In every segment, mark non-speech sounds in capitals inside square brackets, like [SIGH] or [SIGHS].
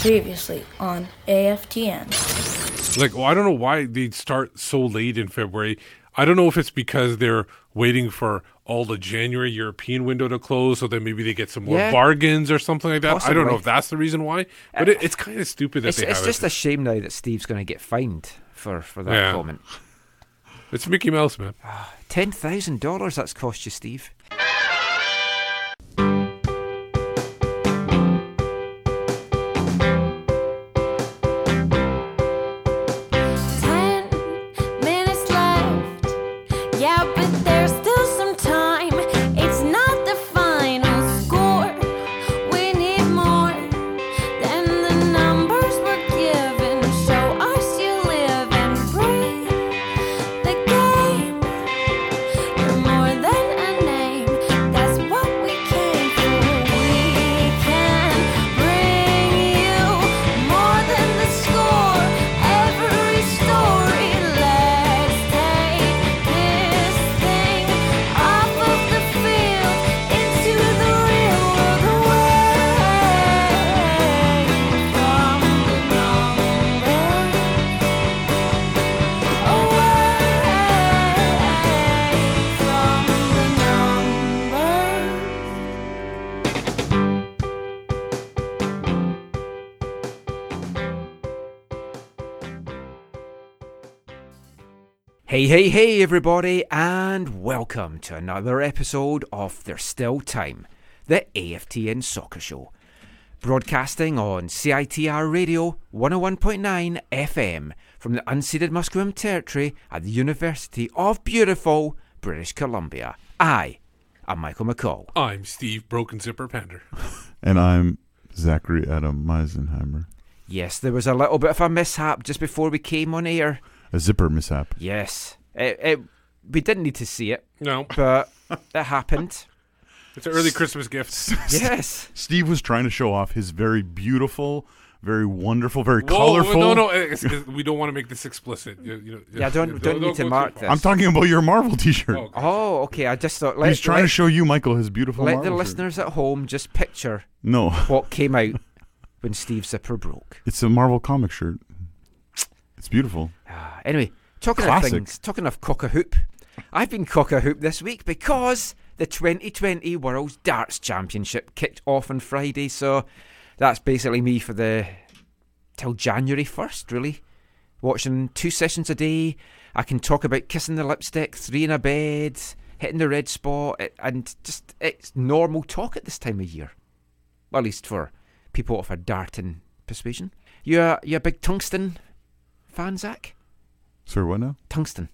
Previously on AFTN. Like, well, I don't know why they start so late in February. I don't know if it's because they're waiting for all the January European window to close, so then maybe they get some more Yeah. bargains or something like that. I don't know if that's the reason why, but uh, it, it's kind of stupid that It's, they it's have just it. a shame now that Steve's going to get fined for, for that Yeah. comment. It's Mickey Mouse, man. Ah, ten thousand dollars that's cost you, Steve. Hey, hey, hey, everybody, and welcome to another episode of There's Still Time, the AFTN Soccer Show. Broadcasting on CITR Radio 101.9 FM from the unceded Musqueam Territory at the University of beautiful British Columbia. I am Michael McColl. I'm Steve Broken Zipper Pander. [LAUGHS] And I'm Zachary Adam Meisenheimer. Yes, there was a little bit of a mishap just before we came on air. A zipper mishap. Yes, it, it, we didn't need to see it, No, but it happened. [LAUGHS] it's an early Christmas gift. [LAUGHS] Yes. Steve was trying to show off his very beautiful, very wonderful, very Whoa, colorful. No, no, it's, it's- we don't want to make this explicit. You, you know, Yeah, don't- don't need go to mark this. I'm talking about your Marvel T-shirt. Oh, okay. Oh, okay. I just thought let, He's trying let, to show you, Michael, his beautiful let Marvel the shirt. listeners at home just picture No, what [LAUGHS] came out when Steve Zipper broke. it's a Marvel comic shirt. It's beautiful. Ah, anyway, talking Classic. of things, talking of cock a hoop, I've been cock a hoop this week because the 2020 World Darts Championship kicked off on Friday. So that's basically me for the till January 1st, really. Watching two sessions a day. I can talk about kissing the lipstick, three in a bed, hitting the red spot, it- and just it's normal talk at this time of year. Well, at least for people of a darting persuasion. You're, uh, you a big tungsten fan, Zach? Sorry, what now? Tungsten.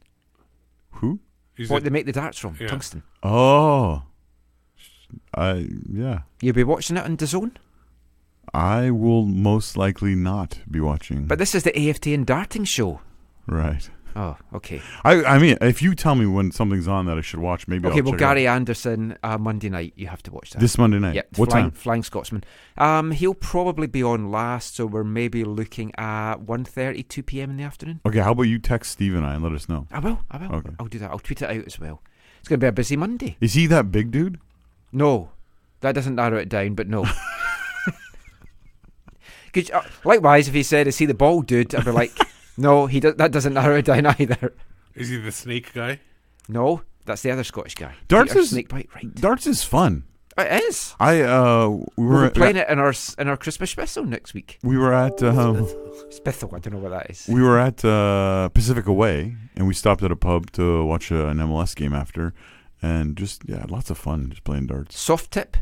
Who? He's what a- they make the darts from. Yeah. Tungsten. Oh, I yeah. You'll be watching it on DAZN. I will most likely not be watching. But this is the AFTN darting show. right. Oh, okay. I I mean, if you tell me when something's on that I should watch, maybe. Okay, I'll well, check it out. Gary Anderson, uh, Monday night, you have to watch that. This Monday night. yeah, what flying, time? Flying Scotsman. Um, he'll probably be on last, so we're maybe looking at 1.30, 2 p.m. in the afternoon. Okay, how about you text Steve and I and let us know. I will, I will. Okay. I'll do that. I'll tweet it out as well. It's going to be a busy Monday. Is he that big dude? No, that doesn't narrow it down, but no. [LAUGHS] Could you- uh, likewise, if he said, "Is he the bald dude?" I'd be like, "No, he do- that doesn't [LAUGHS] narrow it down either." Is he the snake guy? No, that's the other Scottish guy. Darts Peter is- Snakebite, right? Darts is fun. It is. I uh we We'll were be playing it in our s- in our Christmas special next week. we were at [LAUGHS] um, Spithel, I don't know what that is. we were at uh, Pacific Away and we stopped at a pub to watch uh, an MLS game after and just yeah, lots of fun just playing darts. Soft tip.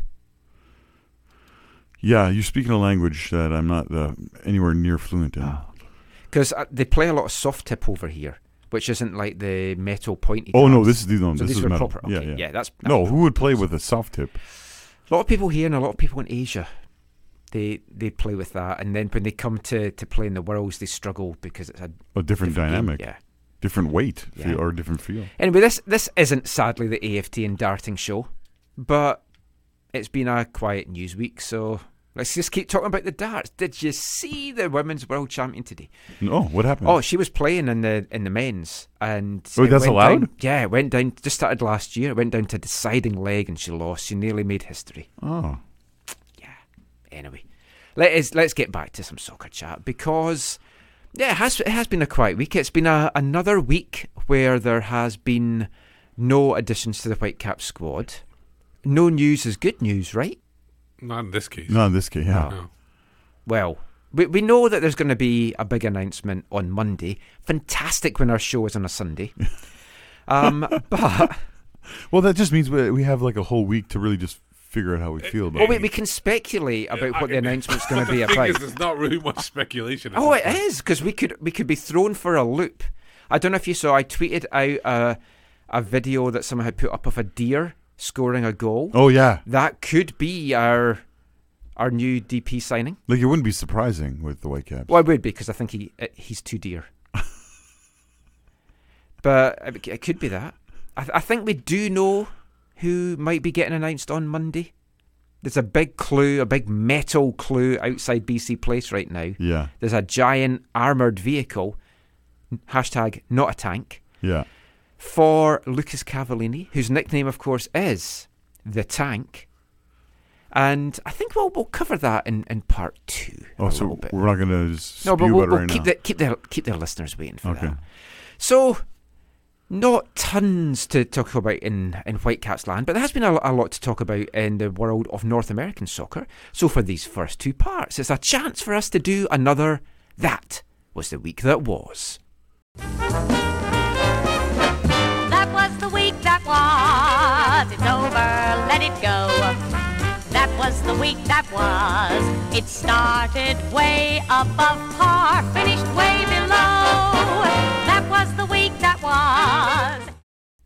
Yeah, you're speaking a language that I'm not uh, anywhere near fluent in. Because uh, they play a lot of soft tip over here, which isn't like the metal pointy. oh no, this is these, no, So this these is metal. proper. Yeah, Okay, yeah. yeah, that's, that's No, who would play with a soft tip? A lot of people here and a lot of people in Asia, they they play with that, and then when they come to, to play in the worlds, they struggle because it's a A different, different game. dynamic, Yeah. different weight Yeah. feel, or different feel. Anyway, this this isn't sadly the AFTN darting show, but it's been a quiet news week, so let's just keep talking about the darts. Did you see the women's world champion today? No, what happened? Oh, she was playing in the in the men's, and Oh, that's allowed? down- yeah, it went down. Just started last year. It went down to deciding leg, and she lost. She nearly made history. oh. Yeah. Anyway, let us let's get back to some soccer chat because yeah, it has it has been a quiet week. It's been a, another week where there has been no additions to the Whitecap squad. No news is good news, right? Not in this case. Not in this case. Yeah. No. Well, we, we know that there's going to be a big announcement on Monday. Fantastic when our show is on a Sunday. [LAUGHS] um, but Well, that just means we, we have like a whole week to really just figure out how we feel about well, we, it. we can speculate about what the I- announcement's [LAUGHS] going to be thing about. is, there's not really much speculation. Oh, this it point. is because we could we could be thrown for a loop. I don't know if you saw. I tweeted out a a video that someone had put up of a deer scoring a goal. Oh yeah, That could be our our new DP signing. like it wouldn't be surprising with the Whitecaps. Well, it would be because I think he uh, he's too dear. [LAUGHS] but it it could be that. I, th- I think we do know who might be getting announced on Monday. There's a big clue, a big metal clue outside BC Place right now. Yeah, There's a giant armoured vehicle, hashtag not a tank, yeah. For Lucas Cavallini, whose nickname, of course, is the Tank. And I think we'll, we'll cover that in, in part two. Oh, so we're not gonna spew No, but we'll, we'll right keep the keep the keep the listeners waiting for Okay. that. So, not tons to talk about in in Whitecaps land, but there has been a, a lot to talk about in the world of North American soccer. So, for these first two parts, it's a chance for us to do another. That was the week that was. Was. It's over, let it go. That was the week that was. It started way above par, finished way below. That was the week that was.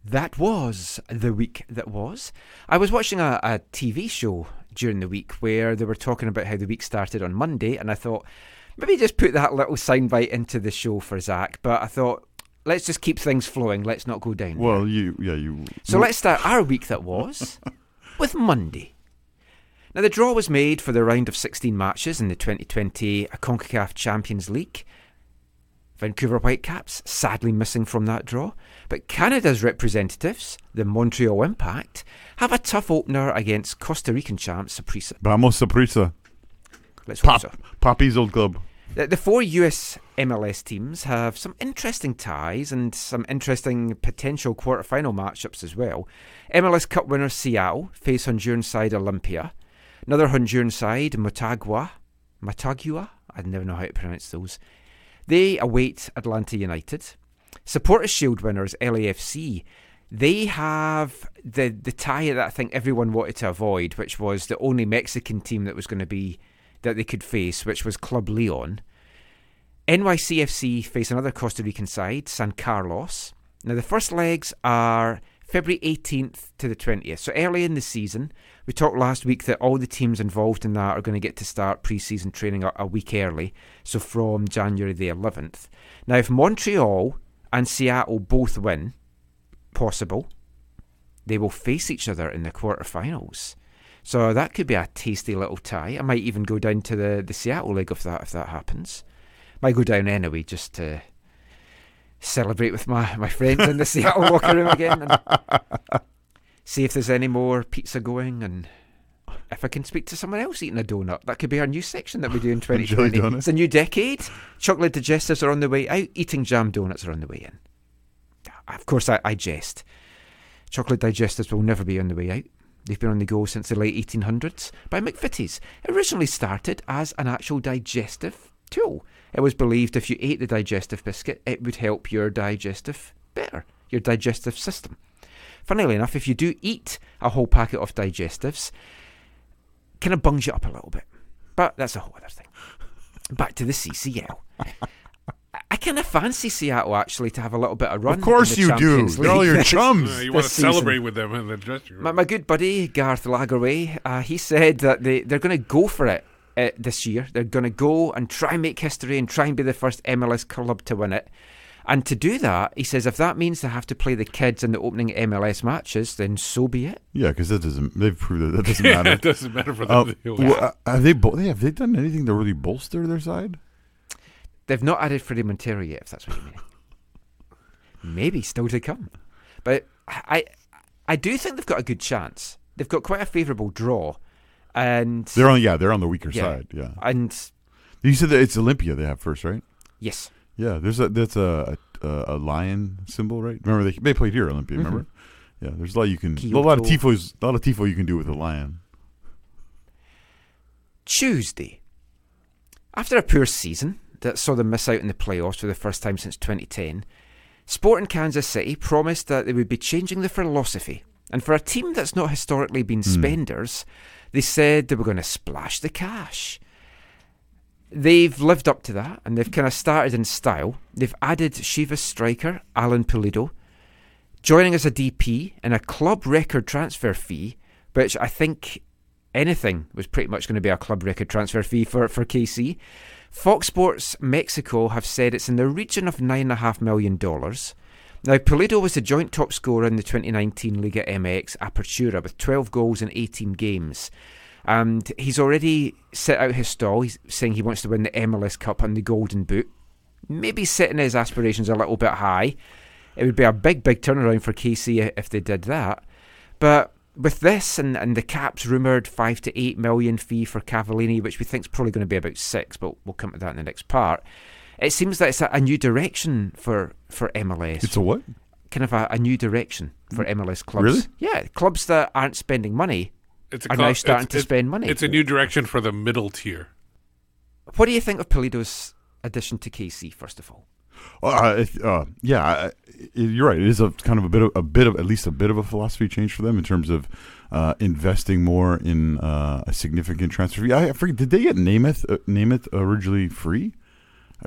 That was the week that was. I was watching a, a TV show during the week where they were talking about how the week started on Monday, and I thought maybe just put that little soundbite into the show for Zach. But I thought let's just keep things flowing. Let's not go down. Well, you, yeah, you. So let's start our week that was [LAUGHS] with Monday. Now, the draw was made for the round of 16 matches in the 2020 CONCACAF Champions League. Vancouver Whitecaps sadly missing from that draw. But Canada's representatives, the Montreal Impact, have a tough opener against Costa Rican champs Saprissa. Vamos Saprissa, Let's hope Pop, so. Poppy's old club. The, four US MLS teams have some interesting ties and some interesting potential quarter-final matchups as well. MLS Cup winner Seattle face Honduran side Olympia. Another Honduran side, Motagua, Matagua, I never know how to pronounce those. They await Atlanta United. Supporters Shield winners LAFC. They have the the tie that I think everyone wanted to avoid, which was the only Mexican team that was going to be that they could face, which was Club Leon. NYCFC face another Costa Rican side, San Carlos. Now, the first legs are February 18th to the 20th. So early in the season, we talked last week that all the teams involved in that are going to get to start pre season training a, a week early. So from January the 11th. Now, if Montreal and Seattle both win, possible, they will face each other in the quarterfinals. So that could be a tasty little tie. I might even go down to the, the Seattle leg of that if that happens. Might go down anyway just to celebrate with my, my friends in the [LAUGHS] Seattle locker room again and see if there's any more pizza going and if I can speak to someone else eating a donut. That could be our new section that we do in [LAUGHS] Jelly 2020. donut. It's a new decade. Chocolate digestives are on the way out. Eating jam donuts are on the way in. Of course, I, I jest. Chocolate digestives will never be on the way out. They've been on the go since the late 1800s by McVitie's. It originally started as an actual digestive tool. It was believed if you ate the digestive biscuit, it would help your digestive better, your digestive system. Funnily enough, if you do eat a whole packet of digestives, kind of bungs you up a little bit. But that's a whole other thing. Back to the CCL. I kind of fancy Seattle actually to have a little bit of run. Of course in the you do. Champions They're all your [LAUGHS] chums. Uh, you want to season. celebrate with them in the dressing room. My, my good buddy Garth Lagerwey, uh, he said that they they're going to go for it uh, this year. They're going to go and try and make history and try and be the first MLS club to win it. And to do that, he says if that means they have to play the kids in the opening MLS matches, then so be it. Yeah, because that doesn't. They've proved that that doesn't [LAUGHS] matter. it doesn't matter for them. Uh, to well, it. uh, have they? They have they done anything to really bolster their side? They've not added Fredy Montero yet, if that's what you mean. Maybe still to come. But I, I do think they've got a good chance. They've got quite a favourable draw and They're on, yeah, they're on the weaker Yeah. side. Yeah. and You said that it's Olympia they have first, right? yes, Yeah. There's a that's a a, a lion symbol, right? Remember they they played here Olympia. Remember? Mm-hmm. Yeah. There's a lot you can a lot of tifos, a lot of tifo you can do with a lion. Tuesday. After a poor season that saw them miss out in the playoffs for the first time since 2010, Sporting Kansas City promised that they would be changing the philosophy. And for a team that's not historically been hmm. spenders, they said they were going to splash the cash. They've lived up to that and they've kind of started in style. They've added Shiva striker Alan Pulido, joining as a DP and a club record transfer fee, which I think anything was pretty much going to be a club record transfer fee for, for KC. Fox Sports Mexico have said it's in the region of $9.5 million. Now, Pulido was the joint top scorer in the 2019 Liga MX Apertura with 12 goals in 18 games. And he's already set out his stall. He's saying he wants to win the MLS Cup and the Golden Boot. Maybe setting his aspirations a little bit high. It would be a big, big turnaround for KC if they did that. But with this and, and the Caps rumoured five to eight million fee for Cavallini, which we think is probably going to be about six, but we'll come to that in the next part. It seems that it's a, a new direction for, for MLS. It's a what? kind of a, a new direction for MLS clubs. Really? Yeah, clubs that aren't spending money It's a are cl- now starting it's- to it's- spend money. It's a new direction for the middle tier. What do you think of Pulido's addition to KC? First of all, Uh, uh, yeah, I- I- you're right. It is a kind of a bit of a bit of at least a bit of a philosophy change for them in terms of uh, investing more in uh, a significant transfer fee. I, I forget. Did they get Nemeth uh, Nemeth originally free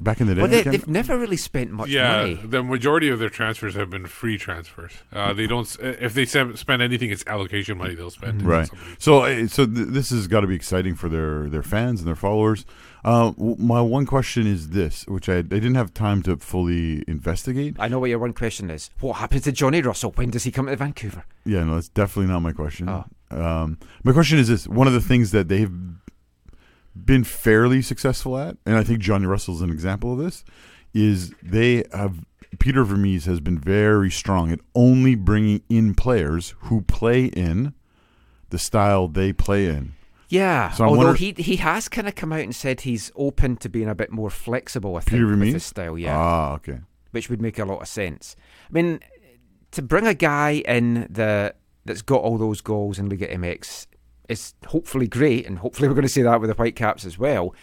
back in the day? well, they, they've never really spent much yeah, money. the majority of their transfers have been free transfers. Uh, they don't. If they spend anything, it's allocation money they'll spend. Right. So, so th- this has got to be exciting for their their fans and their followers. Uh, my one question is this, which I, I didn't have time to fully investigate. I know what your one question is. What happens to Johnny Russell? When does he come to Vancouver? Yeah, no, that's definitely not my question. Oh. Um, my question is this: one of the things that they've been fairly successful at, and I think Johnny Russell's an example of this, is they have Peter Vermes has been very strong at only bringing in players who play in the style they play in. Yeah, So although wonder- he he has kind of come out and said he's open to being a bit more flexible. I think Peter with his style. Yeah, Ah, okay. which would make a lot of sense. I mean, to bring a guy in the that's got all those goals in Liga MX is hopefully great, and hopefully we're going to see that with the Whitecaps as well.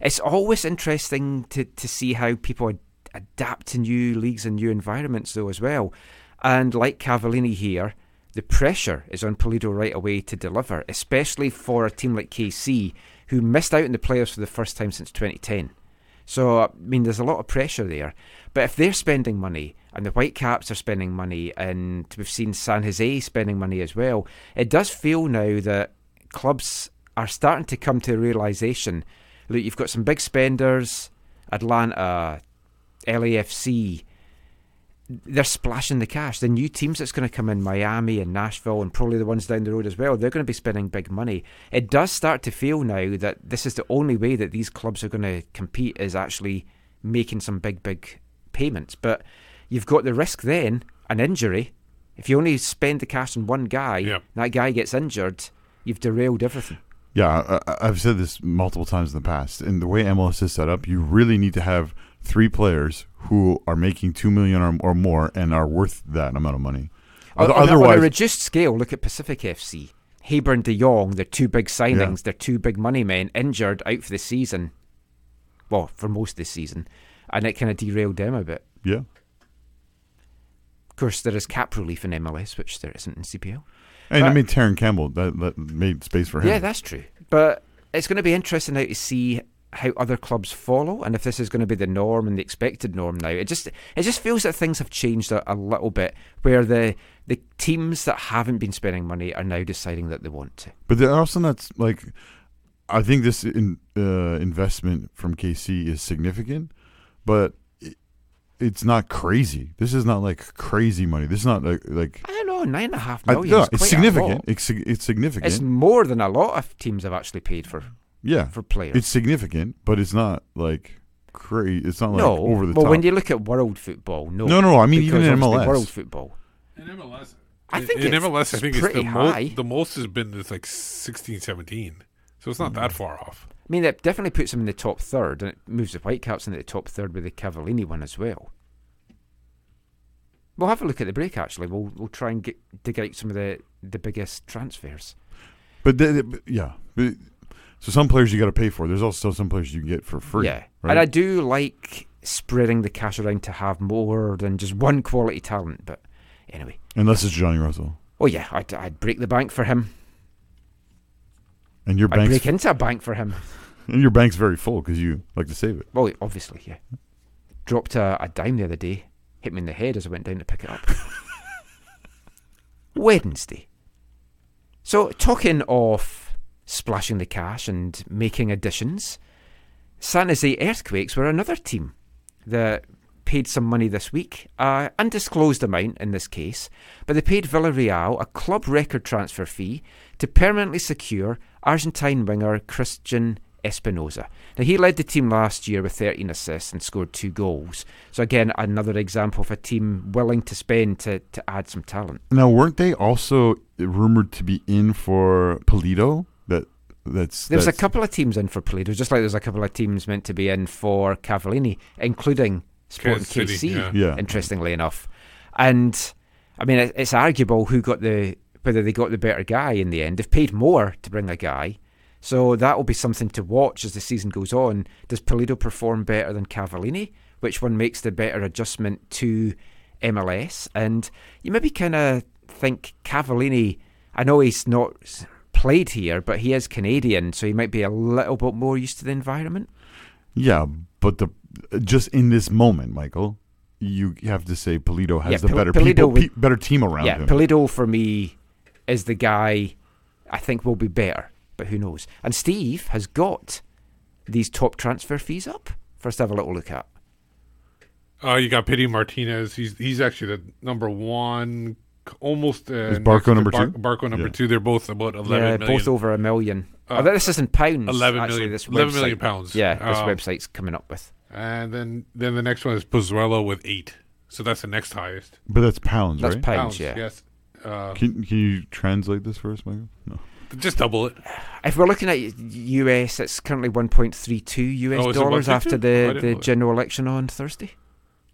It's always interesting to to see how people ad- adapt to new leagues and new environments, though, as well. And like Cavallini here, the pressure is on Pulido right away to deliver, especially for a team like KC, who missed out in the playoffs for the first time since 2010. So, I mean, there's a lot of pressure there. But if they're spending money, and the Whitecaps are spending money, and we've seen San Jose spending money as well, it does feel now that clubs are starting to come to a realization look, you've got some big spenders, Atlanta, LAFC, they're splashing the cash. The new teams that's going to come in, Miami and Nashville, and probably the ones down the road as well, they're going to be spending big money. It does start to feel now that this is the only way that these clubs are going to compete is actually making some big, big payments. But you've got the risk then, an injury. If you only spend the cash on one guy, Yeah. that guy gets injured, you've derailed everything. Yeah, I, I- I've said this multiple times in the past. And the way MLS is set up, you really need to have three players who are making two million or, or more and are worth that amount of money. On- Other- on, a- on a otherwise, reduced scale, look at Pacific FC. Hayburn de Jong, they're two big signings, they're two big money men, injured out for the season. Well, for most of the season. And it kind of derailed them a bit. yeah. Of course, there is cap relief in MLS, which there isn't in CPL. And I But- mean, Terran Campbell that, that made space for him. Yeah, that's true. But it's going to be interesting now to see how other clubs follow and if this is going to be the norm and the expected norm now. It just it just feels that things have changed a, a little bit where the the teams that haven't been spending money are now deciding that they want to. But they're also not like. I think this in, uh, investment from KC is significant, but it, it's not crazy. This is not like crazy money. This is not like like. I don't know, nine and a half million. I- is it's significant. It's it's significant. It's more than a lot of teams have actually paid for yeah, for players. it's significant, but it's not like crazy. It's not like no, over the well, top. when you look at world football, no, no, no, no. I mean, even in obviously MLS, world football. In MLS, I think in it's, MLS, I think it's it's pretty the, high. mo- the most has been it's like 16, 17. So it's not Mm. that far off. I mean, it definitely puts them in the top third, and it moves the Whitecaps into the top third with the Cavallini one as well. We'll have a look at the break. Actually, we'll we'll try and get, dig out some of the the biggest transfers. But the, the- but yeah, but, so some players you got to pay for. There's also some players you can get for free. Yeah, right? and I do like spreading the cash around to have more than just one quality talent. But anyway, Unless it's Johnny Russell, oh yeah, I'd, I'd break the bank for him. and your I'd bank's break into a bank for him. and [LAUGHS] your bank's very full because you like to save it. Well, obviously, yeah. Dropped a, a dime the other day. Hit me in the head as I went down to pick it up. [LAUGHS] Wednesday. So, talking of splashing the cash and making additions, San Jose Earthquakes were another team that paid some money this week, uh, undisclosed amount in this case, but they paid Villarreal a club record transfer fee to permanently secure Argentine winger Cristian Espinoza. Now, he led the team last year with 13 assists and scored two goals. So, again, another example of a team willing to spend to, to add some talent. Now, weren't they also rumored to be in for Pulido? That that's There was a couple of teams in for Pulido, just like there's a couple of teams meant to be in for Cavallini, including Sporting Kansas City, KC, yeah. Yeah. interestingly enough. And, I mean, it, it's arguable who got the whether they got the better guy in the end. They've paid more to bring a guy. So that will be something to watch as the season goes on. Does Pulido perform better than Cavallini? Which one makes the better adjustment to MLS? And you maybe kind of think Cavallini, I know he's not s- played here, but he is Canadian, so he might be a little bit more used to the environment. Yeah, but the just in this moment, Michael, you have to say Pulido has Yeah, the Pol- better Pulido people, would- pe- better team around yeah, him. Pulido for me is the guy I think will be better, but who knows? And Steve has got these top transfer fees up for us to have a little look at. Uh, you got Pity Martinez. He's he's actually the number one, c- almost. Uh, Is Barco to number Bar- two? Barco number Yeah. two. They're both about eleven yeah, million. both over a million. Uh, oh, this isn't pounds. 11 actually, million- This 11 website. million pounds. Yeah, this Um, website's coming up with. And then then the next one is Pozuelo with eight. So that's the next highest. but that's pounds, That's right? pounds, yeah. Yes. Uh, Can, can you translate this for us, Michael? No. just double it. If we're looking at US, it's currently 1.32 US Oh, dollars after the, the general election on Thursday.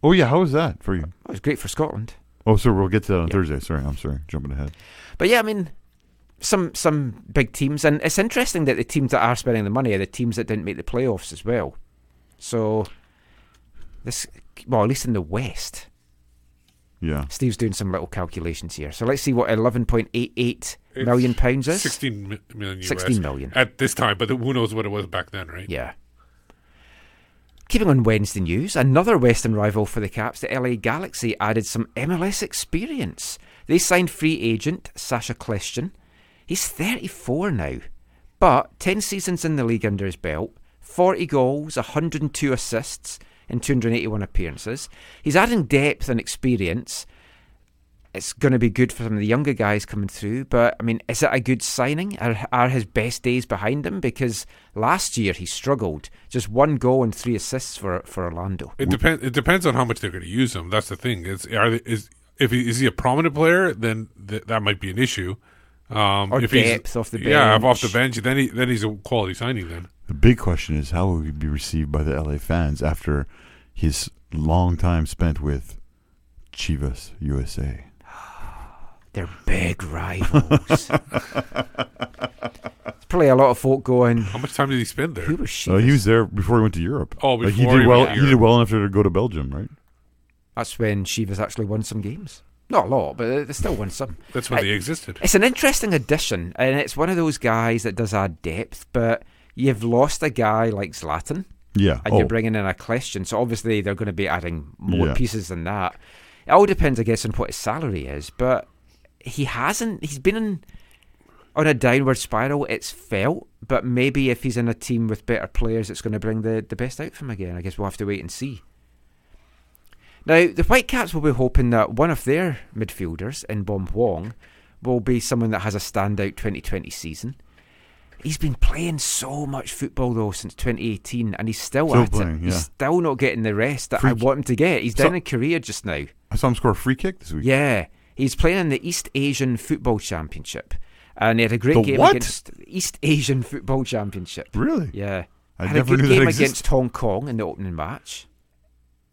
Oh yeah, how was that for you? It was great for Scotland. Oh, so we'll get to that on Yeah. Thursday. Sorry, I'm sorry, jumping ahead. But yeah, I mean, some some big teams, and it's interesting that the teams that are spending the money are the teams that didn't make the playoffs as well. So this, well, at least in the West, Yeah, Steve's doing some little calculations here. So let's see what 11.88 million pounds is. 16 mi- million US 16 million. at this time, but who knows what it was back then, right? Yeah. Keeping on Wednesday news, another Western rival for the Caps, the LA Galaxy, added some MLS experience. They signed free agent Sacha Kljestan. He's 34 now, but 10 seasons in the league under his belt, 40 goals, 102 assists in 281 appearances. He's adding depth and experience. It's going to be good for some of the younger guys coming through, but I mean, is it a good signing? Are, are his best days behind him? Because last year he struggled. Just one goal and three assists for for Orlando. It depends. It depends on how much they're going to use him. That's the thing. Is are they, is if he, is he a prominent player, then th- that might be an issue. Um, Or if he's- depth off the bench. Yeah, off the bench. bench, then he then he's a quality signing. Then the big question is how will he be received by the LA fans after his long time spent with Chivas USA? They're big rivals. [LAUGHS] There's probably a lot of folk going. how much time did he spend there? Who was she? Uh, he was there before he went to Europe. Oh, Like, he before did he well. went to He did well enough to go to Belgium, right? That's when Chivas actually won some games. Not a lot, but they still won some. That's when I- they existed. It's an interesting addition, and it's one of those guys that does add depth, but you've lost a guy like Zlatan. Yeah. and oh, you're bringing in a question. So obviously they're going to be adding more Yeah. pieces than that. It all depends, I guess, on what his salary is. But he hasn't. He's been in, on a downward spiral. It's felt, but maybe if he's in a team with better players, it's going to bring the the best out from him again. I guess we'll have to wait and see. Now the Whitecaps will be hoping that one of their midfielders Inbeom Hwang will be someone that has a standout 2020 season. He's been playing so much football though since 2018, and he's still, Still at playing, it. yeah. He's still not getting the rest that Free I want him to get. He's So- down in Korea just now. I saw him score a free kick this week. Yeah, He's playing in the East Asian Football Championship, and he had a great The game what? against East Asian Football Championship. Really? Yeah, I had never a good game against Hong Kong in the opening match.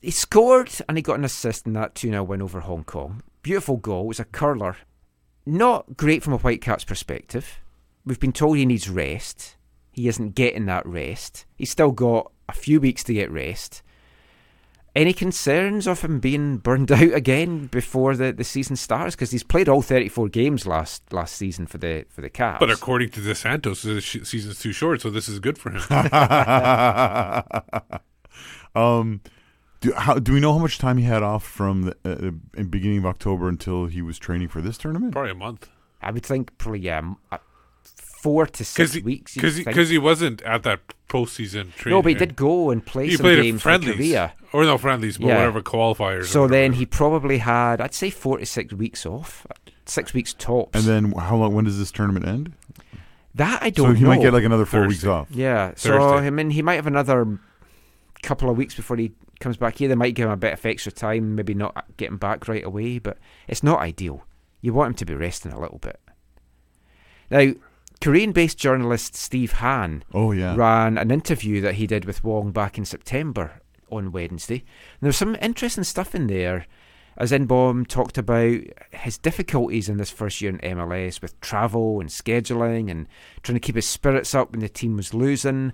He scored and he got an assist in that 2 0 win over Hong Kong. Beautiful goal. It was a curler. Not great from a Whitecaps perspective. We've been told he needs rest. He isn't getting that rest. He's still got a few weeks to get rest. Any concerns of him being burned [LAUGHS] out again before the, the season starts? Because he's played all 34 games last last season for the for the Caps. But according to Dos Santos, the season's too short, so this is good for him. [LAUGHS] [LAUGHS] um, do, how, do we know how much time he had off from the uh, beginning of October until he was training for this tournament? Probably a month. I would think probably yeah, m- uh, four to six Because weeks. because he, think. 'cause he wasn't at that postseason training. no, but he did go and play He some played at games for friendlies, Korea. or no friendlies, but Yeah. whatever qualifiers. So whatever. then he probably had, I'd say, four to six weeks off, six weeks tops. And then how long? When does this tournament end? that I don't So he know. might get like another four weeks off. yeah. So I mean, he might have another couple of weeks before he comes back here. They might give him a bit of extra time, maybe not getting back right away. But it's not ideal. You want him to be resting a little bit. Now, Korean-based journalist Steve Han Oh yeah. ran an interview that he did with Hwang back in September on Wednesday. And there was some interesting stuff in there. As Inbeom talked about his difficulties in this first year in MLS with travel and scheduling and trying to keep his spirits up when the team was losing.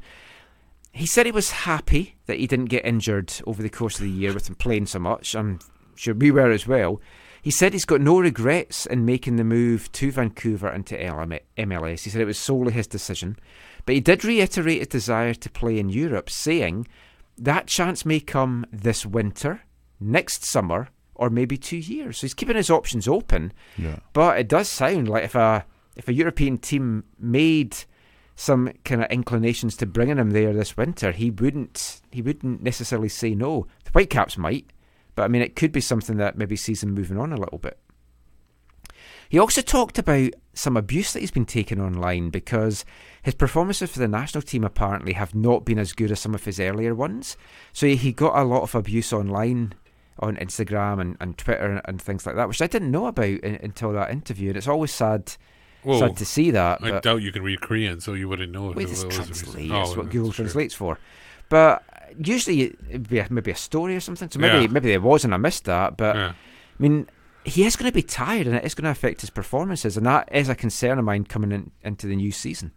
He said he was happy that he didn't get injured over the course of the year with him playing so much. I'm sure we were as well. He said he's got no regrets in making the move to Vancouver and to MLS. He said it was solely his decision. But he did reiterate his desire to play in Europe, saying that chance may come this winter, next summer, or maybe two years. So he's keeping his options open. Yeah. But it does sound like if a if a European team made some kind of inclinations to bringing him there this winter, he wouldn't he wouldn't necessarily say no. The Whitecaps might, but I mean it could be something that maybe sees him moving on a little bit. He also talked about some abuse that he's been taking online because his performances for the national team apparently have not been as good as some of his earlier ones. So he got a lot of abuse online on Instagram and, and Twitter and, things like that, which I didn't know about in, until that interview. And it's always sad, Whoa, sad to see that. I doubt you can read Korean, so you wouldn't know. wait, it's translate. Oh, That's what Google translates for. But usually it'd be a, maybe a story or something. So maybe Yeah. maybe there was and I missed that. But Yeah. I mean, he is going to be tired, and it is going to affect his performances, and that is a concern of mine coming in, into the new season.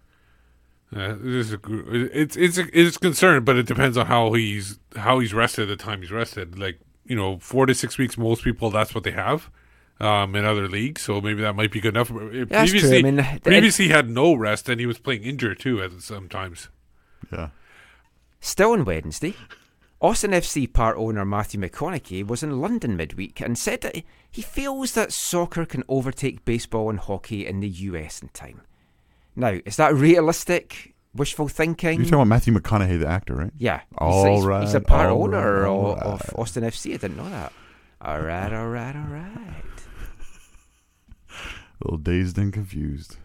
Yeah, it is a, it's it's a, it's a concern, but it depends on how he's how he's rested at the time he's rested. Like you know, four to six weeks. Most people that's what they have um, in other leagues, so maybe that might be good enough. That's true. previously, I mean, previously he had no rest, and he was playing injured too at sometimes. Yeah. Still on Wednesday, Austin FC part owner Matthew McConaughey was in London midweek and said that he feels that soccer can overtake baseball and hockey in the US in time. Now, is that realistic? Wishful thinking? You're talking about Matthew McConaughey, the actor, right? yeah, he's, All he's, right, he's a part owner right, of, all of. Austin FC. I didn't know that. All right, all right, all right. [LAUGHS] A little dazed and confused.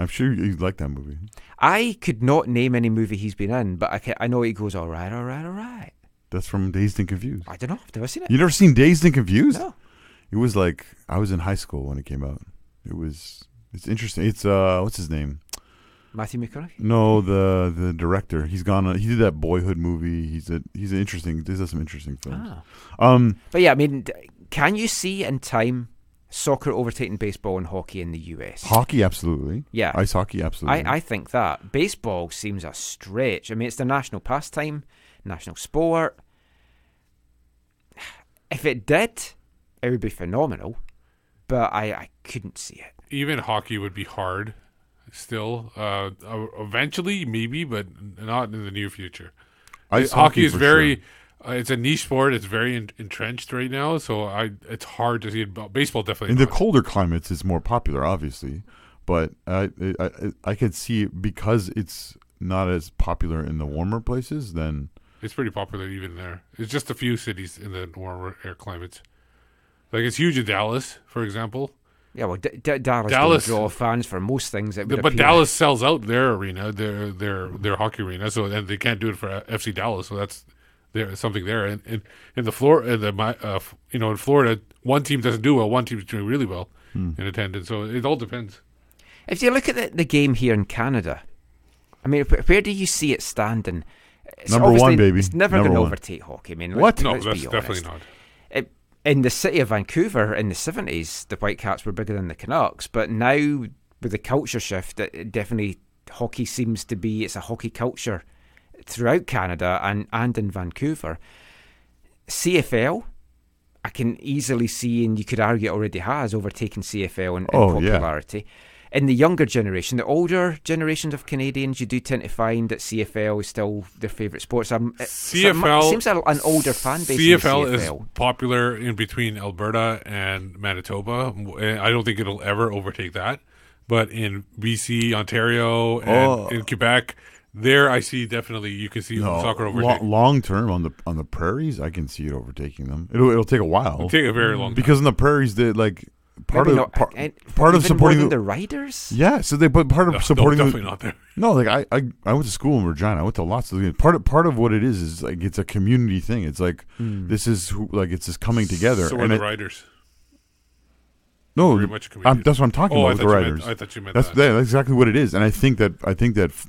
I'm sure you like that movie. I could not name any movie he's been in, but I, can, I know he goes all right, all right, all right. That's from Dazed and Confused. I don't know. I've never seen it. You never seen Dazed and Confused? No. It was like I was in high school when it came out. It was it's interesting. It's uh what's his name? Matthew McConaughey. No, the the director. He's gone. On, he did that Boyhood movie. He's a he's an interesting. He does some interesting films. Ah. Um, But yeah, I mean, can you see in time soccer overtaking baseball and hockey in the US? hockey, absolutely. Yeah. Ice hockey, absolutely. I, I think that. Baseball seems a stretch. I mean, it's the national pastime, national sport. If it did, it would be phenomenal, but I, I couldn't see it. Even hockey would be hard. Still, uh, uh, eventually maybe, but not in the near future. Ice hockey, is for very. sure. Uh, it's a niche sport. It's very en- entrenched right now, so I it's hard to see it. Baseball definitely. in the colder climates. It's more popular, obviously, but I I I, I could see it because it's not as popular in the warmer places. Then It's pretty popular even there. It's just a few cities in the warmer air climates. Like it's huge in Dallas, for example. Yeah, well, D- D- Dallas, Dallas- don't draw fans for most things. That would but appear. Dallas sells out their arena, their their their hockey arena, so and they can't do it for FC Dallas. So that's there something there. And in, in the floor, in the Mi- uh, you know, in Florida, one team doesn't do well, one team's doing really well in attendance. So it all depends. If you look at the, the game here in Canada, I mean, where do you see it standing? It's Number one, baby. It's never going to overtake hockey. I mean, What? Let's, No, let's that's be definitely not. It, in the city of Vancouver in the 70s, the Whitecaps were bigger than the Canucks, but now with the culture shift, it, it definitely hockey seems to be it's a hockey culture throughout Canada and and in Vancouver. CFL, I can easily see, and you could argue it already has overtaken CFL in, in Oh, yeah. popularity. In the younger generation, the older generations of Canadians, you do tend to find that CFL is still their favourite sports. Um, it- CFL seems a, an older fan base. in the CFL is popular in between Alberta and Manitoba. I don't think it'll ever overtake that. But in BC, Ontario, and Oh. in Quebec, there I see definitely you can see No, soccer lo- long term on the on the prairies, I can see it overtaking them. It'll it'll take a while It'll take a very long time. because in the prairies, they like part Maybe of not- part, and part of supporting the, the riders. yeah. So they but part of No, supporting no, the, definitely not there. No, like I, I, I went to school in Regina. I went to lots of part of part of what it is is like it's a community thing. It's like hmm. this is who like it's just coming together. So are the it- riders. no, very much a I'm, that's what I'm talking Oh, I about with the you meant, writers. I thought you meant that's that. that, that's exactly what it is. And I think that I think that f-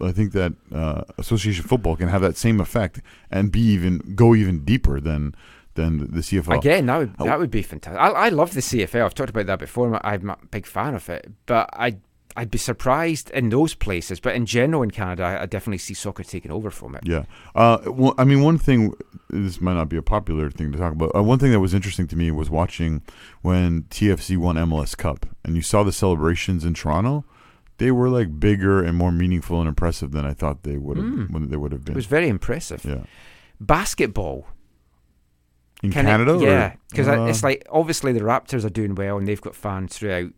I think that uh, association football can have that same effect and be even go even deeper than than the CFL. Again, that would Oh. that would be fantastic. I, I love the CFL. I've talked about that before. I'm a big fan of it, but I I'd be surprised in those places. But in general, in Canada, I, I definitely see soccer taking over from it. Yeah. Uh, well, I mean, one thing, this might not be a popular thing to talk about. Uh, one thing that was interesting to me was watching when TFC won MLS Cup and you saw the celebrations in Toronto. They were like bigger and more meaningful and impressive than I thought they would have Mm. when they would have been. It was very impressive. yeah. Basketball, In Can Canada? or- yeah, because Uh, it's like obviously the Raptors are doing well and they've got fans throughout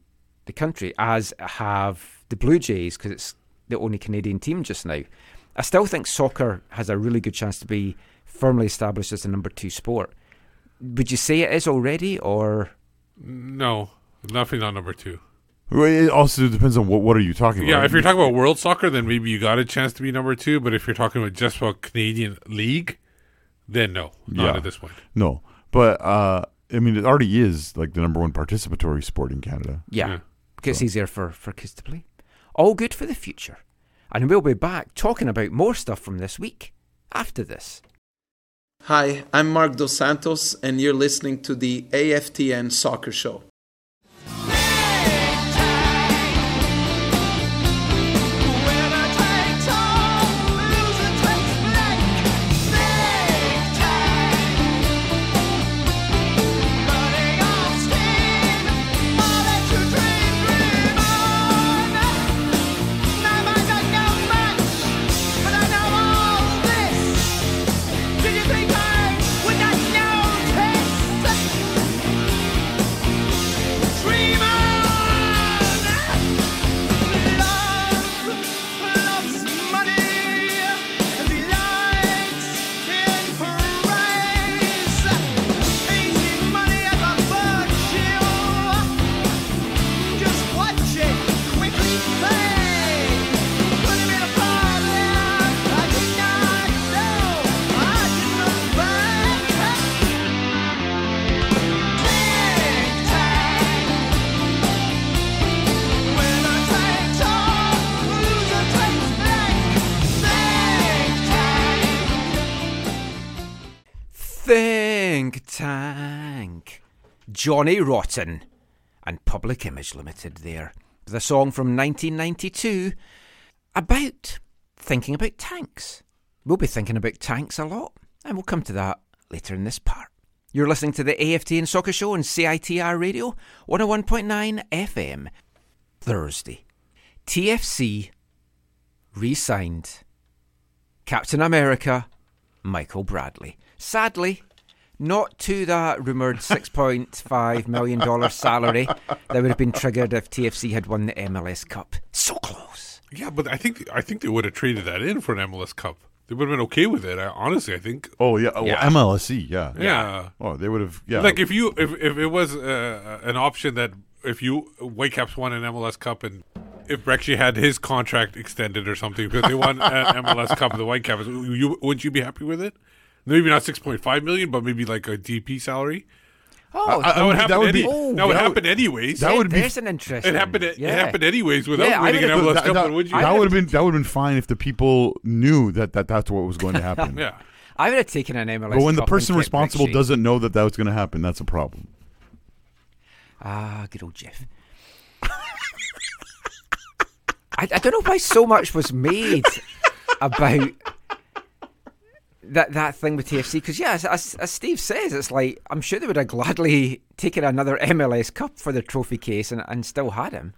the country, as have the Blue Jays because it's the only Canadian team just now. I still think soccer has a really good chance to be firmly established as the number two sport. Would you say it is already, or No, nothing on number two. Well, it also depends on what what are you talking about. Yeah, if you're talking about world soccer, then maybe you got a chance to be number two. But if you're talking about just about Canadian league, then no, not Yeah. at this point. no, but uh, I mean, it already is like the number one participatory sport in Canada. yeah, Yeah. because easier for for kids to play. All good for the future, and we'll be back talking about more stuff from this week after this. Hi, I'm Marc Dos Santos, and you're listening to the AFTN Soccer Show. Tank. Johnny Rotten and Public Image Limited there. The song from 1992 about thinking about tanks. We'll be thinking about tanks a lot, and we'll come to that later in this part. You're listening to the AFTN Soccer Show on CITR Radio 101.9 FM. Thursday. TFC re signed Captain America Michael Bradley. Sadly, not to that rumoured $6.5 million salary that would have been triggered if TFC had won the MLS Cup. So close. Yeah, but I think I think they would have traded that in for an MLS Cup. They would have been okay with it. I, honestly, I think. Oh yeah, oh, Yeah. MLSE, yeah. Yeah. Oh, they would have. Yeah, Like if you if if it was uh, an option that if you Whitecaps won an MLS Cup and if Brexy had his contract extended or something because they won an MLS Cup, the Whitecaps, you wouldn't you be happy with it? Maybe not six point five million, but maybe like a DP salary. Oh, I- That would happen. that would any, be- Oh, that would that happen anyways. that would be- there's an interesting. it happened. It, happened anyways without Yeah, I winning an would've- MLS that, Cup. and would you? that would have been that would have been fine if the people knew that, that that's what was going to happen. yeah. I would have taken an MLS. But when the Cup and person responsible Rick doesn't know that that was going to happen, that's a problem. Ah, good old Jeff. [LAUGHS] I, I don't know why so much was made about that that thing with TFC because yeah, as, as, as Steve says, it's like I'm sure they would have gladly taken another MLS Cup for the trophy case and, and still had him.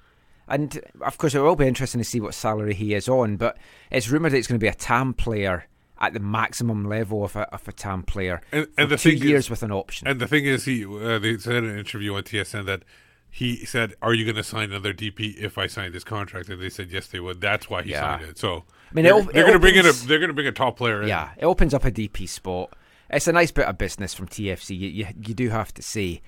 And of course, it will be interesting to see what salary he is on. But it's rumored that it's going to be a TAM player at the maximum level of a, of a TAM player And- for and the two thing is- years with an option. And the thing is, he uh, they said in an interview on TSN that he said, "Are you going to sign another DP if I sign this contract?" And they said yes, they would. That's why he Yeah. signed it. So I mean, they're, it op- they're it going to bring in a they're going to bring a top player. In. Yeah, it opens up a DP spot. It's a nice bit of business from TFC. You, you, you do have to say.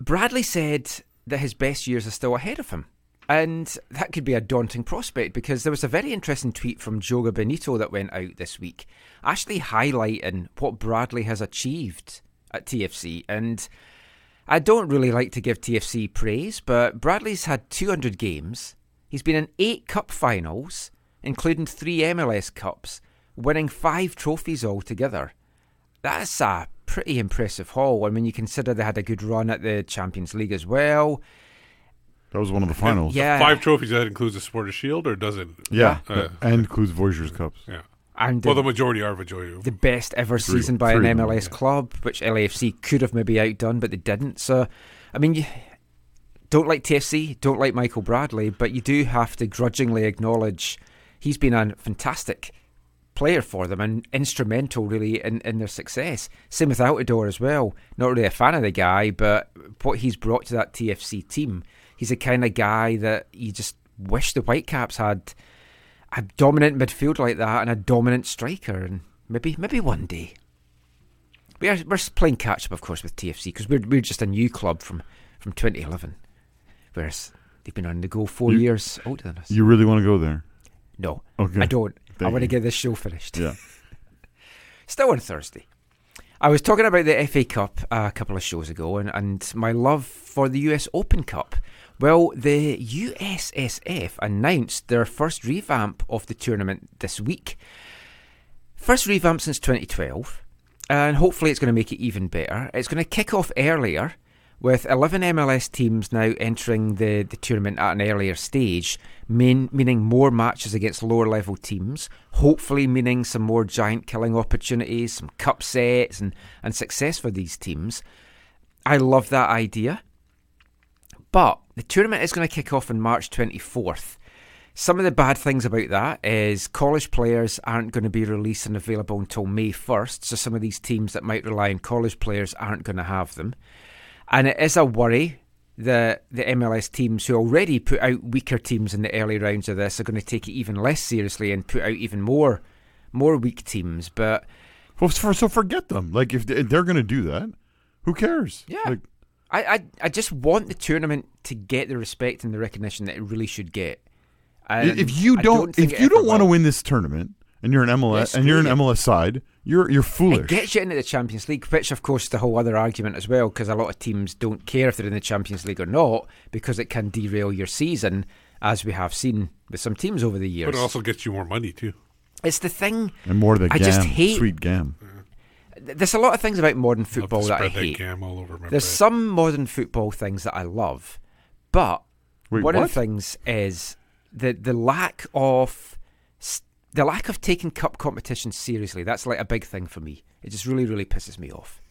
Bradley said that his best years are still ahead of him. And that could be a daunting prospect because there was a very interesting tweet from Joga Bonito that went out this week, actually highlighting what Bradley has achieved at TFC. And I don't really like to give TFC praise, but Bradley's had 200 games. He's been in eight cup finals, including three MLS Cups, winning five trophies altogether. That's a pretty impressive haul. I mean, you consider they had a good run at the Champions League as well. That was one of the finals. Yeah. Five trophies. That includes the Supporters Shield, or does it? Yeah, Uh, and includes Voyageurs Cups. Yeah. And Well, the, the majority are majority. the best ever Three- season by an three of them, MLS club, which LAFC could have maybe outdone, but they didn't. So, I mean, you don't like TFC, don't like Michael Bradley, but you do have to grudgingly acknowledge he's been a fantastic player for them and instrumental really in, in their success. Same with Altidore as well. Not really a fan of the guy, but what he's brought to that TFC team, he's the kind of guy that you just wish the Whitecaps had a dominant midfield like that and a dominant striker, and maybe maybe one day. We are we're playing catch up, of course, with TFC because we're we're just a new club from from 2011, whereas they've been on the go four You- years older than us. You really want to go there? no, Okay. I don't. I Thank want to get this show finished. Yeah. [LAUGHS] Still on Thursday. I was talking about the FA Cup a couple of shows ago and, and my love for the US Open Cup. Well, the USSF announced their first revamp of the tournament this week. First revamp since 2012, and hopefully it's going to make it even better. It's going to kick off earlier with 11 MLS teams now entering the, the tournament at an earlier stage, mean, meaning more matches against lower level teams, hopefully meaning some more giant killing opportunities, some cup sets, and, and success for these teams. I love that idea. But the tournament is going to kick off on March 24th. Some of the bad things about that is college players aren't going to be released and available until May 1st, so some of these teams that might rely on college players aren't going to have them. And it is a worry that the MLS teams who already put out weaker teams in the early rounds of this are going to take it even less seriously and put out even more more weak teams. But Well, so forget them. Like if they- they're going to do that, who cares? Yeah. Like, I, I I just want the tournament to get the respect and the recognition that it really should get. If you I don't, if you don't want to win this tournament, and you're an MLS, and you're an. MLS side, you're you're foolish. It gets you into the Champions League, which of course is the whole other argument as well, because a lot of teams don't care if they're in the Champions League or not, because it can derail your season, as we have seen with some teams over the years. But it also gets you more money too. it's the thing. and more of the I gam, just hate- sweet gam. There's a lot of things about modern Love to football that I spread hate. gam all over my There's bread. some modern football things that I love, but Wait, one of the things is the the lack of s- the lack of taking cup competition seriously. That's like a big thing for me. It just really, really pisses me off.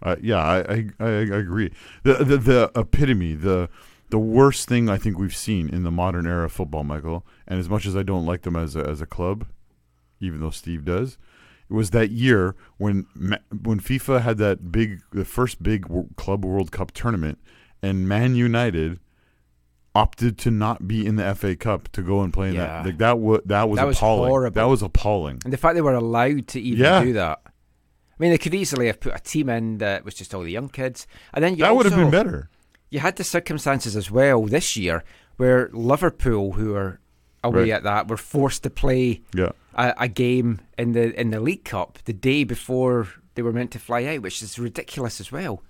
Uh, yeah, I, I I agree. The, the the epitome, the the worst thing I think we've seen in the modern era of football, Michael. And as much as I don't like them as a, as a club, even though Steve does, it was that year when when FIFA had that big, the first big club World Cup tournament, and Man United opted to not be in the FA Cup to go and play in Yeah. that. Like that was that was That was appalling. horrible. That was appalling. And the fact they were allowed to even Yeah. do that. I mean, they could easily have put a team in that was just all the young kids, and then you That would have also- been better. You had the circumstances as well this year where Liverpool, who are away Right. at that, were forced to play Yeah. a, a game in the in the League Cup the day before they were meant to fly out, which is ridiculous as well.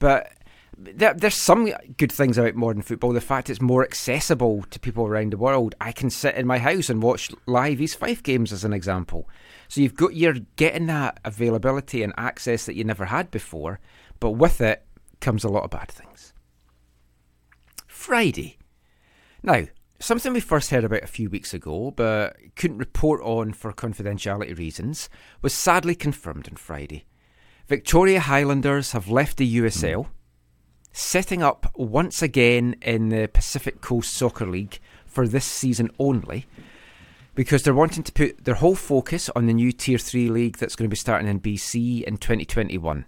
But there, there's some good things about modern football. The fact it's more accessible to people around the world. I can sit in my house and watch live East Fife games, as an example. So you've got you're getting that availability and access that you never had before, but with it comes a lot of bad things. Friday. Now, something we first heard about a few weeks ago, but couldn't report on for confidentiality reasons, was sadly confirmed on Friday. Victoria Highlanders have left the USL, setting up once again in the Pacific Coast Soccer League for this season only, because they're wanting to put their whole focus on the new Tier 3 league that's going to be starting in BC in 2021.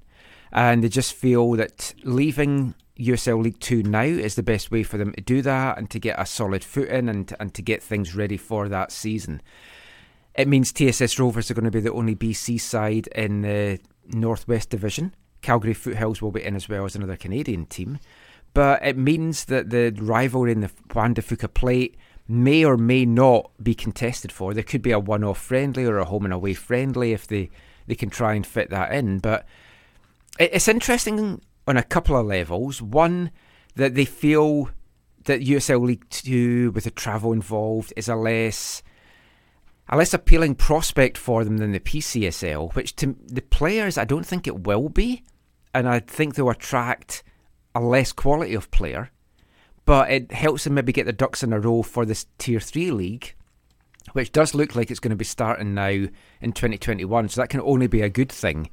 And they just feel that leaving USL League 2 now is the best way for them to do that and to get a solid footing and, and to get things ready for that season. It means TSS Rovers are going to be the only BC side in the Northwest Division. Calgary Foothills will be in as well as another Canadian team. But it means that the rivalry in the Juan de Fuca Plate may or may not be contested for. There could be a one off friendly or a home and away friendly if they, they can try and fit that in. But it's interesting on a couple of levels. One, that they feel that USL League Two, with the travel involved, is a less a less appealing prospect for them than the PCSL, which to the players I don't think it will be, and I think they'll attract a less quality of player. But it helps them maybe get their ducks in a row for this Tier Three league, which does look like it's going to be starting now in 2021. So that can only be a good thing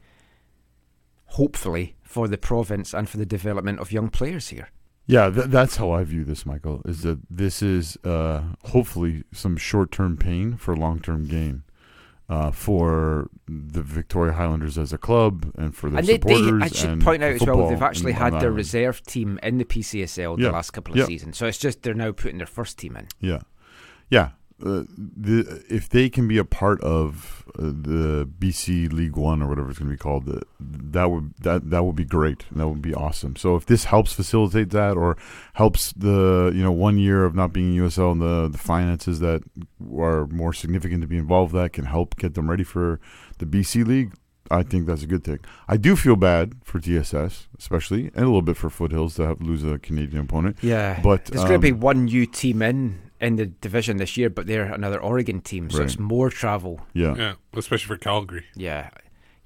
hopefully for the province and for the development of young players here. Yeah, th- that's how I view this, Michael. Is that this is uh, hopefully some short-term pain for long-term gain uh, for the Victoria Highlanders as a club and for their and they, they, supporters. I should and point out as well, they've actually had their Ireland. reserve team in the PCSL Yeah. the last couple of Yeah. seasons. So it's just they're now putting their first team in. Yeah, yeah. Uh, the if they can be a part of uh, the BC League One or whatever it's going to be called, uh, that would that that would be great. That would be awesome. So if this helps facilitate that, or helps the you know one year of not being in USL and the the finances that are more significant to be involved, that can help get them ready for the BC League. I think that's a good thing. I do feel bad for TSS, especially, and a little bit for Foothills to have, lose a Canadian opponent. Yeah, But, there's going to be um, one new team in in the division this year, but they're another Oregon team, so Right. it's more travel. Yeah, Yeah, especially for Calgary. Yeah,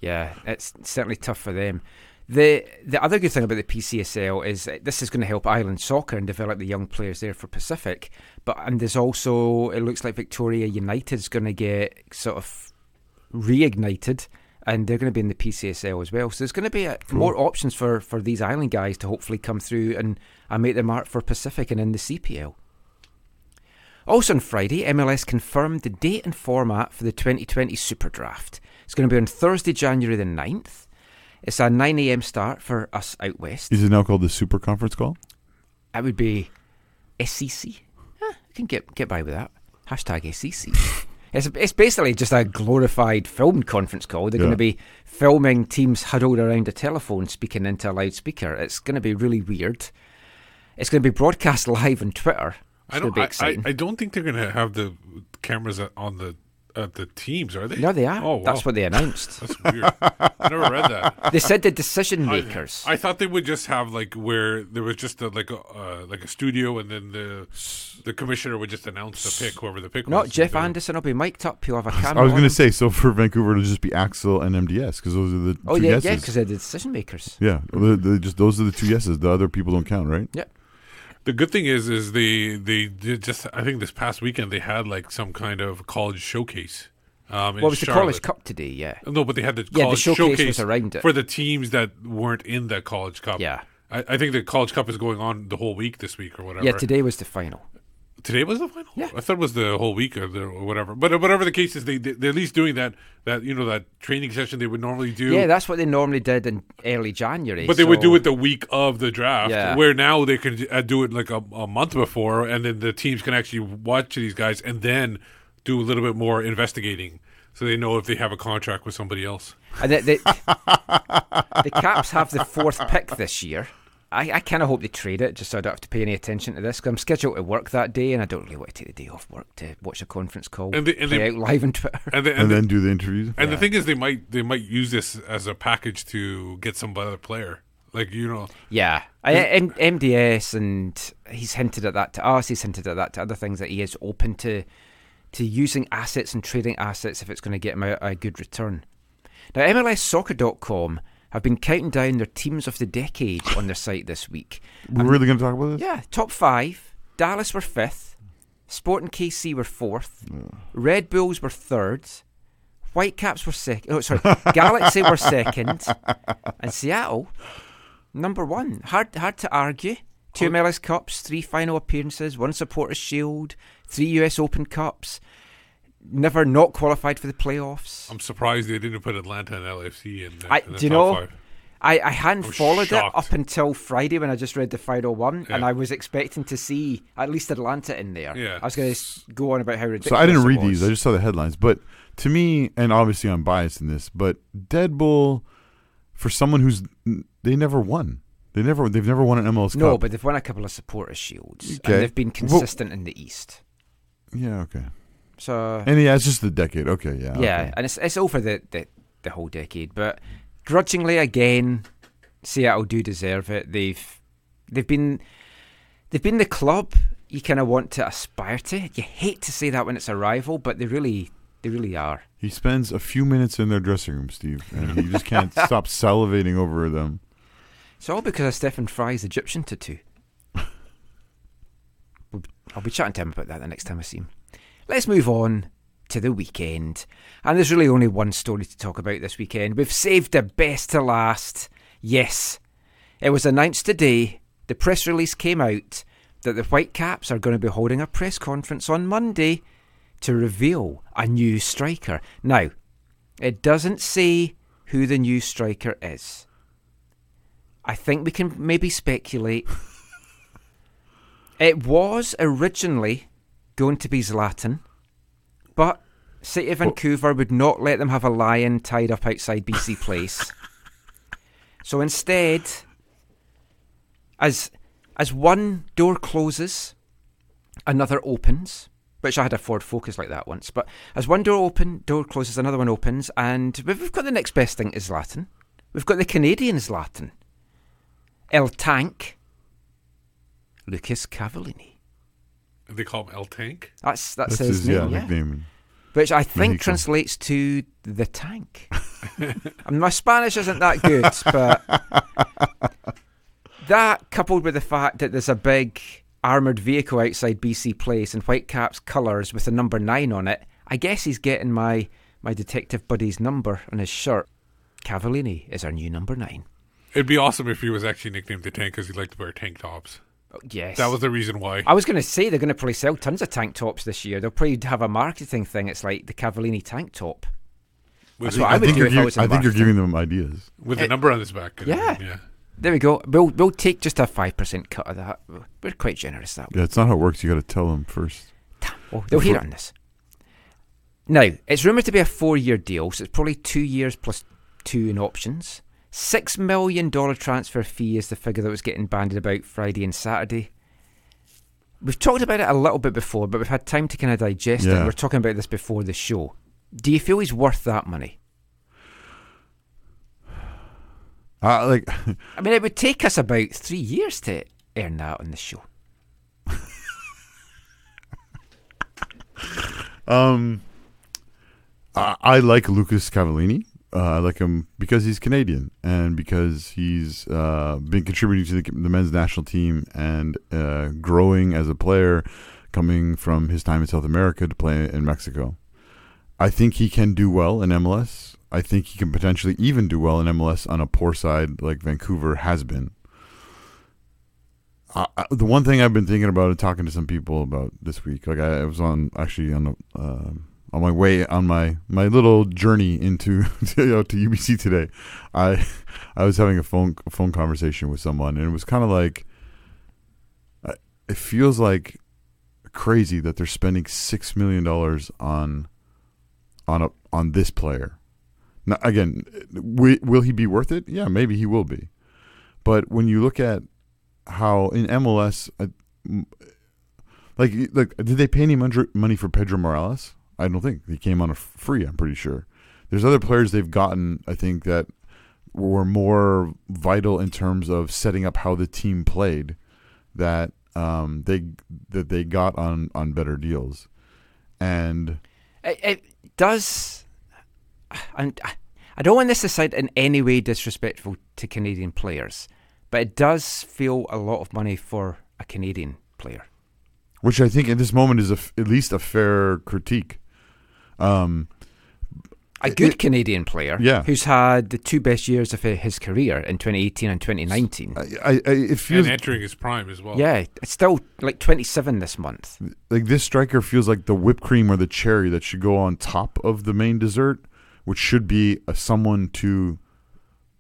yeah, it's certainly tough for them. The the other good thing about the PCSL is this is going to help Island soccer and develop the young players there for Pacific. But and there's also it looks like Victoria United is going to get sort of reignited, and they're going to be in the PCSL as well. So there's going to be a, more options for for these island guys to hopefully come through and and make their mark for Pacific and in the CPL. Also on Friday, MLS confirmed the date and format for the 2020 Super Draft. It's going to be on Thursday, January the 9th. It's a 9am start for us out west. Is it now called the Super Conference Call? That would be SEC. Huh, I can get get by with that. Hashtag SEC. [LAUGHS] It's, it's basically just a glorified film conference call. They're going to be filming teams huddled around a telephone speaking into a loudspeaker. It's going to be really weird. It's going to be broadcast [LAUGHS] live on Twitter. I don't. I, I. I don't think they're going to have the cameras on the at the teams, are they? no, they are. Oh, wow. That's what they announced. That's weird. I never read that. [LAUGHS] they said the decision makers. I, thought they would just have like where there was just a, like a uh, like a studio, and then the the commissioner would just announce the pick, whoever the pick Not was. Jeff And, Anderson will be mic'd up. He'll have a camera. [LAUGHS] I was going to say, so for Vancouver, it'll just be Axel and MDS because those are the Oh two yeah, yeses. yeah, because they're the decision makers. Yeah, the, the, just those are the two yeses. The other people don't count, right? Yeah. The good thing is, is they they did just I think this past weekend they had like some kind of college showcase. Um, in What was the College Cup today? Yeah. No, but they had the the college showcase was around it. for the teams that weren't in the college cup. Yeah. I, I think the college cup is going on the whole week this week or whatever. Yeah, today was the final. Today was the final. Yeah. I thought it was the whole week or, the, or whatever. But uh, whatever the case is, they they- they're at least doing that that you know that training session they would normally do. Yeah, that's what they normally did in early January. But they would do it the week of the draft, Yeah. where now they can uh, do it like a, a month before, and then the teams can actually watch these guys and then do a little bit more investigating, so they know if they have a contract with somebody else. And the, the, [LAUGHS] the Caps have the fourth pick this year. I, I kind of hope they trade it just so I don't have to pay any attention to this. Because I'm scheduled to work that day, and I don't really want to take the day off work to watch a conference call And they- and play they- out live on Twitter. And, the, and, and the, then do the interviews. and the thing is, they might they might use this as a package to get some other player. Like you know, Yeah, I, M- MDS, and he's hinted at that to us. He's hinted at that to other things that he is open to to using assets and trading assets if it's going to get him a, a good return. Now, MLSsoccer.com have been counting down their teams of the decade on their site this week. We're really going to talk about this? Yeah, top five. Dallas were fifth. Sporting KC were fourth. Red Bulls were third. Whitecaps were second. Oh, sorry. Galaxy were second. [LAUGHS] And Seattle, number one. Hard, hard to argue. Two MLS Cups, three final appearances, one Supporters Shield, three US Open Cups. Never not qualified for the playoffs. I'm surprised they didn't put Atlanta and LFC in. The, I- in the do you know, Five. I, I hadn't I followed shocked. it up until Friday when I just read the final one, and I was expecting to see at least Atlanta in there. Yeah. I was going to go on about how ridiculous. So I didn't read these. I just saw the headlines. But to me, and obviously I'm biased in this, but Dead Bull, for someone who's they never won. They never. They've never won an MLS no, Cup. but they've won a couple of supporters shields, Okay. and they've been Well- consistent in the East. yeah, okay. So And yeah, it's just the decade. Okay, yeah, yeah, okay. and it's it's over the, the the whole decade. But grudgingly, again, Seattle do deserve it. They've they've been they've been the club you kind of want to aspire to. You hate to say that when it's a rival, but they really they really are. He spends a few minutes in their dressing room, Steve, and he just can't [LAUGHS] stop salivating over them. It's all because of Stephen Fry's Egyptian tattoo. [LAUGHS] I'll be chatting to him about that the next time I see him. Let's move on to the weekend. And there's really only one story to talk about this weekend. We've saved the best to last. Yes, it was announced today, the press release came out that the Whitecaps are going to be holding a press conference on Monday to reveal a new striker. Now, it doesn't say who the new striker is. I think we can maybe speculate. [LAUGHS] it was originally going to be Zlatan, but City of Vancouver would not let them have a lion tied up outside BC [LAUGHS] Place. so instead, as as one door closes, another opens. Which I had a Ford Focus like that once. But as one door open, door closes, another one opens, and we've got the next best thing is Latin. We've got the Canadian Latin. El Tank, Lucas Cavallini. They call him El Tank. That's that's, That's his, his name, yeah, yeah. nickname. which I think Mexico. translates to the tank. [LAUGHS] and my Spanish isn't that good, [LAUGHS] but that coupled with the fact that there's a big armored vehicle outside BC Place in Whitecaps colours with the number nine on it, I guess he's getting my my detective buddy's number on his shirt. Cavallini is our new number nine. It'd be awesome if he was actually nicknamed the Tank because he liked to wear tank tops. Yes, That was the reason why. I was going to say they're going to probably sell tons of tank tops this year. They'll probably have a marketing thing. It's like the Cavallini tank top. With, That's the, what I I would think, do you're, if I giving, was in I think you're giving them ideas. with eh, the it- number on his back. Yeah. yeah. There we go. We'll we'll take just a five percent cut of that. We're quite generous that way. Yeah, it's not how it works. You got to tell them first. Oh, they'll hear on this. Now, it's rumoured to be a four-year deal, so it's probably two years plus two in options. Six million dollar transfer fee is the figure that was getting bandied about Friday and Saturday. We've talked about it a little bit before, but we've had time to kind of digest it. Yeah. and We're talking about this before the show. Do you feel he's worth that money? [SIGHS] Uh, like, I mean, it would take us about three years to earn that on the show. [LAUGHS] um, I, I like Lucas Cavallini. Uh, I like him because he's Canadian and because he's uh, been contributing to the, the men's national team and uh, growing as a player, coming from his time in South America to play in Mexico. I think he can do well in MLS. I think he can potentially even do well in MLS on a poor side like Vancouver has been. I, I- the one thing I've been thinking about and talking to some people about this week, like I, I was on actually on um on my way on my my little journey into [LAUGHS] to, you know, to UBC today, I I was having a phone phone conversation with someone, and it was kind of like it feels like crazy that they're spending six million dollars on on a on this player. Now, again, wi- will he be worth it? Yeah, maybe he will be. But when you look at how in MLS, like like did they pay any mon- money for Pedro Morales? I don't think he came on a free. I'm pretty sure. There's other players they've gotten. I think that were more vital in terms of setting up how the team played. That um, they that they got on on better deals, and It, it does. And I don't want this to sound in any way disrespectful to Canadian players, but it does feel a lot of money for a Canadian player. which I think at this moment is a at least a fair critique. Um, A good Canadian player, yeah. who's had the two best years of his career in 2018 and 2019. I, I, I it feels and entering his prime as well. yeah, it's still like 27 this month. like this striker feels like the whipped cream or the cherry that should go on top of the main dessert, which should be a, someone to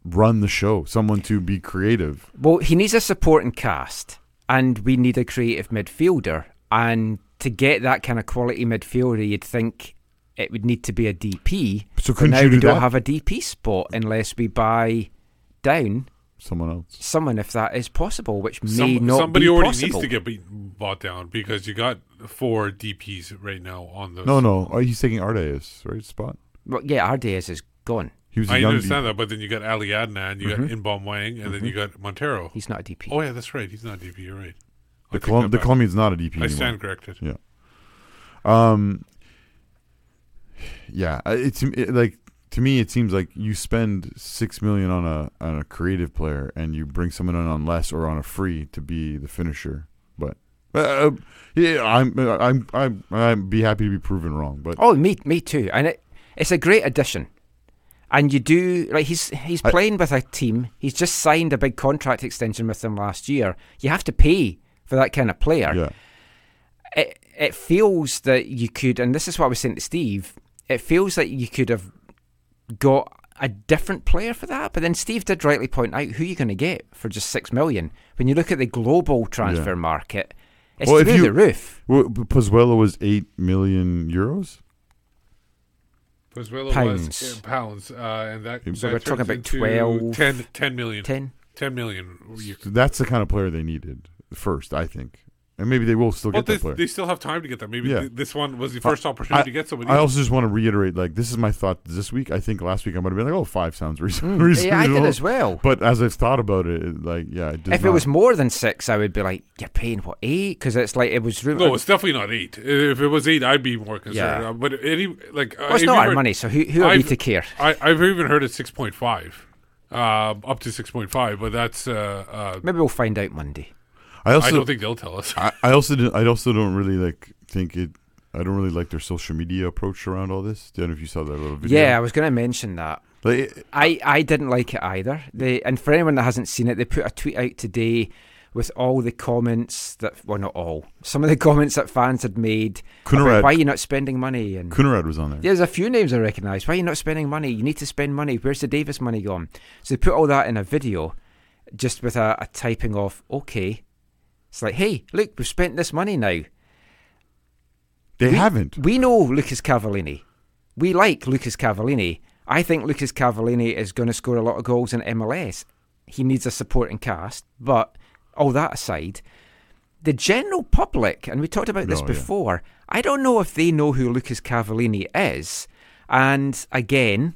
run the show, someone to be creative. Well, he needs a supporting cast, and we need a creative midfielder. And to get that kind of quality midfielder, you'd think it would need to be a DP. So couldn't now you we do don't that? have a DP spot unless we buy down Someone else. someone, if that is possible, which may Some- not somebody be already possible. needs to get beat, bought down because you got four DPs right now on the. No, no, oh, he's taking Ardaiz right spot. Well, yeah, Ardaiz is gone. He was a I young understand that, but then you got Ali Adnan, you got Inbeom Hwang, and then you got Montero. Mm-hmm. He's not a DP. Oh yeah, that's right. He's not a DP. You're right. The, I'll take Colum- the. Colombian's not a DP I anymore. stand corrected. Yeah. Um. Yeah, uh, it's it, like to me, it seems like you spend six million on a on a creative player, and you bring someone in on less or on a free to be the finisher. But uh, yeah, I'm I'm I'm I'd be happy to be proven wrong. But Oh, me, me too. And it, it's a great addition. And you do like he's he's I- playing with a team. He's just signed a big contract extension with them last year. You have to pay for that kind of player. yeah, It it feels that you could, and this is what I was saying to Steve. It feels like you could have got a different player for that. But then Steve did rightly point out who you're going to get for just six million. When you look at the global transfer Yeah. market, it's Well, through you- the roof. well, Pozuelo was eight million euros. Pozuelo Pounds. was in pounds, uh, and that, So that we're talking about into 12, 10, 10 million. Ten. 10 million. You- That's the kind of player they needed first, I think, and maybe they will still Well, get they, that player. they still have time to get that. Maybe Yeah. th- this one was the first opportunity I, to get somebody. I also just want to reiterate, like this is my thought this week. I think last week I might have been like, oh, five sounds [LAUGHS] reasonable." Mm, Yeah, I did as well. But as I've thought about it, it, like, yeah, it does If it was more than six, I would be like, "You're paying what eight? Because it's like it was. Really, no, it's definitely not eight. If it was eight, I'd be more concerned. Yeah. Uh, But any like, uh, well, it's not you our heard- money, so who, who are we to care? I, I've even heard it six point five, uh, up to six point five. But that's uh, uh, Maybe we'll find out Monday. I also, I don't think they'll tell us. I, I also, didn't, I also don't really like think it. I don't really like their social media approach around all this. I don't know if you saw that little video. Yeah, I was going to mention that. like, it- I, I didn't like it either. They and for anyone that hasn't seen it, they put a tweet out today with all the comments that well, not all, some of the [LAUGHS] comments that fans had made about Kunarad- why are you not spending money and Kunarad was on there. There's a few names I recognise. Why are you not spending money? You need to spend money. Where's the Davies money gone? So they put all that in a video, just with a, a typing of okay. It's like, hey, look, we've spent this money now. They we, haven't. We know Lucas Cavallini. We like Lucas Cavallini. I think Lucas Cavallini is going to score a lot of goals in MLS. He needs a supporting cast, but all that aside, the general public, and we talked about this No, yeah. before, I don't know if they know who Lucas Cavallini is. And again,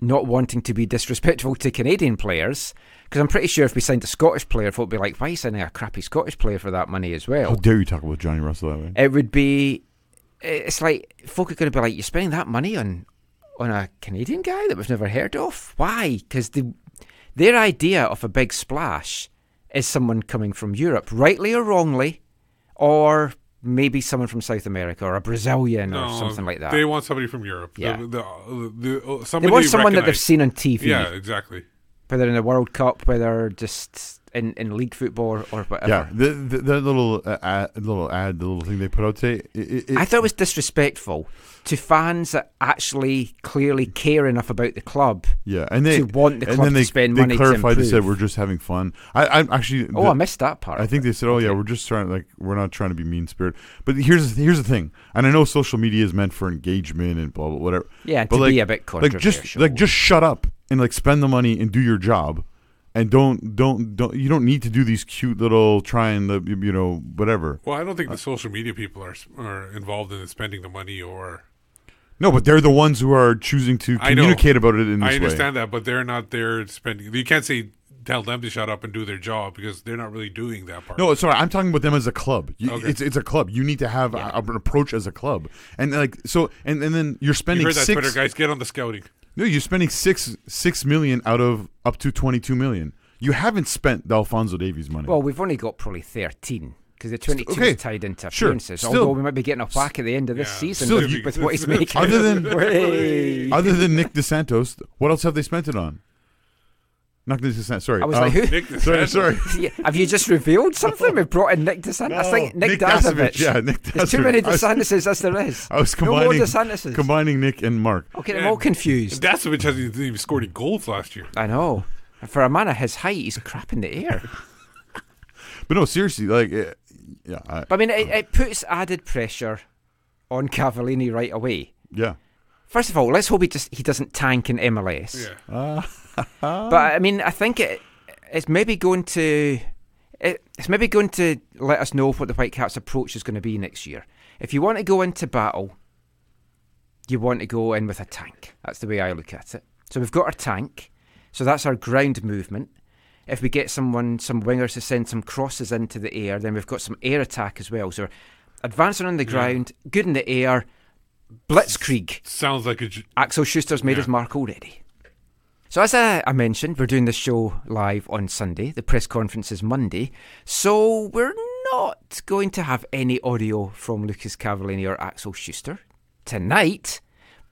not wanting to be disrespectful to Canadian players, because I'm pretty sure if we signed a Scottish player, folk would be like, why are you signing a crappy Scottish player for that money as well? How dare you talk about Johnny Russell that way? it would be it's like folk are going to be like you're spending that money on on a Canadian guy that we've never heard of why because the their idea of a big splash is someone coming from Europe rightly or wrongly or maybe someone from South America or a Brazilian or something like that They want somebody from Europe. Yeah. The, the, the, uh, they want someone that they've seen on TV Yeah, exactly. Whether in the World Cup whether just in, in league football or, whatever Yeah, the, the, that little uh, ad, little ad, the little thing they put out today. It, it, I thought it was disrespectful to fans that actually clearly care enough about the club yeah, and they to want the and club then to they, spend they money to clarified. They said we're just having fun. I, actually. Oh, the- I missed that part. I think they said, "Oh yeah, we're just trying like we're not trying to be mean spirit." But here's here's the thing, and I know social media is meant for engagement and blah blah whatever. Yeah, but to like, be a bit like just controversial. like just shut up and like spend the money and do your job, and don't don't don't you don't need to do these cute little trying the you know whatever. Well, I don't think uh, the social media people are are involved in spending the money or. No, but they're the ones who are choosing to communicate about it in this I way. understand that, but they're not there spending. You can't say tell them to shut up and do their job because they're not really doing that part. No, sorry, I'm talking about them as a club. You, Okay. It's it's a club. You need to have a, an approach as a club, and like so, and, and then you're you spending heard that six. Twitter guys get on the scouting. No, you're spending six six million out of up to twenty two million. You haven't spent the Alfonso Davies money. Well, we've only got probably 13 because the 22 okay, is tied into sure, appearances. still- although we might be getting a whack at the end of this Yeah, season still, with, you- with what he's [LAUGHS] making. other than [LAUGHS] Way. other than Nick DeSantos, what else have they spent it on? Not Nick DeSantos. Sorry, I was um, like, who? Nick [LAUGHS] Sorry, DeSantis. sorry. Yeah, Have you just revealed something? We've brought in Nick DeSantis. I think Nick, Nick Dasovic. Dasovic, yeah, Nick There's too many Dasovic. I was- DeSantises as there is. I was no more combining DeSantises. combining Nick and Marc. okay, I'm all confused. Dasovic hasn't even scored any goals last year. I know. For a man of his height, he's crap in the air. [LAUGHS] But no, seriously, like, eh, yeah, I, But I mean, it, it puts added pressure on Cavallini right away. yeah. First of all, let's hope he just he doesn't tank in MLS. Yeah. But I mean, I think it it's maybe going to it, it's maybe going to let us know what the Whitecaps' approach is going to be next year. If you want to go into battle, you want to go in with a tank. That's the way I look at it. So we've got our tank. So that's our ground movement. If we get someone, some wingers to send some crosses into the air, then we've got some air attack as well. So advancing on the ground, good in the air, blitzkrieg. Sounds like a. Axel Schuster's made Yeah. his mark already. So as I, mentioned, we're doing the show live on Sunday. The press conference is Monday. So we're not going to have any audio from Lucas Cavallini or Axel Schuster tonight.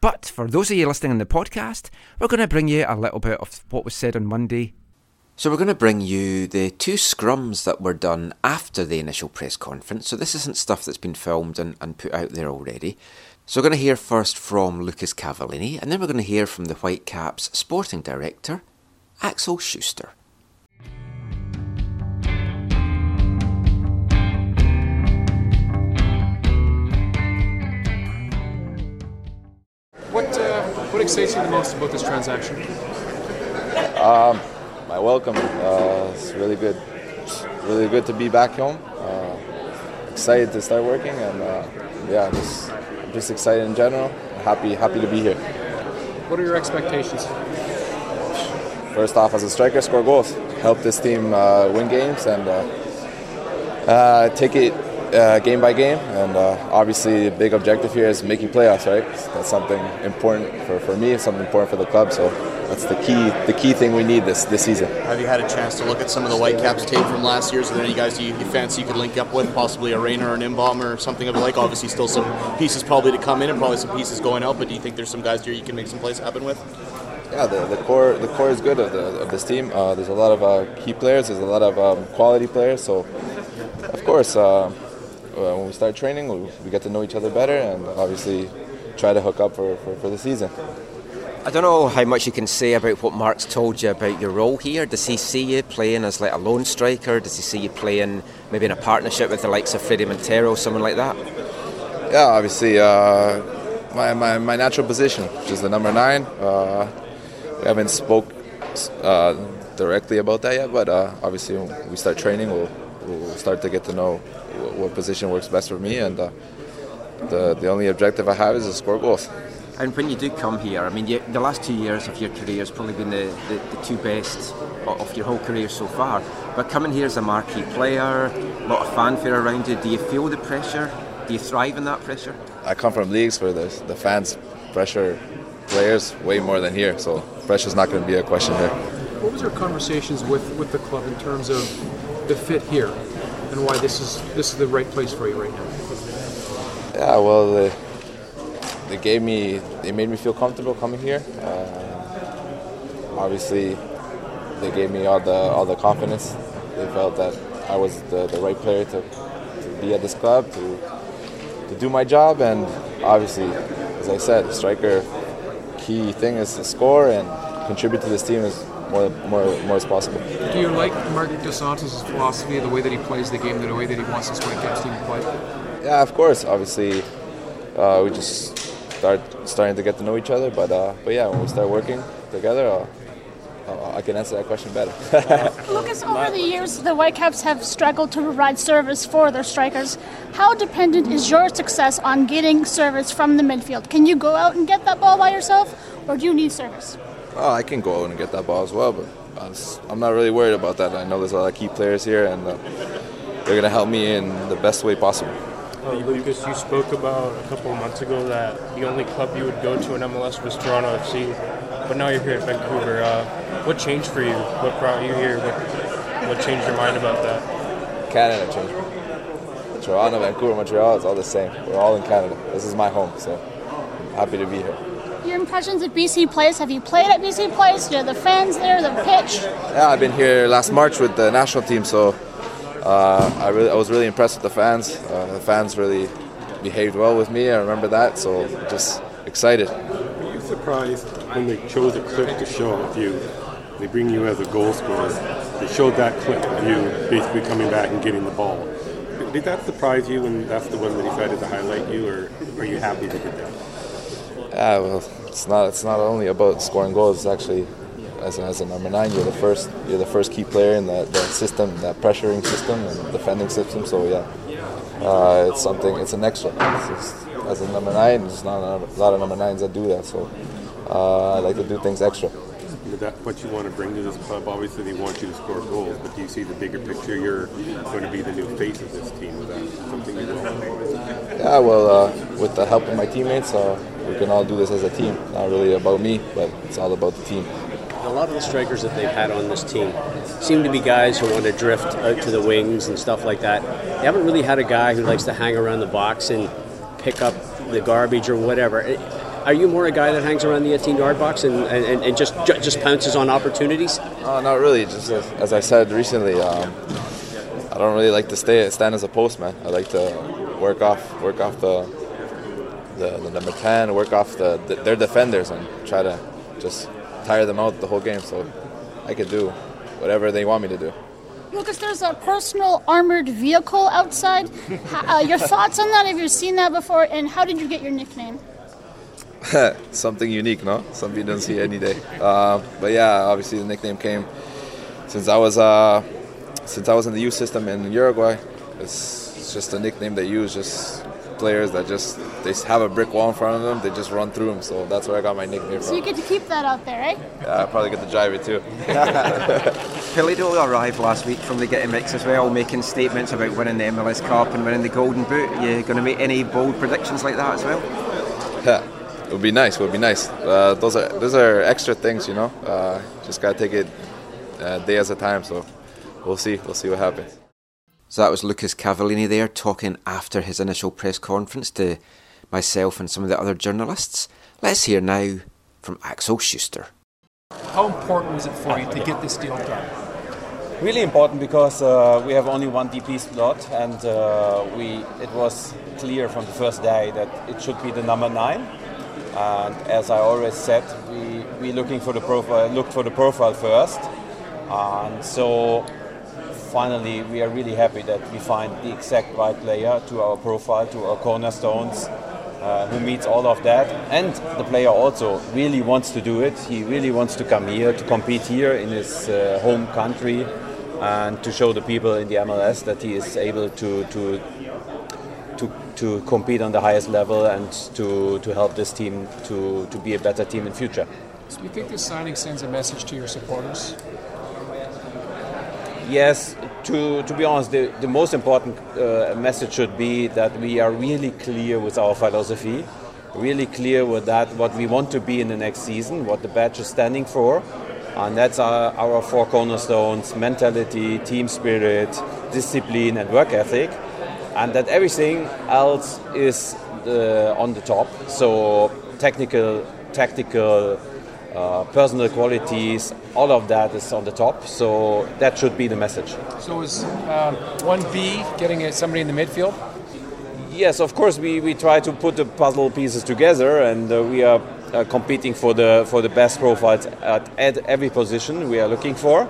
But for those of you listening on the podcast, we're going to bring you a little bit of what was said on Monday. So we're going to bring you the two scrums that were done after the initial press conference. So this isn't stuff that's been filmed and, and put out there already. So we're going to hear first from Lucas Cavallini, and then we're going to hear from the Whitecaps sporting director, Axel Schuster. What uh, what excites you the most about this transaction? my welcome. Uh, it's really good. Really good to be back home. Uh, excited to start working, and uh, yeah, just just excited in general. Happy happy to be here. What are your expectations? First off, as a striker, score goals, help this team uh, win games, and uh, uh, take it uh, game by game. And uh, obviously, the big objective here is making playoffs. Right? That's something important for, for me. Something important for the club. So that's the key the key thing we need this this season. Have you had a chance to look at some of the Whitecaps tape from last year? Is there any guys you, you fancy you could link up with, possibly a Reyna or an Imbomber or something of the like? Obviously, still some pieces probably to come in and probably some pieces going out. But do you think there's some guys here you can make some plays happen with? Yeah, the, the core the core is good of, the, of this team. Uh, there's a lot of uh, key players. There's a lot of um, quality players. So, of course, uh, uh, when we start training, we, we get to know each other better, and obviously try to hook up for, for, for the season. I don't know how much you can say about what Marc's told you about your role here. Does he see you playing as like a lone striker? Does he see you playing maybe in a partnership with the likes of Fredy Montero, someone like that? Yeah, obviously, uh, my, my, my natural position, which is the number nine. Uh, we haven't spoke uh, directly about that yet, but uh, obviously when we start training, we'll, we'll start to get to know what, what position works best for me, and uh, the the only objective I have is to score goals. And when you do come here, I mean, you, the last two years of your career has probably been the, the, the two best of your whole career so far. But coming here as a marquee player, a lot of fanfare around you, do you feel the pressure? Do you thrive in that pressure? I come from leagues where the, the fans pressure players way more than here, so pressure's not going to be a question here. What was your conversations with, with the club in terms of the fit here and why this is this is the right place for you right now? Yeah, well, they, they gave me, they made me feel comfortable coming here. Uh, obviously, they gave me all the all the confidence. They felt that I was the, the right player to, to be at this club to to do my job, and obviously, as I said, striker key thing is to score and contribute to this team as more more more as possible. Do you like Marc Dos Santos' philosophy, the way that he plays the game, the way that he wants this Whitecaps team to play? Yeah, of course. Obviously, uh, we just start starting to get to know each other. But uh, but yeah, when we start working together, uh, I can answer that question better. [LAUGHS] Lucas, over the years, the Whitecaps have struggled to provide service for their strikers. How dependent is your success on getting service from the midfield? Can you go out and get that ball by yourself, or do you need service? Oh, I can go out and get that ball as well, but was- I'm not really worried about that. I know there's a lot of key players here, and uh, they're gonna help me in the best way possible. Uh, Lucas, you spoke about a couple of months ago that the only club you would go to in MLS was Toronto FC, but now you're here at Vancouver. Uh, what changed for you? What brought you here? What, what changed your mind about that? Canada changed me. Toronto, Vancouver, Montreal, it's all the same. We're all in Canada. This is my home, so I'm happy to be here. Your impressions of BC Place? Have you played at BC Place? Do the fans there, the pitch? Yeah, I've been here last March with the national team, so uh, I really, I was really impressed with the fans. Uh, the fans really behaved well with me. I remember that, so just excited. Were you surprised when they chose a clip to show of you? They bring you as a goal scorer. They showed that clip of you basically coming back and getting the ball. Did that surprise you when that's the one that decided to highlight you, or are you happy they did that? Yeah, well, it's not it's not only about scoring goals. It's actually as a, as a number nine, you're the first you're the first key player in that, that system, that pressuring system and defending system. So yeah, uh, it's something. It's an extra. It's just, as a number nine, there's not a lot of number nines that do that. So uh, I like to do things extra. That what you want to bring to this club? Obviously, they want you to score goals, but do you see the bigger picture? You're going to be the new face of this team. Is that something you want? Yeah, well, uh, with the help of my teammates, uh, we can all do this as a team. Not really about me, but it's all about the team. A lot of the strikers that they've had on this team seem to be guys who want to drift out to the wings and stuff like that. They haven't really had a guy who likes to hang around the box and pick up the garbage or whatever. Are you more a guy that hangs around the 18 yard box and, and, and just ju- just pounces on opportunities? Uh, not really. Just as, as I said recently, um, I don't really like to stay stand as a postman. I like to work off work off the the, the number ten, work off the, the their defenders, and try to just tire them out the whole game. So I could do whatever they want me to do. Lucas, there's a personal armored vehicle outside. Uh, your [LAUGHS] thoughts on that? Have you seen that before? And how did you get your nickname? [LAUGHS] Something unique, no? Something you don't see any day. Uh, but yeah, obviously the nickname came since I was uh, since I was in the youth system in Uruguay. It's, it's just a nickname they use. Just players that just they have a brick wall in front of them. They just run through them. So that's where I got my nickname So you get to keep that out there, right? Yeah, I probably get to drive it too. [LAUGHS] Pulido arrived last week from the Getty Mix as well, making statements about winning the MLS Cup and winning the Golden Boot. Are You going to make any bold predictions like that as well? Yeah, [LAUGHS] it would be nice. It would be nice. Uh, those are those are extra things, you know. Uh, just gotta take it uh, day at a time. So we'll see. We'll see what happens. So that was Lucas Cavallini there talking after his initial press conference to myself and some of the other journalists. Let's hear now from Axel Schuster. How important was it for you to get this deal done? Really important because uh, we have only one DP slot, and uh, we it was clear from the first day that it should be the number nine. And as I always said, we we looking for the profile, looked for the profile first, and so finally we are really happy that we find the exact right player to our profile, to our cornerstones. Uh, who meets all of that and the player also really wants to do it he really wants to come here to compete here in his uh, home country and to show the people in the MLS that he is able to to to, to compete on the highest level and to, to help this team to, to be a better team in future. So you think this signing sends a message to your supporters? Yes, to, to be honest, the, the most important uh, message should be that we are really clear with our philosophy, really clear with that what we want to be in the next season, what the badge is standing for, and that's our, our four cornerstones: mentality, team spirit, discipline, and work ethic, and that everything else is uh, on the top. So technical, tactical. Uh, personal qualities, all of that is on the top. So that should be the message. So is um, 1B getting somebody in the midfield? Yes, of course, we, we try to put the puzzle pieces together, and uh, we are uh, competing for the for the best profiles at, at every position we are looking for.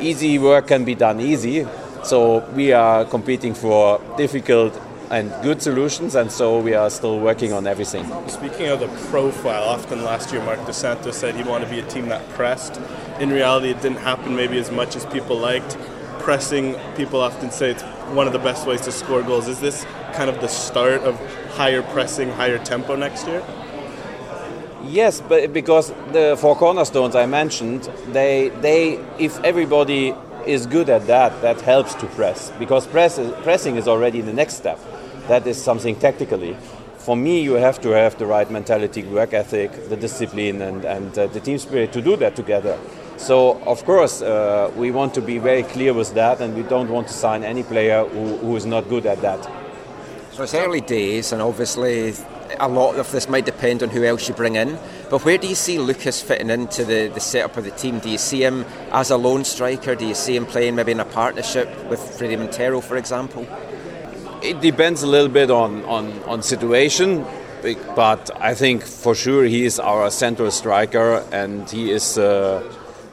Easy work can be done easy, so we are competing for difficult and good solutions, and so we are still working on everything. Speaking of the profile, often last year Mark DeSanto said he wanted to be a team that pressed. In reality, it didn't happen maybe as much as people liked. Pressing, people often say it's one of the best ways to score goals. Is this kind of the start of higher pressing, higher tempo next year? Yes, but because the four cornerstones I mentioned, they they if everybody is good at that, that helps to press because press is, pressing is already the next step. That is something tactically. For me, you have to have the right mentality, work ethic, the discipline, and and uh, the team spirit to do that together. So of course uh, we want to be very clear with that, and we don't want to sign any player who, who is not good at that. So it's early days, and obviously a lot of this might depend on who else you bring in. But where do you see Lucas fitting into the, the setup of the team? Do you see him as a lone striker? Do you see him playing maybe in a partnership with Fredy Montero, for example? It depends a little bit on, on, on situation, but I think for sure he is our central striker and he is uh,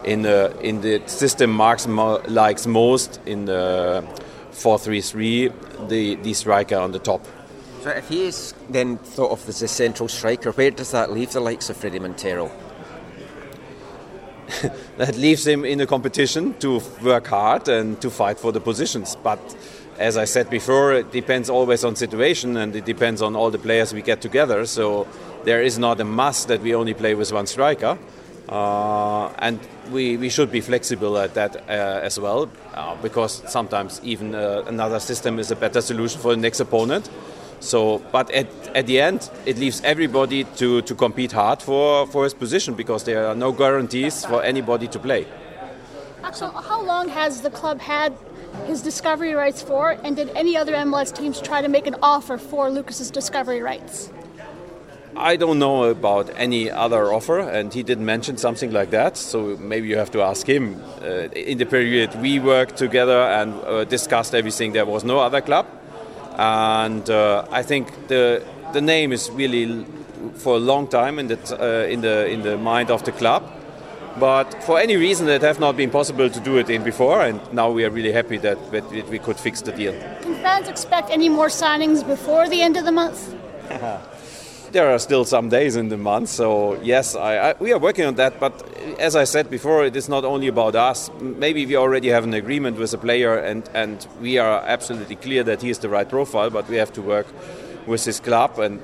in, the, in the system Marc's mo- likes most in the 4-3-3, the, the striker on the top. So if he is then thought of as a central striker, where does that leave the likes of Fredy Montero? [LAUGHS] that leaves him in a competition to work hard and to fight for the positions. But as I said before, it depends always on situation and it depends on all the players we get together. So there is not a must that we only play with one striker. Uh, and we, we should be flexible at that uh, as well, uh, because sometimes even uh, another system is a better solution for the next opponent. So, but at, at the end, it leaves everybody to, to compete hard for, for his position because there are no guarantees for anybody to play. Axel, how long has the club had his discovery rights for, and did any other MLS teams try to make an offer for Lucas's discovery rights? I don't know about any other offer, and he didn't mention something like that. So maybe you have to ask him. Uh, in the period we worked together and uh, discussed everything, there was no other club, and uh, I think the the name is really for a long time in the uh, in the in the mind of the club. But for any reason, it have not been possible to do it in before, and now we are really happy that, that we could fix the deal. Can fans expect any more signings before the end of the month? [LAUGHS] there are still some days in the month, so yes, I, I, we are working on that. But as I said before, it is not only about us. Maybe we already have an agreement with a player, and, and we are absolutely clear that he is the right profile, but we have to work with his club. And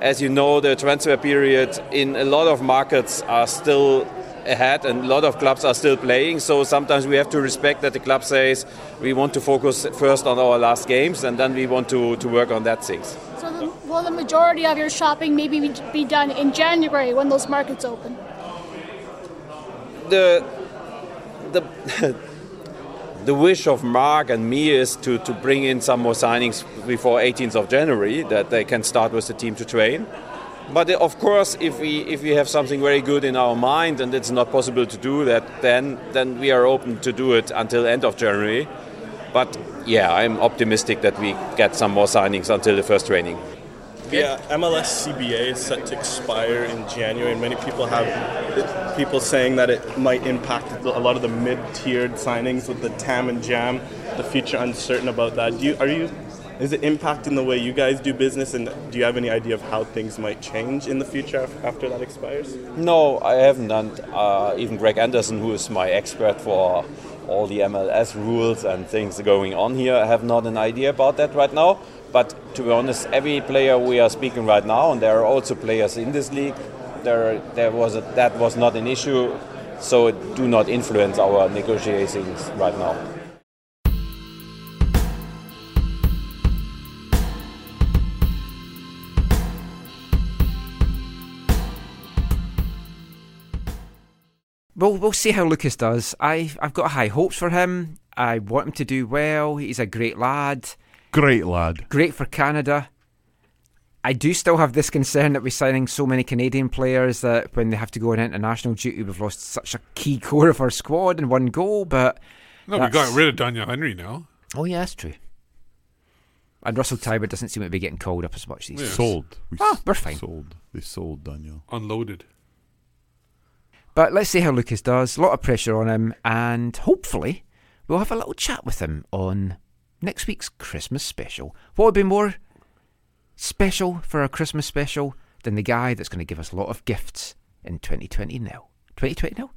as you know, the transfer period in a lot of markets are still ahead and a lot of clubs are still playing so sometimes we have to respect that the club says we want to focus first on our last games and then we want to, to work on that things So, the, will the majority of your shopping maybe be- be done in January when those markets open? the the [LAUGHS] the wish of Marc and me is to, to bring in some more signings before 18th of January that they can start with the team to train. But uh, of course, if we if we have something very good in our mind and it's not possible to do that, then then we are open to do it until end of January. But yeah, I'm optimistic that we get some more signings until the first training. Yeah, MLS CBA is set to expire in January, and many people have people saying that it might impact a lot of the mid-tiered signings with the TAM and JAM. The future uncertain about that. Do you, are you? Is it impacting the way you guys do business, and do you have any idea of how things might change in the future after that expires? No, I haven't. And uh, even Greg Anderson, who is my expert for all the MLS rules and things going on here, I have not an idea about that right now. But to be honest, every player we are speaking right now, and there are also players in this league, there there was a, that was not an issue, so it do not influence our negotiations right now. Well, we'll see how Lucas does. I, I've got high hopes for him. I want him to do well. He's a great lad. Great lad. Great for Canada. I do still have this concern that we're signing so many Canadian players that when they have to go on international duty, we've lost such a key core of our squad in one goal. But No, we got rid of Doneil Henry now. Oh yeah, that's true. And Russell Teibert doesn't seem to be getting called up as much these days. Sold. We Ah, we're fine. Sold. They sold Daniel. Unloaded. But let's see how Lucas does. A lot of pressure on him, and hopefully we'll have a little chat with him on next week's Christmas special. What would be more special for a Christmas special than the guy that's going to give us a lot of gifts in 2020 now? 2020 now?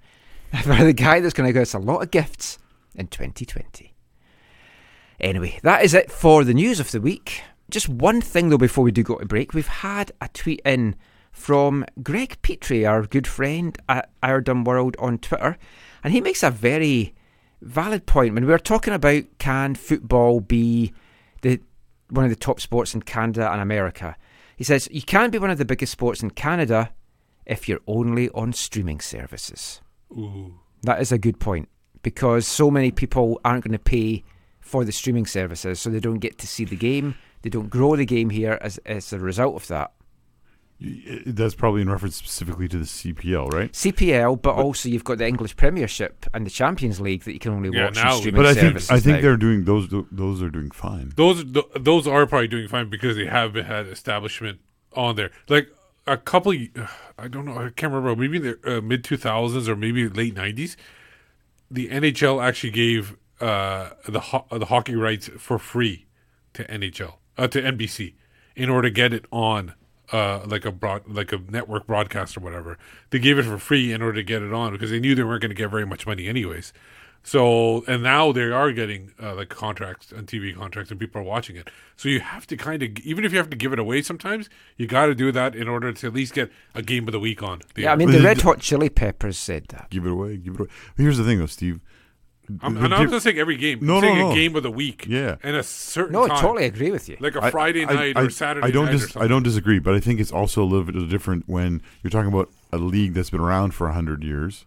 [LAUGHS] for the guy that's going to give us a lot of gifts in 2020. Anyway, that is it for the news of the week. Just one thing though before we do go to break. We've had a tweet in from Greg Petrie, our good friend at Iredom World on Twitter, and he makes a very valid point. When we were talking about can football be the one of the top sports in Canada and America, he says you can be one of the biggest sports in Canada if you're only on streaming services. Ooh. That is a good point because so many people aren't going to pay for the streaming services, so they don't get to see the game. They don't grow the game here as, as a result of that. Y- That's probably in reference specifically to the CPL, right? CPL, but, also you've got the English Premiership and the Champions League that you can only Yeah, watch now- on streaming But I think. I think now. they're doing those. Those are doing fine. Those those are probably doing fine because they have had establishment on there. Like a couple, I don't know, I can't remember. Maybe in the uh, mid two thousands or maybe late nineties, the NHL actually gave uh, the ho- the hockey rights for free to NHL uh, to NBC in order to get it on. Uh, like a broad, like a network broadcast or whatever, they gave it for free in order to get it on because they knew they weren't going to get very much money anyways. So, and now they are getting uh, like contracts and TV contracts, and people are watching it. So you have to kind of, even if you have to give it away, sometimes you got to do that in order to at least get a game of the week on. the yeah, I mean the [LAUGHS] Red Hot Chili Peppers said that. Give it away. Give it away. Here's the thing, though, Steve. I'm, The I'm not diff- saying every game. No, I'm no, saying no. a game of the week. Yeah. and a certain. No, I time. totally agree with you. Like a Friday I- night I- or Saturday I don't night. dis- or something. I don't disagree, but I think it's also a little bit different when you're talking about a league that's been around for hundred years,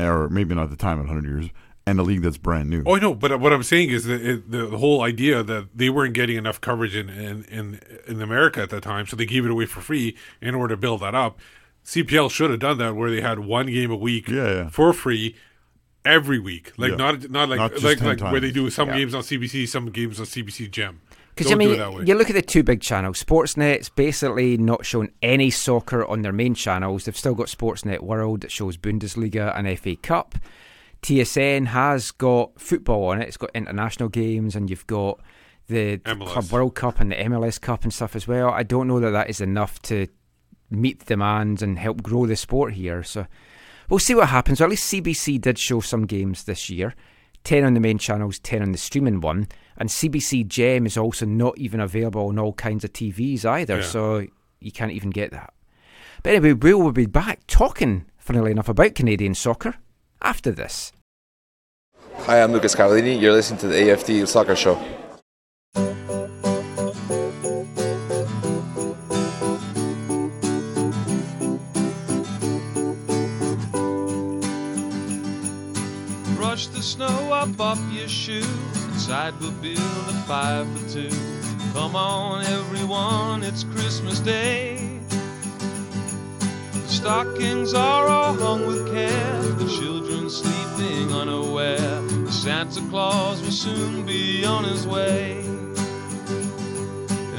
or maybe not at the time, hundred years, and a league that's brand new. Oh, I know, but what I'm saying is that it, the, the whole idea that they weren't getting enough coverage in, in in in America at that time, so they gave it away for free in order to build that up. CPL should have done that, where they had one game a week yeah, for free every week, like Yeah. not not like Not just like 10 like where they do some Yeah. games on CBC, some games on CBC Gem. Because Don't I do mean, it that way. you look at the two big channels. Sportsnet's basically not shown any soccer on their main channels. They've still got Sportsnet World that shows Bundesliga and FA Cup. TSN has got football on it. It's got international games, and you've got the, the MLS. Club World Cup and the MLS Cup and stuff as well. I don't know that that is enough to meet the demands and help grow the sport here. So we'll see what happens. Well, at least CBC did show some games this year. 10 on the main channels, 10 on the streaming one. And CBC Gem is also not even available on all kinds of TVs either, Yeah. so you can't even get that. But anyway, we will be back talking, funnily enough, about Canadian soccer after this. Hi, I'm Lucas Cavallini. You're listening to the AFTN Soccer Show. The snow up off your shoe. Inside we'll build a fire for two. Come on, everyone, it's Christmas Day. The stockings are all hung with care. The children sleeping unaware. Santa Claus will soon be on his way.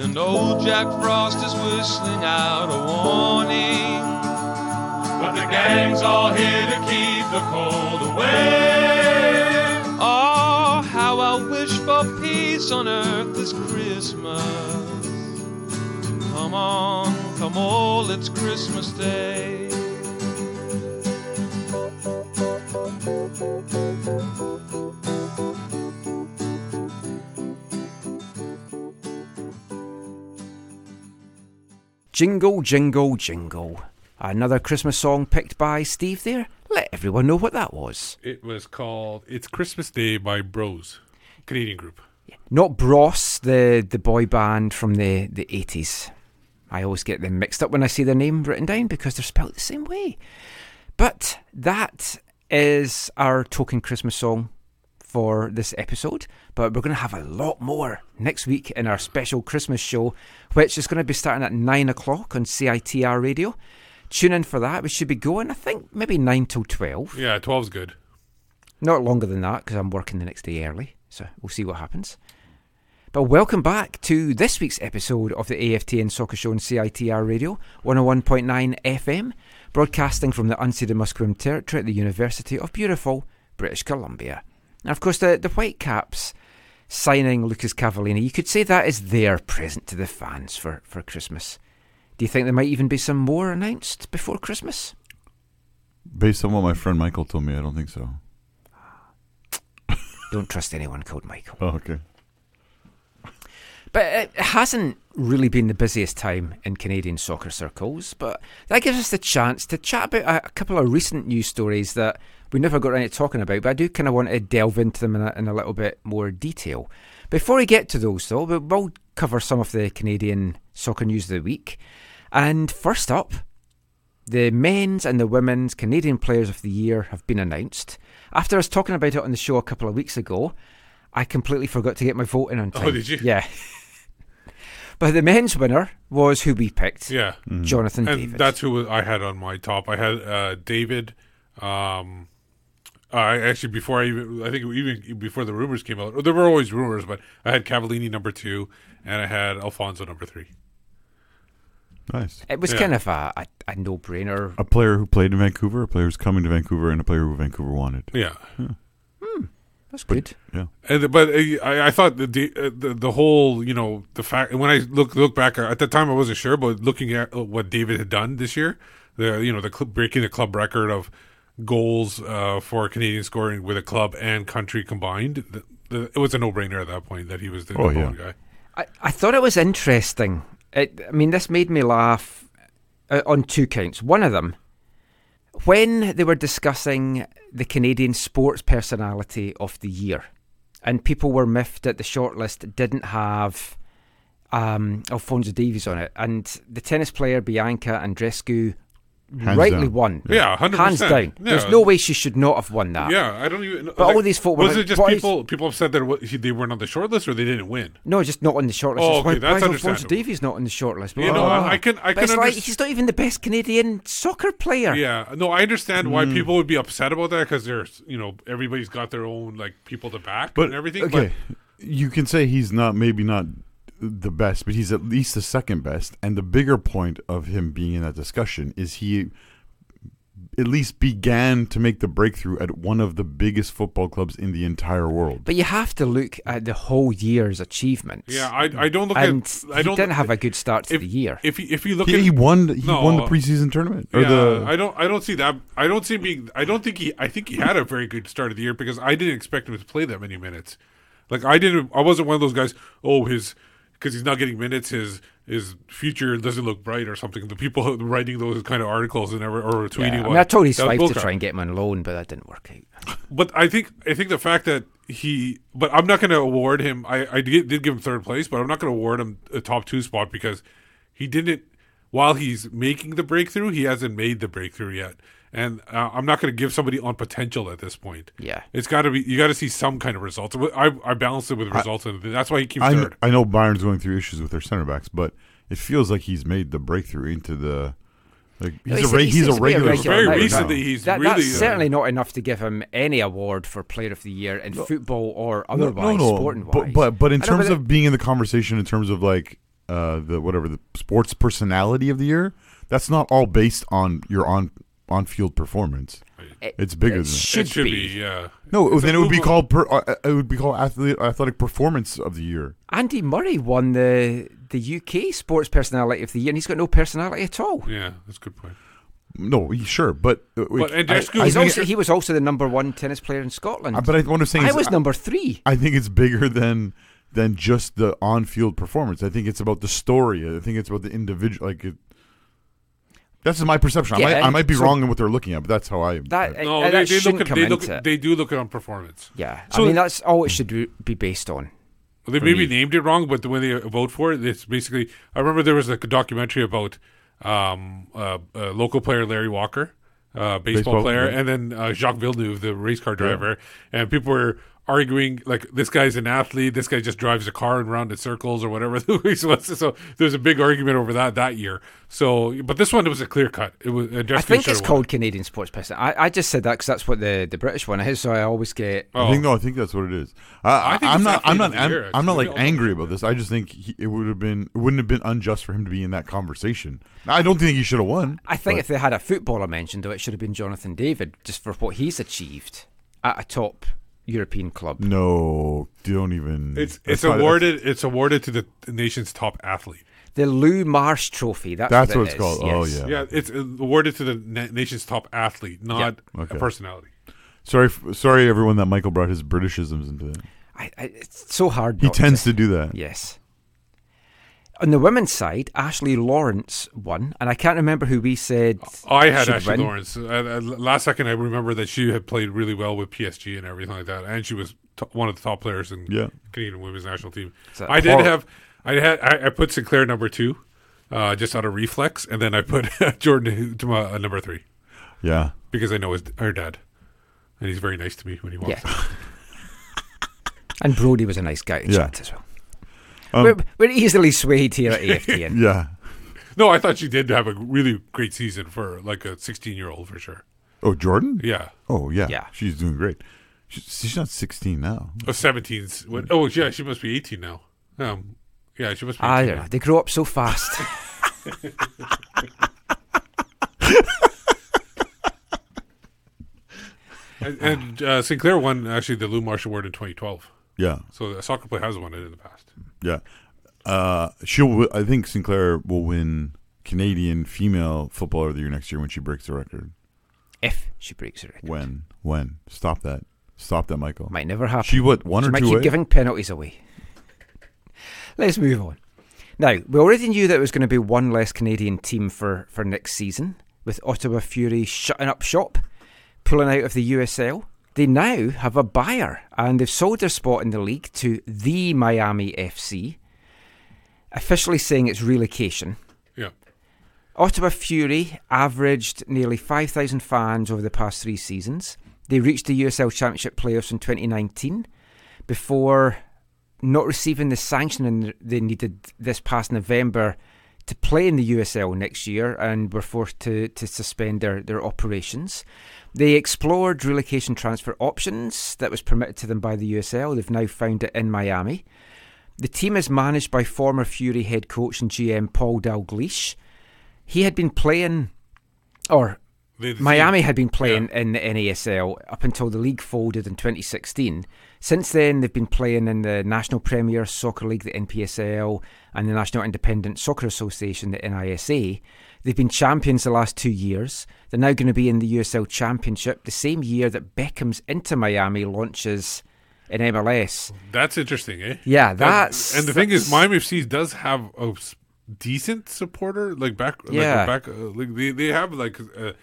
And old Jack Frost is whistling out a warning. But the gang's all here to keep the cold away. Oh, how I wish for peace on earth this Christmas. Come on, come all, it's Christmas Day. Jingle, jingle, jingle. Another Christmas song picked by Steve there. Let everyone know what that was. It was called "It's Christmas Day" by Bros, Canadian group. Not Bros, the, the boy band from the, the 80s. I always get them mixed up when I see their name written down because they're spelled the same way. But that is our token Christmas song for this episode. But we're going to have a lot more next week in our special Christmas show, which is going to be starting at 9 o'clock on CITR radio. Tune in for that. We should be going, I think, maybe 9 till 12. Yeah, 12's good. Not longer than that because I'm working the next day early. So we'll see what happens. But welcome back to this week's episode of the AFTN Soccer Show on CITR Radio, 101.9 FM, broadcasting from the unceded Musqueam Territory at the University of beautiful British Columbia. And of course, the, the Whitecaps signing Lucas Cavallini, you could say that is their present to the fans for, for Christmas. Do you think there might even be some more announced before Christmas? Based on what my friend Michael told me, I don't think so. [LAUGHS] Don't trust anyone called Michael. Oh, okay. But it hasn't really been the busiest time in Canadian soccer circles, but that gives us the chance to chat about a, couple of recent news stories that we never got around to talking about, but I do kind of want to delve into them in a, in a little bit more detail. Before we get to those, though, we will cover some of the Canadian soccer news of the week. And first up, the men's and the women's Canadian Players of the Year have been announced. After us talking about it on the show a couple of weeks ago, I completely forgot to get my vote in on time. Oh, did you? Yeah. [LAUGHS] but the men's winner was who we picked. Yeah, Jonathan and David. That's who I had on my top. I had uh, David. Um, I actually before I even I think even before the rumors came out, there were always rumors, but I had Cavallini number two, and I had Alfonso number three. Nice. It was Yeah. kind of a, a, a no brainer. A player who played in Vancouver, a player who's coming to Vancouver, and a player who Vancouver wanted. Yeah. That's good. Yeah. And but uh, I, I thought the, the uh, the the whole you know the fact when I look look back at the time I wasn't sure, but looking at what David had done this year, the you know the cl- breaking the club record of goals uh, for Canadian scoring with a club and country combined, the, the, it was a no brainer at that point that he was the Oh, yeah. guy. I, I thought it was interesting. It, I mean, this made me laugh uh, on two counts. One of them, when they were discussing the Canadian sports personality of the year, and people were miffed that the shortlist didn't have um, Alfonso Davies on it, and the tennis player Bianca Andreescu Hands rightly down. won. Yeah, 100%. Hands down. There's no way she should not have won that. Yeah, I don't even. But all these folk were was like, it just "Why is- people people upset that what- they weren't on the short list or they didn't win? No, just not on the shortlist. Oh, It's why, okay, that's why is Alfonso understandable. Davies not on the shortlist? You know, Oh. I can- I But it's can like he's not even the best Canadian soccer player. Yeah, no, I understand why Mm. people would be upset about that because there's, you know, everybody's got their own like people to back But and everything. okay, you can say he's not maybe not the best, but he's at least the second best. And the bigger point of him being in that discussion is he at least began to make the breakthrough at one of the biggest football clubs in the entire world. But you have to look at the whole year's achievements. Yeah, I, I don't look and at. I he don't didn't have a good start to if, the year. If you, if you look He, at he won. He No, won the preseason tournament. Or yeah, the, I don't. I don't see that. I don't see him being. I don't think he. I think he had a very good start of the year because I didn't expect him to play that many minutes. Like I didn't. I wasn't one of those guys. Oh, his because he's not getting minutes. His his future doesn't look bright or something. The people [LAUGHS] writing those kind of articles and ever or tweeting. Yeah, I mean, I told his wife to try and get him on loan, but that didn't work out. But I think I think the fact that he, but I'm not going to award him. I I did, did give him third place, but I'm not going to award him a top two spot because he didn't. While he's making the breakthrough, he hasn't made the breakthrough yet, and uh, I'm not going to give somebody on potential at this point. Yeah. it's got to be. You got to see some kind of results. I I balanced it with results, and that's why he keeps I, third. I know Bayern's going through issues with their center backs, but it feels like he's made the breakthrough into the. Like he's, He's- a, re- he he's a to be regular. Very now. recently, he's That- really, That's uh, certainly not enough to give him any award for Player of the Year in football or otherwise, sporting wise. But, but but in terms of being in the conversation, in terms of like uh, the whatever the sports personality of the year, that's not all based on your on on field performance. it's bigger it than should It should be. be, yeah. No, It's then it would be called per, uh, it would be called athlete, athletic performance of the year. Andy Murray won the the UK Sports Personality of the Year, and he's got no personality at all. Yeah, that's a good point. No, sure, but uh, But I- Andreescu- I He's think also, he was also the number one tennis player in Scotland. Uh, But I, what I'm saying I was number three. I think it's bigger than than just the on-field performance. I think it's about the story. I think it's about the individual. Like it, that's my perception. I, might, I might be so- wrong in what they're looking at, but that's how I. That, I- No, uh, they, that they look at they look it. they do look at on performance. Yeah, So- I mean that's all it should be based on. Well, they maybe me. named it wrong, but the way they vote for it, it's basically. I remember there was a documentary about um, uh, uh, local player Larry Walker, uh, baseball, Baseball, player, yeah. and then uh, Jacques Villeneuve, the race car driver, and people were arguing like this guy's an athlete, this guy just drives a car around in circles or whatever. [LAUGHS] the race was. so there's a big argument over that that year. So, but this one it was a clear cut. It was. Uh, I think it's called Canadian Sports Person. I, I just said that because that's what the, the British one is, so I always get. Oh. I think no, I think that's what it is. I, I think I'm not. I'm not. I'm, year, I'm not like angry about this. I just think he, it would have been. It wouldn't have been unjust for him to be in that conversation. I don't think he should have won. I think but- if they had a footballer mentioned, though, it should have been Jonathan David just for what he's achieved at a top European club. No, don't even. It's it's not- awarded it's awarded to the nation's top athlete. The Lou Marsh Trophy. That's, That's what, what it's is, called. Oh, yes. yeah. Yeah, it's uh, awarded to the na- nation's top athlete, not Okay. a personality. Sorry, f- sorry, everyone, that Michael brought his Britishisms into it. I, I, it's so hard. He not tends to do that. Yes. On the women's side, Ashley Lawrence won, and I can't remember who we said. I had Ashley win. Lawrence. Uh, uh, last second, I remember that she had played really well with PSG and everything like that, and she was t- one of the top players in Yeah. Canadian women's national team. I did have, I had, I, I put Sinclair number two, uh, just out of reflex, and then I put [LAUGHS] Jordyn to my uh, number three Yeah. because I know his her dad, and he's very nice to me when he walks. Yeah. [LAUGHS] And Brody was a nice guy to Yeah. chat as well. Um, we're, we're easily swayed here at AFTN. [LAUGHS] Yeah. No, I thought she did have a really great season for like a 16 year old for sure. Oh, Jordyn? Yeah. Oh, yeah. Yeah. She's doing great. She's, she's not 16 now. Oh, 17's. What, oh, yeah, she must be 18 now. Um, yeah, she must be 18 I now. don't know. They grow up so fast. [LAUGHS] And, and uh, Sinclair won actually the Lou Marsh Award in 2012. Yeah. So a soccer player has won it in the past. Yeah. Uh, she'll. I think Sinclair will win Canadian Female Footballer of the Year next year when she breaks the record. if she breaks her record. When? When? Stop that. Stop that, Michael. Might never happen. She what? One she or might two keep away? giving penalties away. [LAUGHS] Let's move on. Now, we already knew that it was going to be one less Canadian team for, for next season, with Ottawa Fury shutting up shop, pulling out of the USL. They now have a buyer, and they've sold their spot in the league to the Miami FC, officially saying it's relocation. Yeah. Ottawa Fury averaged nearly 5,000 fans over the past three seasons. They reached the USL Championship playoffs in 2019 before not receiving the sanction they needed this past November to play in the USL next year and were forced to, to suspend their, their operations. They explored relocation transfer options that was permitted to them by the USL. They've now found it in Miami. The team is managed by former Fury head coach and GM Paul Dalgleish. He had been playing, or The- the Miami team- had been playing in the NASL up until the league folded in 2016. Since then, they've been playing in the National Premier Soccer League, the NPSL, and the National Independent Soccer Association, the NISA. They've been champions the last two years. They're now going to be in the USL Championship the same year that Beckham's Inter Miami launches in MLS. That's interesting, eh? Yeah, That- that's- and the thing is, Miami FC does have a decent supporter, like back, Yeah. like, back, uh, like they they have like a,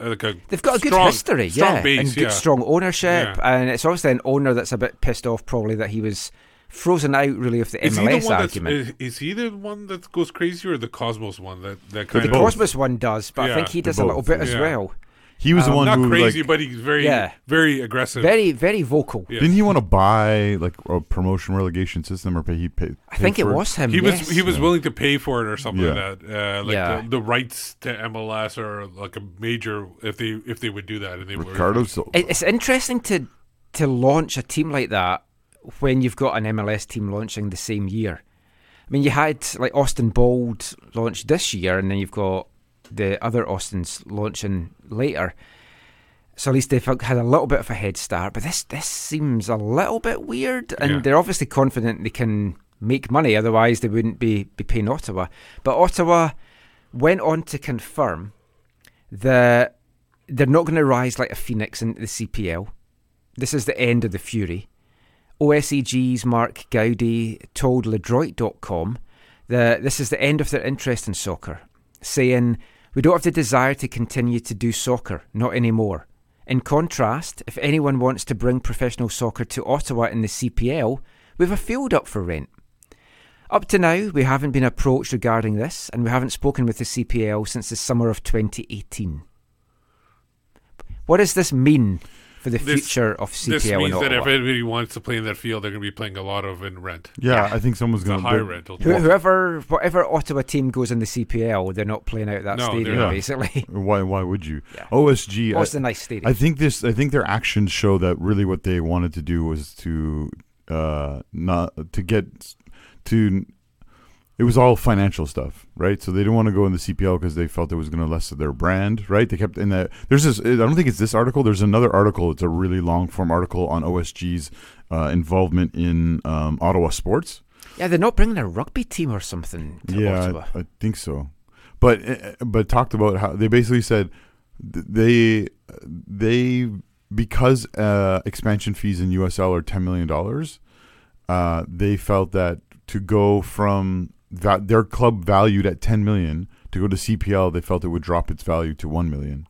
Uh, like a They've got a good strong- history, strong yeah, base, and good yeah. strong ownership, Yeah. and it's obviously an owner that's a bit pissed off, probably that he was frozen out really of the Is he the MLS one argument. is, is he the one that goes crazy or the Cosmos one that that the kind of Cosmos one does, but I think he does a little bit as yeah. well. He was the Um, one not who crazy, like, but he's very Yeah. very aggressive. Very, very vocal. Yeah. Didn't he want to buy like a promotion relegation system or pay? He paid. I think it was him. He yes. was he was willing to pay for it or something Yeah. like that, uh, like Yeah. the, the rights to MLS or like a major if they if they would do that and they were Riccardo Silva. It's interesting to to launch a team like that when you've got an MLS team launching the same year. I mean, you had like Austin Bold launched this year, and then you've got the other Austins launching later. So at least they've had a little bit of a head start. But this this seems a little bit weird, and Yeah. they're obviously confident they can make money. Otherwise, they wouldn't be be paying Ottawa. But Ottawa went on to confirm that they're not going to rise like a phoenix into the CPL. This is the end of the Fury. OSEG's Mark Goudie told Ledroit.com that this is the end of their interest in soccer, saying, We don't have the desire to continue to do soccer, not anymore. In contrast, if anyone wants to bring professional soccer to Ottawa in the CPL, we've a field up for rent. Up to now, we haven't been approached regarding this, and we haven't spoken with the CPL since the summer of 2018. What does this mean for the This- future of CPL This in means that Ottawa? if anybody wants to play in that field, they're going to be playing a lot of in rent. Yeah, I think someone's going to going high rental. Who- whoever, whatever Ottawa team goes in the CPL, they're not playing out that No, stadium, not. basically. [LAUGHS] Why? Why would you? OSG. Oh, it's I- a nice stadium. I think this. I think their actions show that really what they wanted to do was to uh not to get to it was all financial stuff, right? So they didn't want to go in the CPL because they felt it was going to lessen their brand, right? They kept in that. There's this. I don't think it's this article. There's another article. It's a really long form article on OSG's uh, involvement in um, Ottawa sports. Yeah, they're not bringing a rugby team or something to yeah, Ottawa. I, I think so. But uh, but talked about how they basically said they they because uh, expansion fees in USL are ten million dollars. Uh, they felt that to go from that their club valued at ten million to go to CPL, they felt it would drop its value to one million,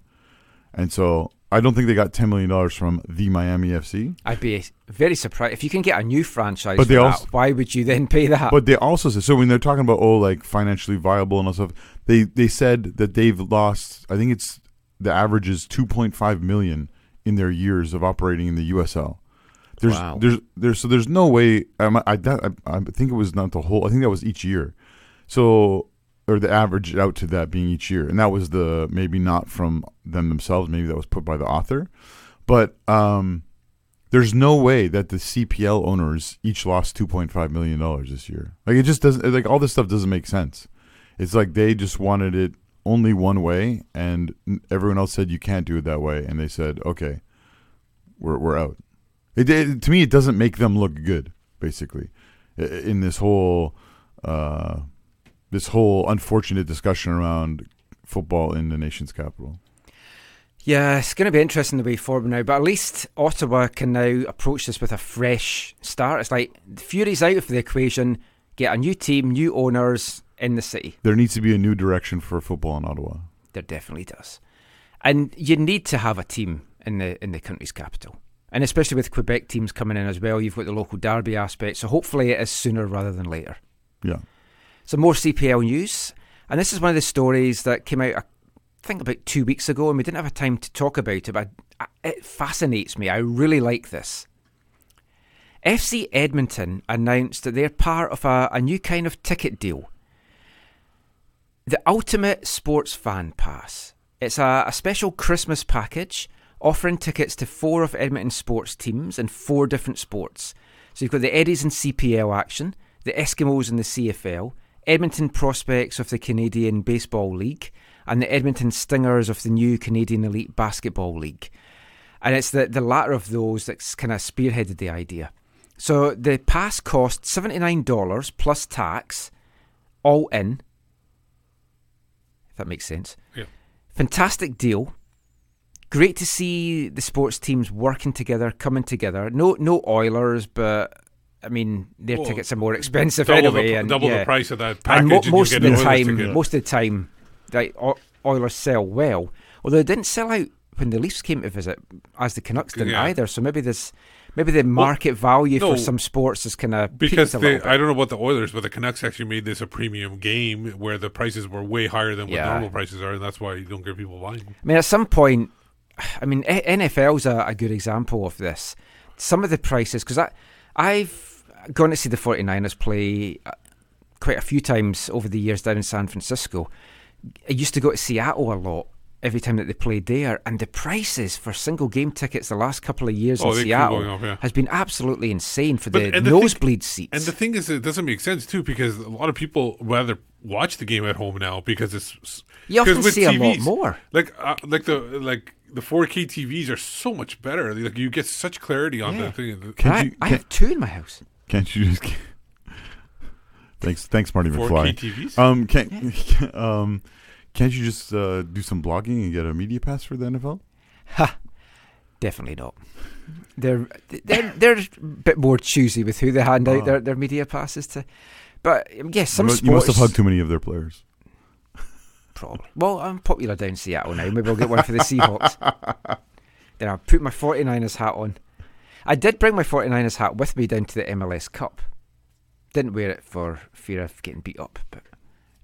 and so I don't think they got ten million dollars from the Miami FC. I'd be very surprised if you can get a new franchise. But they that, why would you then [LAUGHS] pay that? But they also said so when they're talking about oh like financially viable and all stuff, they they said that they've lost. I think it's the average is two point five million in their years of operating in the USL. There's Wow. there's there's so there's no way. Um, I, that, I I think it was not the whole. I think that was each year. So or the average out to that being each year, and that was the maybe not from them themselves. Maybe that was put by the author, but um, there's no way that the CPL owners each lost 2.5 million dollars this year. Like it just doesn't. Like all this stuff doesn't make sense. It's like they just wanted it only one way, and everyone else said you can't do it that way, and they said okay, we're we're out. It, it to me it doesn't make them look good. Basically, in this whole uh, this whole unfortunate discussion around football in the nation's capital. Yeah, it's going to be interesting the way forward now, but at least Ottawa can now approach this with a fresh start. It's like the Fury's out of the equation, get a new team, new owners in the city. There needs to be a new direction for football in Ottawa. There definitely does. And you need to have a team in the in the country's capital. And especially with Quebec teams coming in as well, you've got the local derby aspect. So hopefully it is sooner rather than later. Yeah. Some more CPL news. And this is one of the stories that came out, I think, about two weeks ago, and we didn't have a time to talk about it, but it fascinates me. I really like this. FC Edmonton announced that they're part of a, a new kind of ticket deal the Ultimate Sports Fan Pass. It's a, a special Christmas package offering tickets to four of Edmonton's sports teams in four different sports. So you've got the Eddies in CPL action, the Eskimos in the CFL, Edmonton Prospects of the Canadian Baseball League, and the Edmonton Stingers of the new Canadian Elite Basketball League. And it's the, the latter of those that's kind of spearheaded the idea. So the pass costs $79 plus tax, all in, if that makes sense. Yeah. Fantastic deal. Great to see the sports teams working together, coming together. No, no Oilers, but I mean their Well, tickets are more expensive the anyway. pr- and double the price of that And package and you most get of the time, ticket. most of the time, like Oilers sell well. Although they didn't sell out when the Leafs came to visit, as the Canucks didn't Yeah. either. So maybe this, maybe the market value no, for some sports is kind of because a they, bit. I don't know about the Oilers, but the Canucks actually made this a premium game where the prices were way higher than what Yeah. normal prices are, and that's why you don't get people buying. I mean, at some point, I mean, NFL's a, a good example of this. Some of the prices, because I've gone to see the 49ers play uh, quite a few times over the years down in San Francisco. I used to go to Seattle a lot every time that they played there, and the prices for single game tickets the last couple of years Oh, in Seattle up, yeah. has been absolutely insane for But- the the thing- nosebleed seats. And the thing is, it doesn't make sense too because a lot of people rather watch the game at home now because it's You often see a lot more. Like uh, like the like the 4K TVs are so much better. Like you get such clarity on Yeah. the thing. Can't I, you- can't- have two in my house. Can't you just? [LAUGHS] thanks, thanks, Marty 4K McFly. TVs? Um, can't [LAUGHS] um, can't you just uh, do some blogging and get a media pass for the NFL? Ha! Definitely not. They're they're they're a bit more choosy with who they hand out Oh. their, their media passes to. But um, yes, some you, sports. you must have hugged too many of their players. Probably. Well, I'm popular down in Seattle now. Maybe I'll get one for the Seahawks. [LAUGHS] then I'll put my 49ers hat on. I did bring my 49ers hat with me down to the MLS Cup. Didn't wear it for fear of getting beat up, but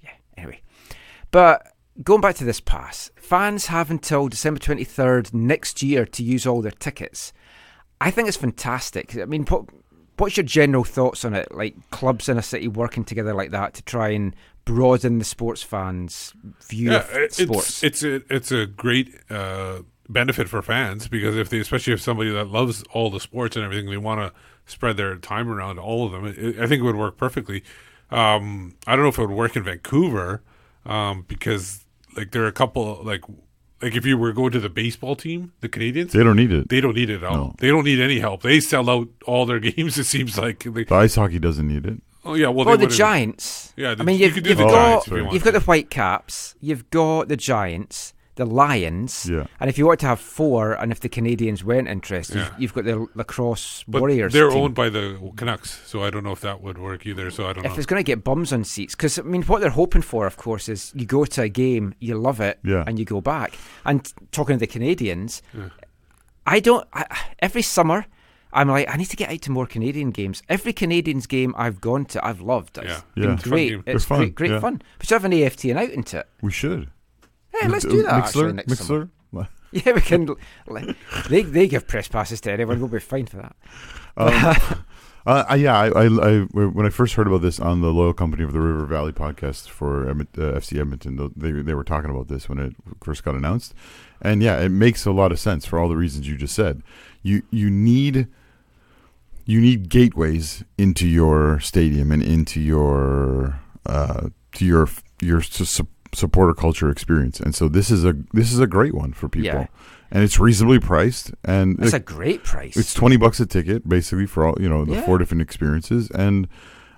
yeah, anyway. But going back to this pass, fans have until December 23rd next year to use all their tickets. I think it's fantastic. I mean, what, what's your general thoughts on it? Like clubs in a city working together like that to try and broaden the sports fans' view of it- sports. It's, it's a it's a great uh, benefit for fans because if they, especially if somebody that loves all the sports and everything, they want to spread their time around all of them. It, I think it would work perfectly. Um, I don't know if it would work in Vancouver um, because like there are a couple like like if you were going to the baseball team, the Canadians, They don't need it. They don't need it at all. No. They don't need any help. They sell out all their [LAUGHS] games. It seems like. They, The ice hockey doesn't need it. Oh yeah, well, Well, they the Giants. Yeah, the, I mean, you you've, could you've the got Giants you you've got the Whitecaps, you've got the Giants, the Lions, Yeah. and if you want to have four, and if the Canadians weren't interested, Yeah. you've, you've got the lacrosse But Warriors. they're team. owned by the Canucks, so I don't know if that would work either. So I don't know. if know. it's going to get bums on seats, because I mean, what they're hoping for, of course, is you go to a game, you love it, Yeah. and you go back. And talking to the Canadians, Yeah. I don't. I, every summer, I'm like, I need to get out to more Canadian games. Every Canadians game I've gone to, I've loved. It's Yeah. been Yeah. It's fun great. game. It's fun, great, great yeah. fun. We should have an AFT and out into it. We should. Hey, let's do that actually next Mixler. [LAUGHS] Yeah, we can. they they give press passes to anyone. We'll be fine for that. Um, [LAUGHS] uh, yeah, I, I, I, when I first heard about this on the Loyal Company of the River Valley podcast for uh, FC Edmonton, they they were talking about this when it first got announced, and yeah, it makes a lot of sense for all the reasons you just said. You you need you need gateways into your stadium and into your uh, to your your su- supporter culture experience, and so this is a this is a great one for people. Yeah. And it's reasonably priced, and It's a great price. It's twenty bucks a ticket, basically for all you know the Yeah. four different experiences, and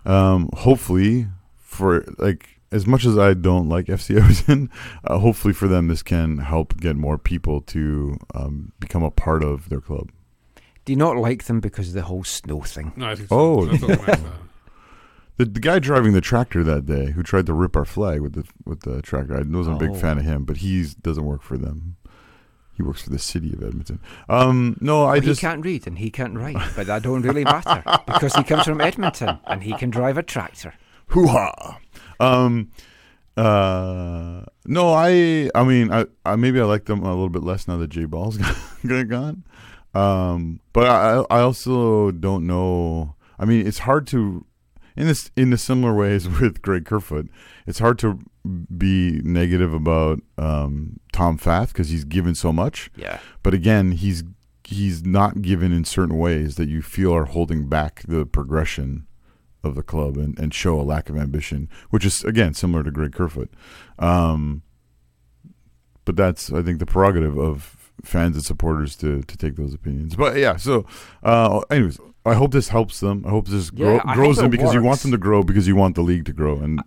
um, hopefully for like as much as I don't like FC [LAUGHS] Everton, uh, hopefully for them this can help get more people to um, become a part of their club. Do you not like them because of the whole snow thing? No, I think so. Oh, That's what I'm saying. the, the guy driving the tractor that day who tried to rip our flag with the with the tractor, I wasn't a Oh. big fan of him, but he doesn't work for them. He works for the city of Edmonton. Um, no, I Well, just he can't read and he can't write, but that don't really matter [LAUGHS] because he comes from Edmonton and he can drive a tractor. hoo ha. Um, uh, no, I, I mean, I, I maybe I like them a little bit less now that J Ball's [LAUGHS] gone. Um, but I, I also don't know. I mean, it's hard to, in this, in the similar ways [LAUGHS] with Greg Kerfoot, it's hard to be negative about um, Tom Fath because he's given so much. Yeah. But again, he's he's not given in certain ways that you feel are holding back the progression of the club and, and show a lack of ambition, which is again similar to Greg Kerfoot. Um, but that's I think the prerogative of fans and supporters to to take those opinions. But yeah, so uh, anyways, I hope this helps them. I hope this Yeah, I grows hope them because you want them to grow because you want the league to grow and.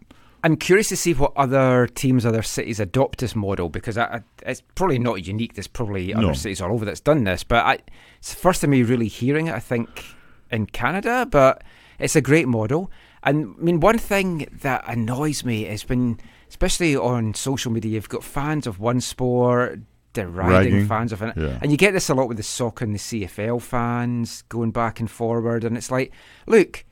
I'm curious to see what other teams, other cities adopt this model because I, it's probably not unique. There's probably No. other cities all over that's done this, but I, it's the first time me really hearing it. I think in Canada, but it's a great model. And I mean, one thing that annoys me is when, especially on social media, you've got fans of one sport deriding Ragging. fans of it, Yeah. and you get this a lot with the soccer and the CFL fans going back and forward, and it's like, look.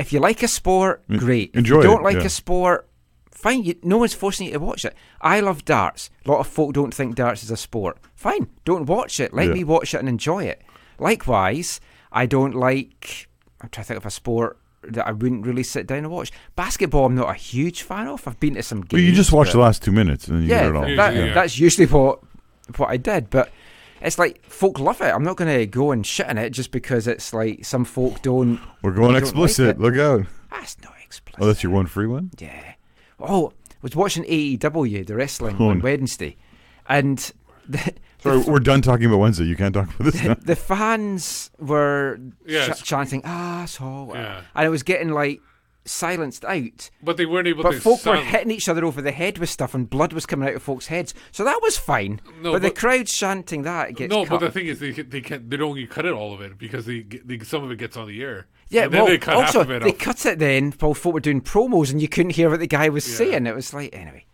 If you like a sport, En- great. If enjoy you don't it, like yeah. a sport, fine. You, no one's forcing you to watch it. I love darts. A lot of folk don't think darts is a sport. Fine, don't watch it. Let Yeah. me watch it and enjoy it. Likewise, I don't like. I'm trying to think of a sport that I wouldn't really sit down and watch. Basketball, I'm not a huge fan of. I've been to some games. Well, you just watch but- the last two minutes and then you yeah, get it all. that- Yeah. that's usually what what I did. But it's like folk love it. I'm not going to go and shit in it just because it's like some folk don't. We're going don't explicit. Like it. Look out. That's not explicit. Oh, that's your one free one. Yeah. Oh, I was watching AEW, the wrestling, Oh, on no. Wednesday, and the, Sorry, we're done talking about Wednesday. You can't talk about this [LAUGHS] now. the fans were Yes. ch- chanting ah, asshole, Yeah. and it was getting like silenced out. But they weren't able But to. folk were hitting each other over the head with stuff, and blood was coming out of folks' heads. So that was fine. No, but, the crowd chanting that gets No, cut. but the thing is, they they can't. They don't cut it all of it because they, they some of it gets on the air. Yeah, well, they cut also half of it they off. cut it then while folk were doing promos, and you couldn't hear what the guy was Yeah. saying. It was like anyway.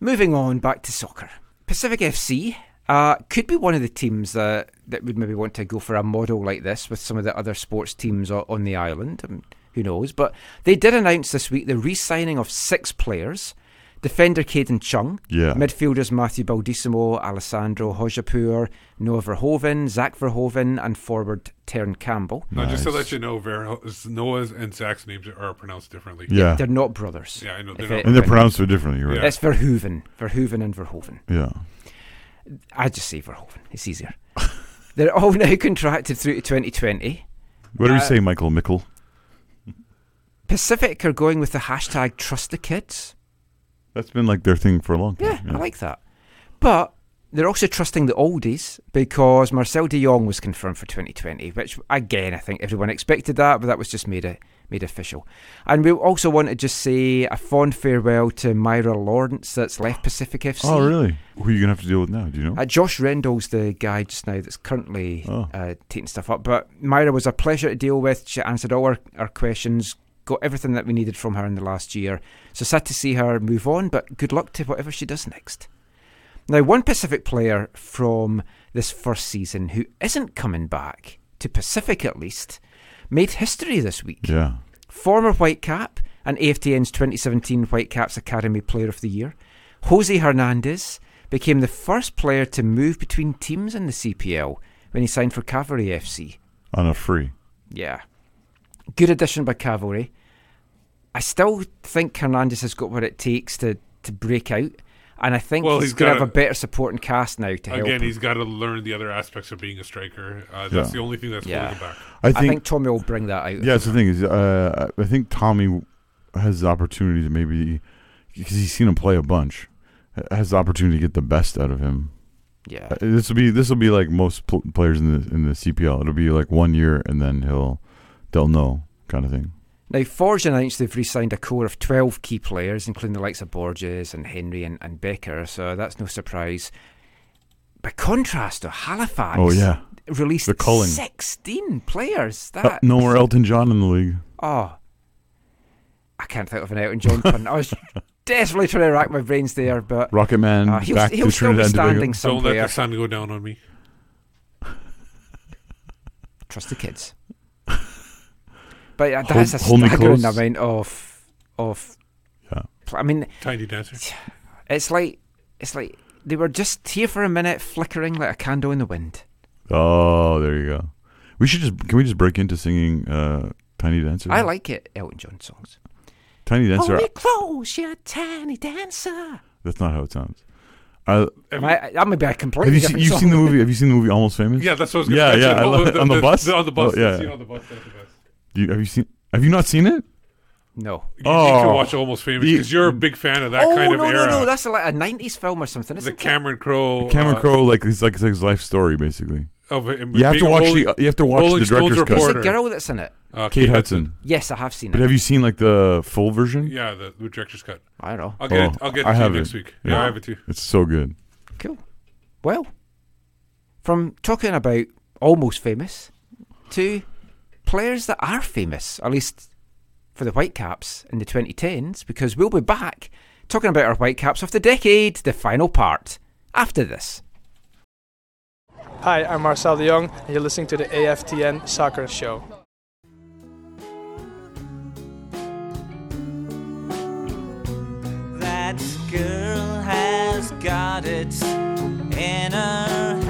Moving on back to soccer, Pacific FC uh, could be one of the teams that that would maybe want to go for a model like this with some of the other sports teams on the island. Um, who knows? But they did announce this week the re-signing of six players. Defender Kadin Chung, Yeah. midfielders Matthew Baldisimo, Alessandro Hojabrpour, Noah Verhoeven, Zach Verhoeven, and forward Terran Campbell. Now, just to let you know, Ver- Noah's and Zach's names are pronounced differently. Yeah. They're not brothers. Yeah, I know. They're it- not. And they're pronounced so differently, right? Yeah. It's Verhoeven. Verhoeven and Verhoeven. Yeah. I just say Verhoeven. It's easier. [LAUGHS] They're all now contracted through to 2020. What do we Uh, say, Michael Mickle? Pacific are going with the hashtag trust the kids. That's been like their thing for a long time. Yeah, time. I like that. But they're also trusting the oldies because Marcel de Jong was confirmed for 2020, which again I think everyone expected that, but that was just made it made official. And we also want to just say a fond farewell to Myra Lawrence that's left Pacific FC. Oh, really? Who are you gonna have to deal with now? Do you know? Uh, Josh Rendell's the guy just now that's currently Oh. uh, taking stuff up. But Myra was a pleasure to deal with. She answered all our, our questions, got everything that we needed from her in the last year. So sad to see her move on, but good luck to whatever she does next. Now, one Pacific player from this first season who isn't coming back, to Pacific at least, made history this week. Yeah. Former Whitecap and AFTN's 2017 Whitecaps Academy Player of the Year, Jose Hernandez became the first player to move between teams in the CPL when he signed for Cavalry FC. On a free. Yeah. Good addition by Cavalry. I still think Hernandez has got what it takes to, to break out. And I think Well, he's, he's going to have a better supporting cast now to help Again, him. he's got to learn the other aspects of being a striker. Uh, that's Yeah. the only thing that's Yeah. holding him back. I I think- think, Tommy will bring that out. Yeah, that's the thing is, uh, I think Tommy has the opportunity to maybe because he's seen him play a bunch, has the opportunity to get the best out of him. Yeah. Uh, this will be this will be like most pl- players in the in the CPL. It'll be like one year and then he'll they'll know kind of thing. Now, Forge announced they've re signed a core of 12 key players, including the likes of Borges and Henry and, and Bekker, so that's no surprise. By contrast, to Halifax Oh, yeah. released The culling. 16 players. Uh, That no more Elton John in the league. Oh, I can't think of an Elton John pun. I was [LAUGHS] desperately trying to rack my brains there, but Rocket Man uh, he'll, back he'll to still be Trinidad and Tobago. standing Don't let the sun go down on me. Trust the kids. But uh, Hold- that's a hold staggering close. amount of of. Yeah. I mean, Tiny dancer. it's like it's like they were just here for a minute, flickering like a candle in the wind. Oh, there you go. We should just can we just break into singing uh, Tiny Dancer? I like it, Elton John songs. Tiny Dancer. Hold me close, you're a tiny dancer. That's not how it sounds. I, Am I, that may be a completely have you seen, you've song. seen the movie? Have you seen the movie Almost Famous? Yeah, that's what I was gonna Yeah, mention. yeah. I Oh, love- the- on the the- bus. on the bus, Oh, the yeah. scene on the bus, that's the best. Do you, have you seen? Have you not seen it? No. You Oh. need to watch Almost Famous because you're a big fan of that oh kind of no, era. no, no! No, that's like a '90s film or something. the Isn't it? Cameron Crowe. Cameron uh, Crowe, like it's like it's his life story, basically. Of him you have to watch Rolling- the you have to watch Rolling the director's It's reporter. the girl that's in it. Uh, cut. Kate Hudson. Yes, I have seen But it. But have you seen like the full version? Yeah, the, the director's cut. I don't know. I'll get it. Oh, I'll get it I to you have next it. week. Yeah, I have it too. It's so good. Cool. Well, from talking about almost famous to players that are famous, at least for the Whitecaps in the 2010s, because we'll be back talking about our Whitecaps of the decade, the final part, after this. Hi, I'm Marcel de Jong, and you're listening to the AFTN Soccer Show. That girl has got it in her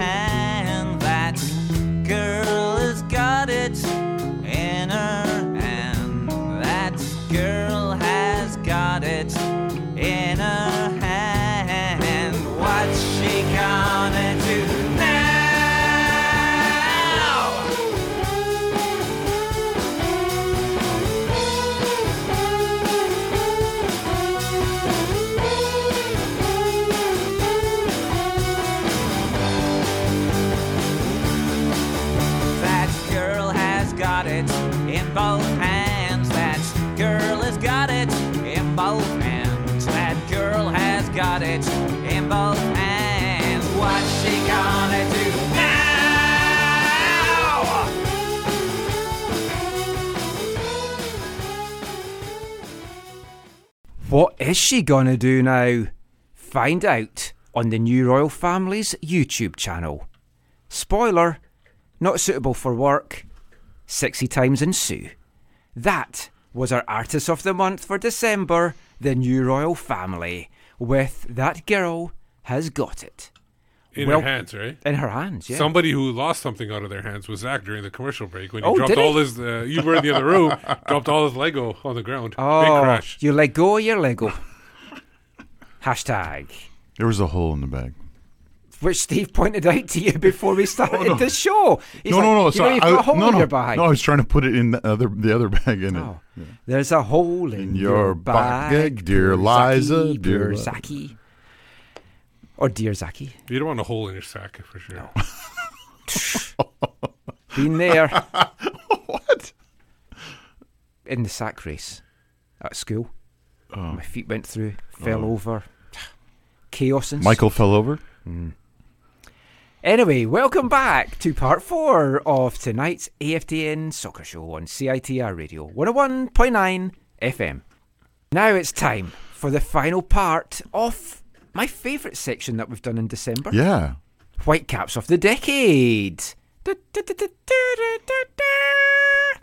What is she gonna do now? Find out on the New Royal Family's YouTube channel. Spoiler, not suitable for work. 60 times in Sue. That was our Artist of the Month for December, the New Royal Family, with That Girl Has Got It. In Well, her hands, right? In her hands, yeah. Somebody who lost something out of their hands was Zach during the commercial break when he Oh, dropped did he? all his. Uh, you were in the other room. [LAUGHS] dropped all his Lego on the ground. Big Oh, crash. you let go of your Lego. [LAUGHS] Hashtag. There was a hole in the bag. Which Steve pointed out to you before we [LAUGHS] started the show. He's no, like, no, no. You So know, you've I, got a hole no, in no, your bag. no. I was trying to put it in the other the other bag in it. Oh. There's a hole in, In your bag, dear Liza, dear dear Li- Zaki. Or dear Zaki. You don't want a hole in your sack for sure. [LAUGHS] Been there. [LAUGHS] what? In the sack race at school. Oh. My feet went through, fell Oh. over. Chaos and Michael fell over. Mm. Anyway, welcome back to part four of tonight's AFTN soccer show on CITR Radio 101.9 FM. Now it's time for the final part of my favourite section that we've done in December. Yeah. Whitecaps of the Decade.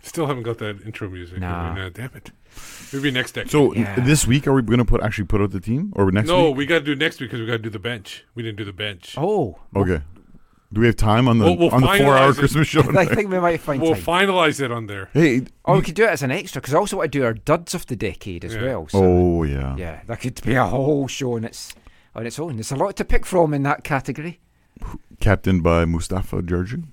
Still haven't got that intro music. Nah. I mean, uh, damn it. Maybe next decade. So n- this week, are we going to put actually put out the team or next no, week? we got to do next week because we got to do the bench. We didn't do the bench. Oh. Okay. Do we have time on the We'll- we'll on the four hour it. Christmas show? [LAUGHS] I think we might find We'll time. finalize it on there. Hey, oh, we could do it as an extra because I also want to do our duds of the decade as Yeah. well. So Oh yeah. yeah, that could be a whole show on its on its own. There's a lot to pick from in that category. Captained by Mustapha Jarju.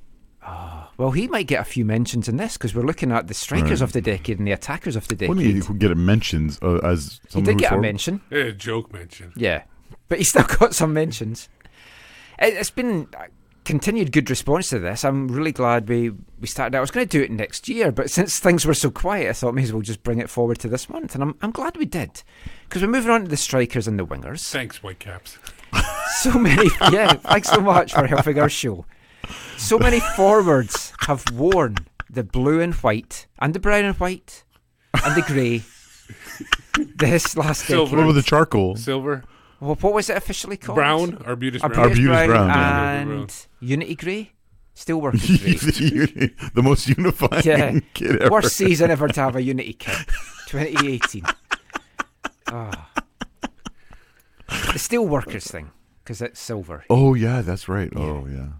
Well, he might get a few mentions in this because we're looking at the strikers Right. of the decade and the attackers of the decade. What do you get mentions uh, as he did who's get a forward? mention. Yeah, a joke mention. Yeah, but he still [LAUGHS] got some mentions. It, it's been a continued good response to this. I'm really glad we, we started. I was going to do it next year, but since things were so quiet, I thought may as well just bring it forward to this month, and I'm I'm glad we did because we're moving on to the strikers and the wingers. Thanks, Whitecaps. [LAUGHS] So many, yeah. Thanks so much for helping our show. So many forwards have worn the blue and white, and the brown and white, and the grey. this last Silver. decade. What about the charcoal? Silver. Well, what was it officially called? Brown. Arbutus Arbutus brown. Arbutus brown, yeah. and Unity Grey. Still [LAUGHS] working grey. the, the most unifying yeah, kid ever. worst season ever to have a Unity kit. 2018. [LAUGHS] Ah. The steel workers thing because it's silver. Oh yeah, that's right. Oh yeah.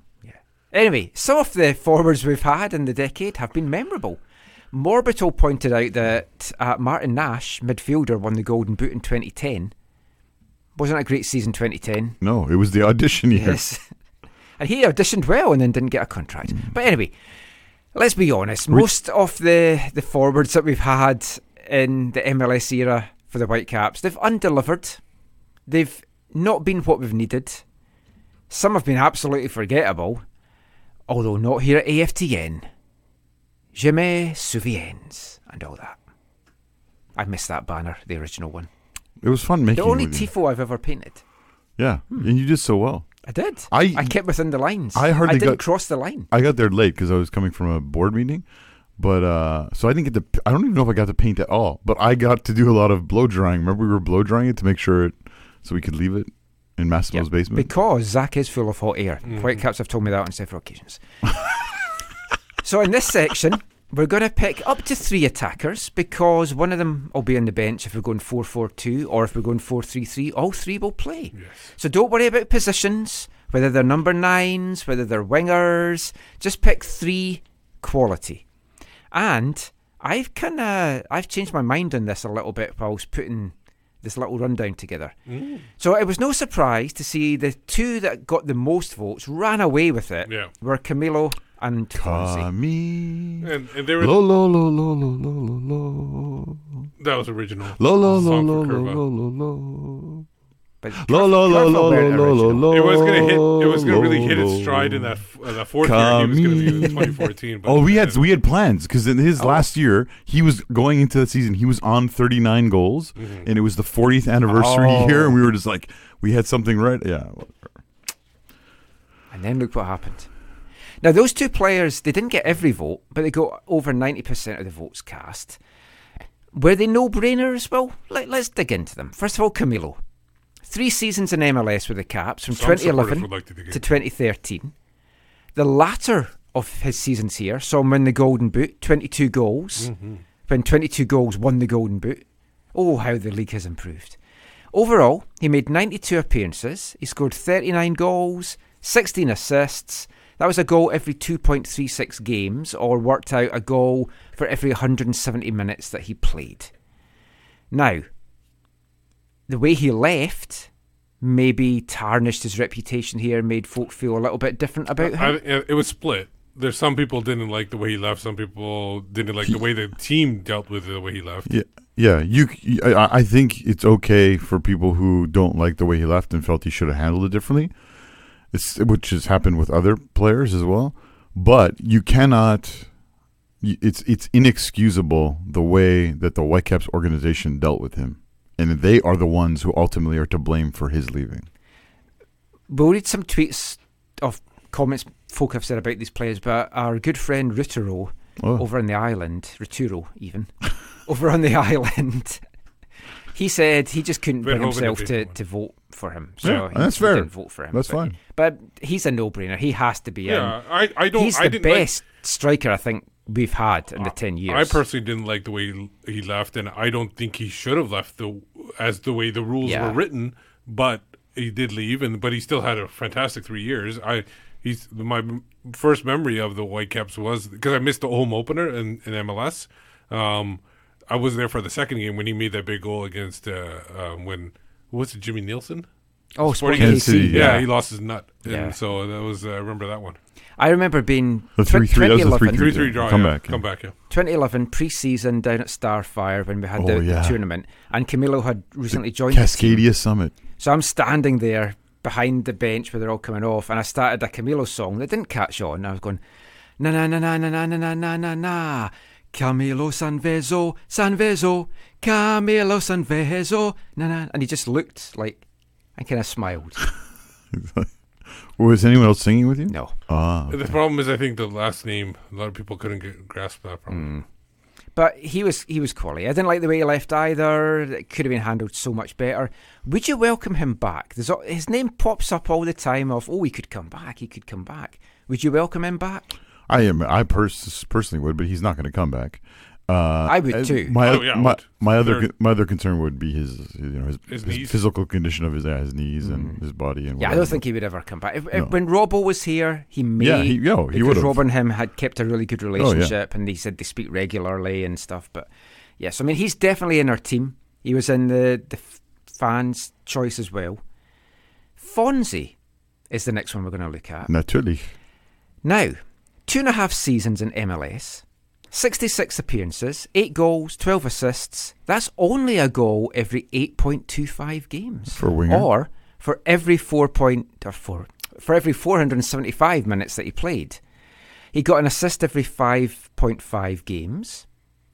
Anyway, some of the forwards we've had in the decade have been memorable. Morbital pointed out that uh, Martin Nash, midfielder, won the Golden Boot in 2010. Wasn't a great season 2010. No, it was the audition year. Yes. [LAUGHS] And he auditioned well and then didn't get a contract. Mm. But anyway, let's be honest. Most of the, the forwards that we've had in the MLS era for the Whitecaps, they've undelivered. They've not been what we've needed. Some have been absolutely forgettable, although not here at AFTN. Je me souviens and all that. I missed that banner, the original one. It was fun making. the only it with you. tifo I've ever painted. Yeah, and you did so well. I did. I- I kept within the lines. I hardly I didn't got- cross the line. I got there late because I was coming from a board meeting, but uh, so I didn't get to. I don't even know if I got to paint at all. But I got to do a lot of blow drying. Remember, we were blow drying it to make sure it, so we could leave it in Massimo's Yep, basement. Because Zach is full of hot air. Mhm. Whitecaps have told me that on several occasions. [LAUGHS] so in this section, we're going to pick up to three attackers because one of them will be on the bench if we're going 4 4 2 or if we're going 4 3 3. All three will play. Yes. So don't worry about positions, whether they're number nines, whether they're wingers. Just pick three quality. And I've kind of I've changed my mind on this a little bit while I was putting this little rundown together. Mm. So it was no surprise to see the two that got the most votes ran away with it Yeah. were Camilo and Fonzie. Kami. And, and they were Lo lo lo lo lo lo lo lo. that was original. Lo lo lo lo lo lo lo lo. But Lo lo lo lo lo lo lo lo. It was gonna hit. It was gonna really hit its stride in that uh, that fourth year. He was gonna be in 2014. But Oh, we had we had plans because in his last year he was going into the season. He was on 39 goals, Mhm. and it was the 40th anniversary Oh. year, and we were just like, we had something right. Yeah, And then look what happened. Now those two players, they didn't get every vote, but they got over ninety percent of the votes cast. Were they no-brainers? Well, let, let's dig into them. First of all, Camilo. Three seasons in MLS with the Caps from Some 2011 like to to 2013. The latter of his seasons here saw him win the Golden Boot, 22 goals. Mhm. When 22 goals won the Golden Boot. Oh, how the league has improved. Overall, he made 92 appearances. He scored 39 goals, 16 assists. That was a goal every 2.36 games, or worked out a goal for every 170 minutes that he played. Now, the way he left maybe tarnished his reputation here, made folk feel a little bit different about him. I- it was split. there's some people didn't like the way he left. Some people didn't like the way the team dealt with the way he left. Yeah, yeah. You, you- I, I think it's okay for people who don't like the way he left and felt he should have handled it differently. It's which has happened with other players as well. But you cannot. It's it's inexcusable the way that the Whitecaps organization dealt with him, and they are the ones who ultimately are to blame for his leaving. We'll read some tweets of comments folk have said about these players, but our good friend Ruturo Oh. over on the island, Ruturo even, [LAUGHS] over on the [LAUGHS] island, he said he just couldn't Been bring himself to, to vote for him. So Yeah, he, that's he fair. didn't vote for him. That's but, fine. But he's a no-brainer. He has to be Yeah, in. I- I don't- He's I the didn't like- best striker I think we've had in the ten years. I personally didn't like the way he- he left, and I don't think he should have left the as the way the rules Yeah. were written. But he did leave, and but he still had a fantastic three years. I he's my first memory of the Whitecaps was because I missed the home opener in, in MLS. Um, I was there for the second game when he made that big goal against uh, um, when was it Jimmy Nielsen? Oh, Sporting Kansas KC, City, yeah. yeah, he lost his nut, and Yeah. so that was uh, I remember that one. I remember being The 3-3, that was the 2011 3-3 3-3 draw, comeback, yeah. Comeback, yeah. 2011 pre-season down at Starfire when we had Oh, the, the yeah. tournament, and Camilo had recently joined the team. Cascadia Summit. So I'm standing there behind the bench where they're all coming off, and I started a Camilo song that didn't catch on. I was going, na na na na na na na na na na na. Camilo Sanvezzo, Sanvezzo, Camilo Sanvezzo, na na. And he just looked like, I kind of smiled. [LAUGHS] Was anyone else singing with you? No. Ah, The problem is, I think the last name a lot of people couldn't get, grasp that. Problem. But he was he was quality. I didn't like the way he left either. It could have been handled so much better. Would you welcome him back? There's al- his name pops up all the time. Of oh, he could come back. He could come back. Would you welcome him back? I am. I pers- personally would, but he's not going to come back. Uh, I would uh, too. My, Oh, yeah, my, would. my other Very- con- my other concern would be his his, you know his, His his physical condition of his yeah, his knees and his body and Mm. Yeah, I don't think he would ever come back. If, if- when Robbo was here, he may. Yeah, he- no, he because would've. Rob and him had kept a really good yeah. relationship, and he said they speak regularly and stuff. But yes, I mean he's definitely in our team. He was in the the fans' choice as well. Fonzie is the next one we're going to look at. Natürlich. Now, two and a half seasons in MLS, 66 appearances, 8 goals, 12 assists. That's only a goal every 8.25 games. For a winger. Or for every 4 point, or for, for every 475 minutes that he played. He got an assist every 5.5 games.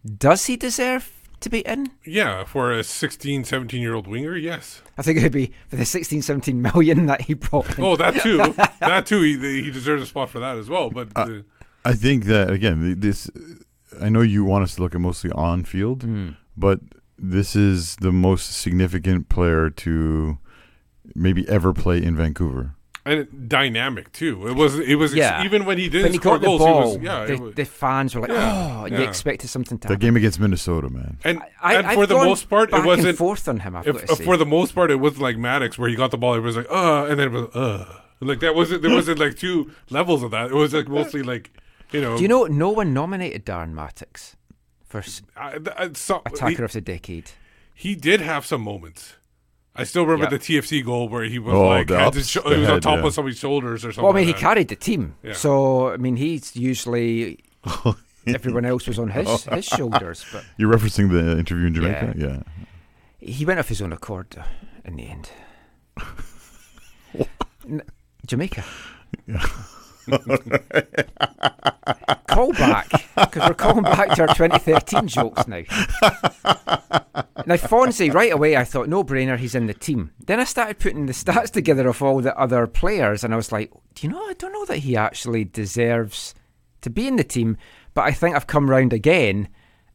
Does he deserve to be in? Yeah, for a 16, 17 year old winger, yes. I think it would be for the 16, 17 million that he brought in. Oh, that too. [LAUGHS] that too. He, he deserves a spot for that as well. But uh, I think that again, this. I know you want us to look at mostly on field, Hmm. but this is the most significant player to maybe ever play in Vancouver. And dynamic too. It was. It was. ex- Yeah. even when he didn't when he score got the goals, ball, he was. Yeah. the, was, the fans were like, Yeah, "Oh!" You expected something to That happen. game against Minnesota, man. and, I- and I've for the gone most part, back it wasn't. forth on him, I've if- got to say. for the most part, it was like Mattocks, where he got the ball. It was like, uh, and then it was, uh, like that wasn't. There [LAUGHS] wasn't like two levels of that. It was like mostly like, you know. Do you know no one nominated Darren Mattocks for s- I, I, so, attacker he, of the decade? he did have some moments. I still remember Yep. the TFC goal where he was Oh, like the ups, sho- the he was on top yeah. of somebody's shoulders or something. Well, I mean, he like that. carried the team, Yeah. so I mean, he's usually [LAUGHS] everyone else was on his his shoulders, but You're referencing the interview in Jamaica, yeah. he went off his own accord uh, in the end. [LAUGHS] N- Jamaica. Call back because we're calling back to our 2013 jokes now. now Fonzie, right away, I thought no brainer, he's in the team. Then I started putting the stats together of all the other players, and I was like, do you know? I don't know that he actually deserves to be in the team, but I think I've come round again,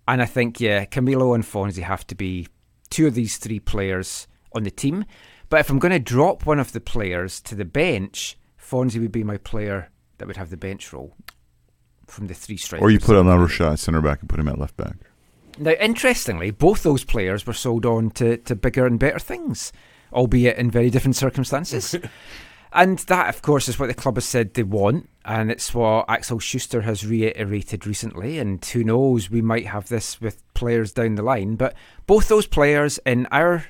and I think yeah, Camilo and Fonzie have to be two of these three players on the team. But if I'm going to drop one of the players to the bench, Fonzie would be my player that would have the bench role from the three strikers. Or you put Alain Rochat at center back and put him at left back. Now, interestingly, both those players were sold on to, to bigger and better things, albeit in very different circumstances. [LAUGHS] and that, of course, is what the club has said they want, and it's what Axel Schuster has reiterated recently. And who knows, we might have this with players down the line. But both those players in our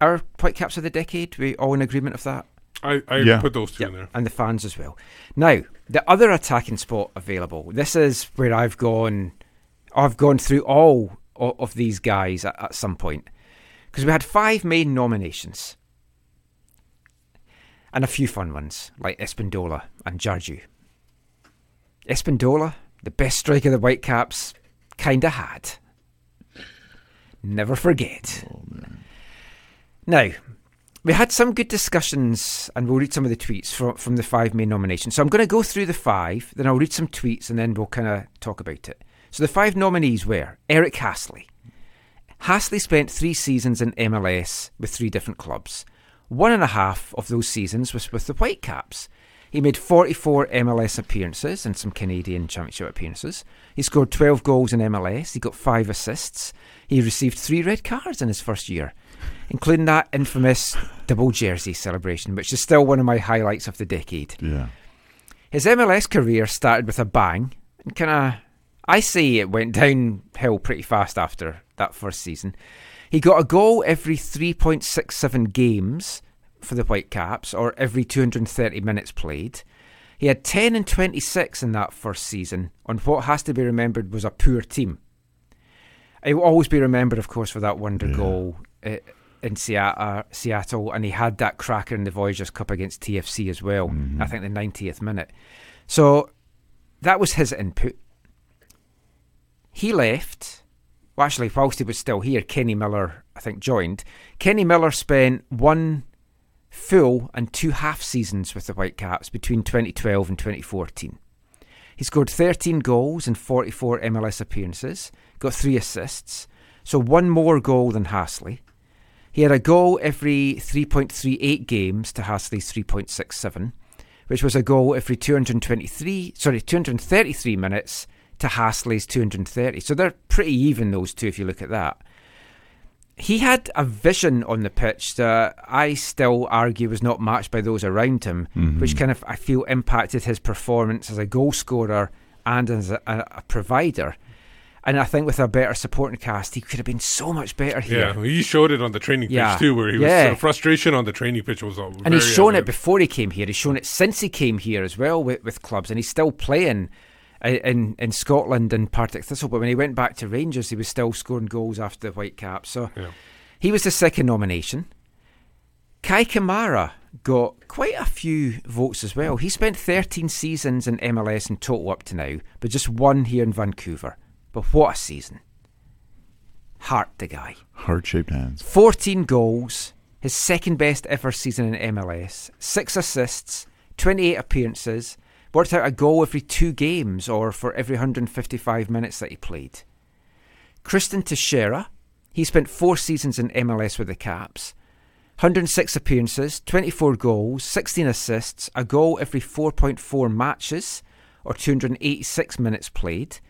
our Whitecaps of the decade, we all in agreement of that. I, I Yeah. put those two Yep, in there. and the fans as well. Now, the other attacking spot available. This is where I've gone. I've gone through all of these guys at, at some point because we had five main nominations and a few fun ones like Espindola and Jarju. Espindola, the best striker the Whitecaps kinda had. Never forget. Oh, now, we had some good discussions, and we'll read some of the tweets from, from the five main nominations. So I'm going to go through the five, then I'll read some tweets, and then we'll kind of talk about it. So the five nominees were Eric Hassli. Hassli spent three seasons in MLS with three different clubs. One and a half of those seasons was with the Whitecaps. He made 44 MLS appearances and some Canadian Championship appearances. He scored 12 goals in MLS. He got five assists. He received three red cards in his first year, including that infamous double jersey celebration, which is still one of my highlights of the decade. Yeah. His MLS career started with a bang and kind of, I say it went downhill pretty fast after that first season. He got a goal every 3.67 games for the Whitecaps, or every 230 minutes played. He had 10 and 26 in that first season on what has to be remembered was a poor team. He will always be remembered, of course, for that wonder goal uh, Uh, in Seattle, Seattle, and he had that cracker in the Voyageurs Cup against TFC as well. Mm-hmm. I think the 90th minute. So that was his input. He left. Well, actually, whilst he was still here, Kenny Miller, I think, joined. Kenny Miller spent one full and two half seasons with the Whitecaps between 2012 and 2014. He scored 13 goals in 44 MLS appearances, got three assists, so one more goal than Hassli. He had a goal every 3.38 games to Hassli's 3.67, which was a goal every 223, sorry, 233 minutes to Hassli's 230. So they're pretty even, those two, if you look at that. He had a vision on the pitch that I still argue was not matched by those around him, Mhm. which kind of, I feel, impacted his performance as a goal scorer and as a, a provider. And I think with a better supporting cast, he could have been so much better here. Yeah, he showed it on the training pitch Yeah. too, where he was Yeah. uh, frustration on the training pitch was. Uh, and he's shown it before he came here. He's shown it since he came here as well with, with clubs, and he's still playing in in Scotland and Partick Thistle. But when he went back to Rangers, he was still scoring goals after the Whitecaps. So he was the second nomination. Kei Kamara got quite a few votes as well. He spent 13 seasons in MLS in total up to now, but just one here in Vancouver. But what a season! Heart the guy. Heart shaped hands. 14 goals, his second best ever season in MLS, 6 assists, 28 appearances, worked out a goal every two games or for every 155 minutes that he played. Cristian Techera, he spent four seasons in MLS with the Caps, 106 appearances, 24 goals, 16 assists, a goal every 4.4 matches or 286 minutes played.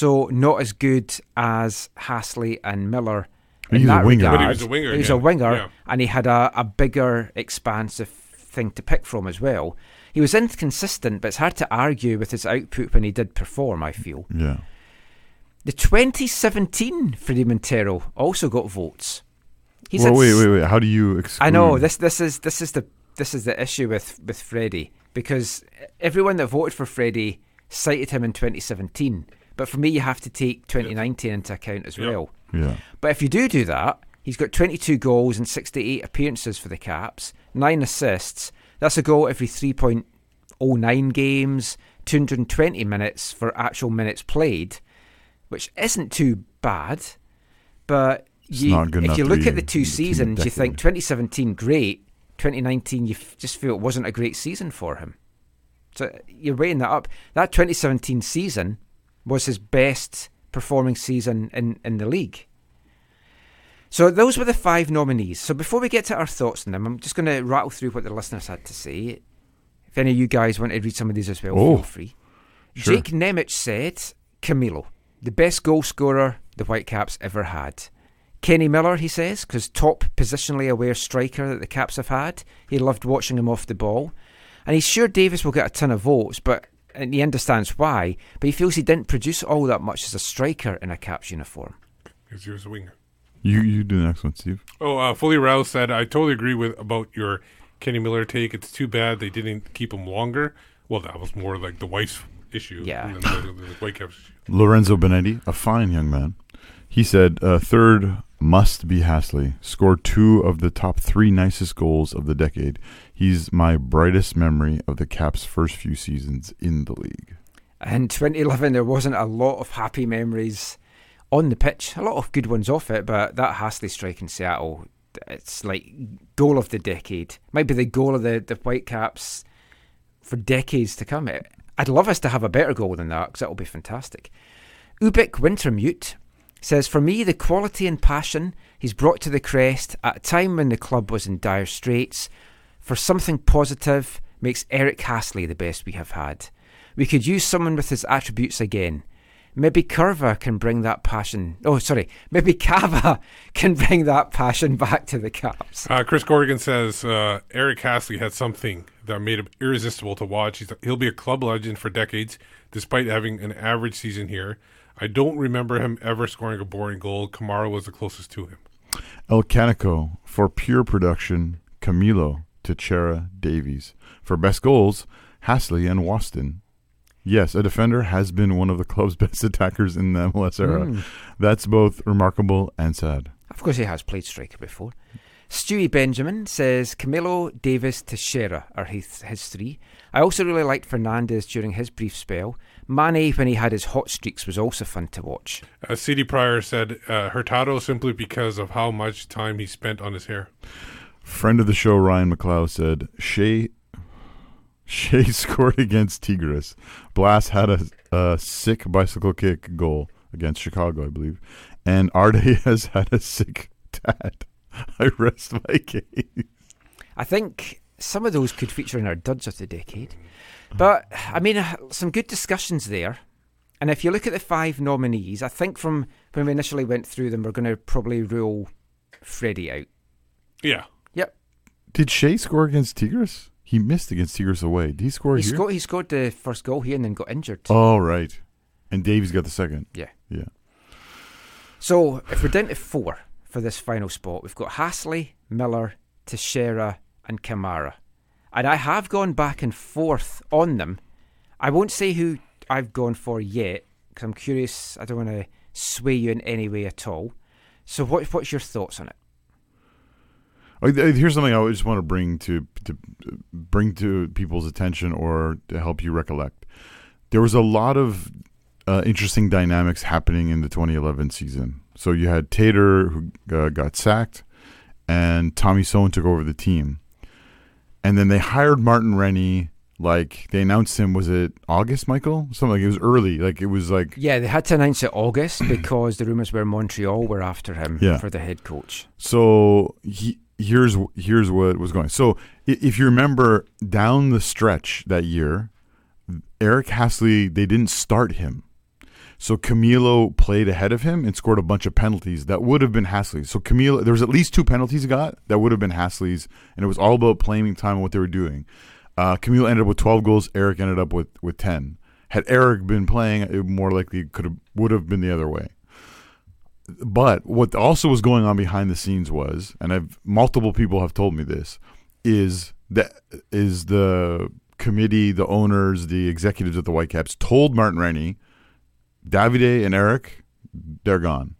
So not as good as Hassli and Miller. in He's a that winger. regard. But he was a winger He was again. a winger, Yeah. and he had a, a bigger, expansive thing to pick from as well. He was inconsistent, but it's hard to argue with his output when he did perform. I feel. Yeah. The 2017 Fredy Montero also got votes. He's well, wait, wait, wait. How do you exclude? I know this. This is this is the this is the issue with with Fredy because everyone that voted for Fredy cited him in 2017, but for me, you have to take 2019 into account as Yeah. well. Yeah. But if you do do that, he's got 22 goals and 68 appearances for the Caps, nine assists. That's a goal every 3.09 games, 220 minutes for actual minutes played, which isn't too bad. But you, if you look at the two the team seasons, you think 2017 great, 2019 you f- just feel it wasn't a great season for him. So you're weighing that up. That 2017 season was his best performing season in, in the league. So those were the five nominees. So before we get to our thoughts on them, I'm just going to rattle through what the listeners had to say. If any of you guys want to read some of these as well, Oh, feel free. sure. Jake Nemec said, Camilo, the best goal scorer the Whitecaps ever had. Kenny Miller, he says, because top positionally aware striker that the Caps have had. He loved watching him off the ball. And he's sure Davies will get a ton of votes, but and he understands why, but he feels he didn't produce all that much as a striker in a Caps uniform. Because he was a winger. You you do the next one, Steve. Oh, uh, fully roused said, I totally agree with about your Kenny Miller take. It's too bad they didn't keep him longer. Well, that was more like the wife's issue. Yeah. than the, the Whitecaps issue. Lorenzo Benetti, a fine young man, he said, uh, third must be Hassli. Scored two of the top three nicest goals of the decade. He's my brightest memory of the Caps' first few seasons in the league. In 2011, there wasn't a lot of happy memories on the pitch. A lot of good ones off it, but that Hassli strike in Seattle, it's like goal of the decade. Might be the goal of the, the Whitecaps for decades to come. I'd love us to have a better goal than that because that will be fantastic. Ubik Wintermute says, For me, the quality and passion he's brought to the crest at a time when the club was in dire straits for something positive makes Eric Hassli the best we have had. We could use someone with his attributes again. Maybe Curva can bring that passion. Oh, sorry. Maybe Cava [LAUGHS] can bring that passion back to the Caps. Uh, Chris Corrigan says uh, Eric Hassli had something that made him irresistible to watch. He's, he'll be a club legend for decades, despite having an average season here. I don't remember him ever scoring a boring goal. Kamara was the closest to him. El Canico for pure production, Camilo, Techera, Davies. For best goals, Hassli and Waston. Yes, a defender has been one of the club's [LAUGHS] best attackers in the MLS era. Mm. That's both remarkable and sad. Of course, he has played striker before. Stewie Benjamin says Camilo, Davies, Techera are his, his three. I also really liked Fernandez during his brief spell. Manneh, when he had his hot streaks, was also fun to watch. Uh, C.D. Pryor said uh, Hurtado simply because of how much time he spent on his hair. Friend of the show, Ryan McLeod, said Shea Shea [LAUGHS] scored against Tigres. Blas had a, a sick bicycle kick goal against Chicago, I believe. And Ardaiz [LAUGHS] had a sick tat. [LAUGHS] I rest my case. I think some of those could feature in our duds of the decade. But, I mean, uh, some good discussions there. And if you look at the five nominees, I think from when we initially went through them, we're going to probably rule Fredy out. Yeah. Yep. Did Shea score against Tigres? He missed against Tigres away. Did he score He, here? scored, he scored the first goal here and then got injured. Oh, right. And Davies got the second. Yeah. Yeah. So if we're down to four for this final spot, we've got Hassli, Miller, Techera, and Kamara. And I have gone back and forth on them. I won't say who I've gone for yet because I'm curious. I don't want to sway you in any way at all. So what, what's your thoughts on it? Here's something I just want to bring to to bring to people's attention or to help you recollect. There was a lot of uh, interesting dynamics happening in the 2011 season. So you had Teitur who uh, got sacked, and Tommy Soehn took over the team, and then they hired Martin Rennie. Like they announced him, was it August, Michael? Something like it was early. Like it was like Yeah, they had to announce it August [CLEARS THROAT] because the rumours were Montreal were after him Yeah. for the head coach. So he, here's here's what was going. So if you remember down the stretch that year, Eric Hassli they didn't start him. So Camilo played ahead of him and scored a bunch of penalties that would have been Hassli's. So Camilo, there was at least two penalties he got that would have been Hassli's, and it was all about playing time and what they were doing. Uh, Camilo ended up with 12 goals. Eric ended up with, with 10. Had Eric been playing, it more likely could have would have been the other way. But what also was going on behind the scenes was, and I've multiple people have told me this, is that is the committee, the owners, the executives at the Whitecaps told Martin Rennie, Davide and Eric, they're gone.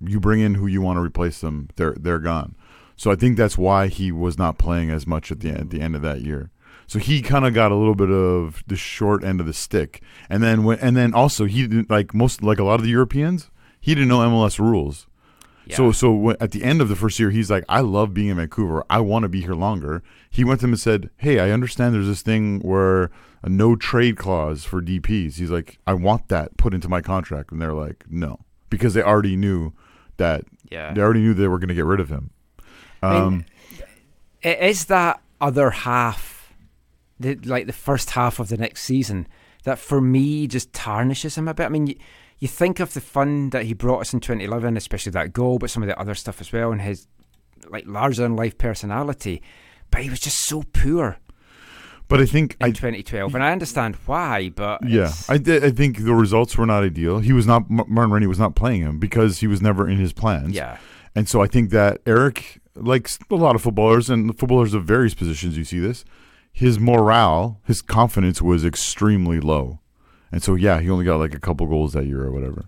You bring in who you want to replace them, they're they're gone. So I think that's why he was not playing as much at the at the end of that year. So he kind of got a little bit of the short end of the stick, and then when and then also he didn't like most like a lot of the Europeans. He didn't know MLS rules. So so when, at the end of the first year, he's like, I love being in Vancouver. I want to be here longer. He went to him and said, Hey, I understand there's this thing where a no trade clause for DPS. He's like, I want that put into my contract, and they're like, No, because they already knew that. Yeah. they already knew they were going to get rid of him. I mean, Um, it is that other half, the like the first half of the next season, that for me just tarnishes him a bit. I mean, you, you think of the fun that he brought us in 2011, especially that goal, but some of the other stuff as well, and his like larger than life personality. But he was just so poor but I think in 2012, and I understand why. But Yeah, I, I think the results were not ideal. He was not Martin Rennie was not playing him because he was never in his plans. Yeah. And so I think that Eric, like a lot of footballers and footballers of various positions, you see this, his morale, his confidence was extremely low. And so, yeah, he only got like a couple goals that year or whatever.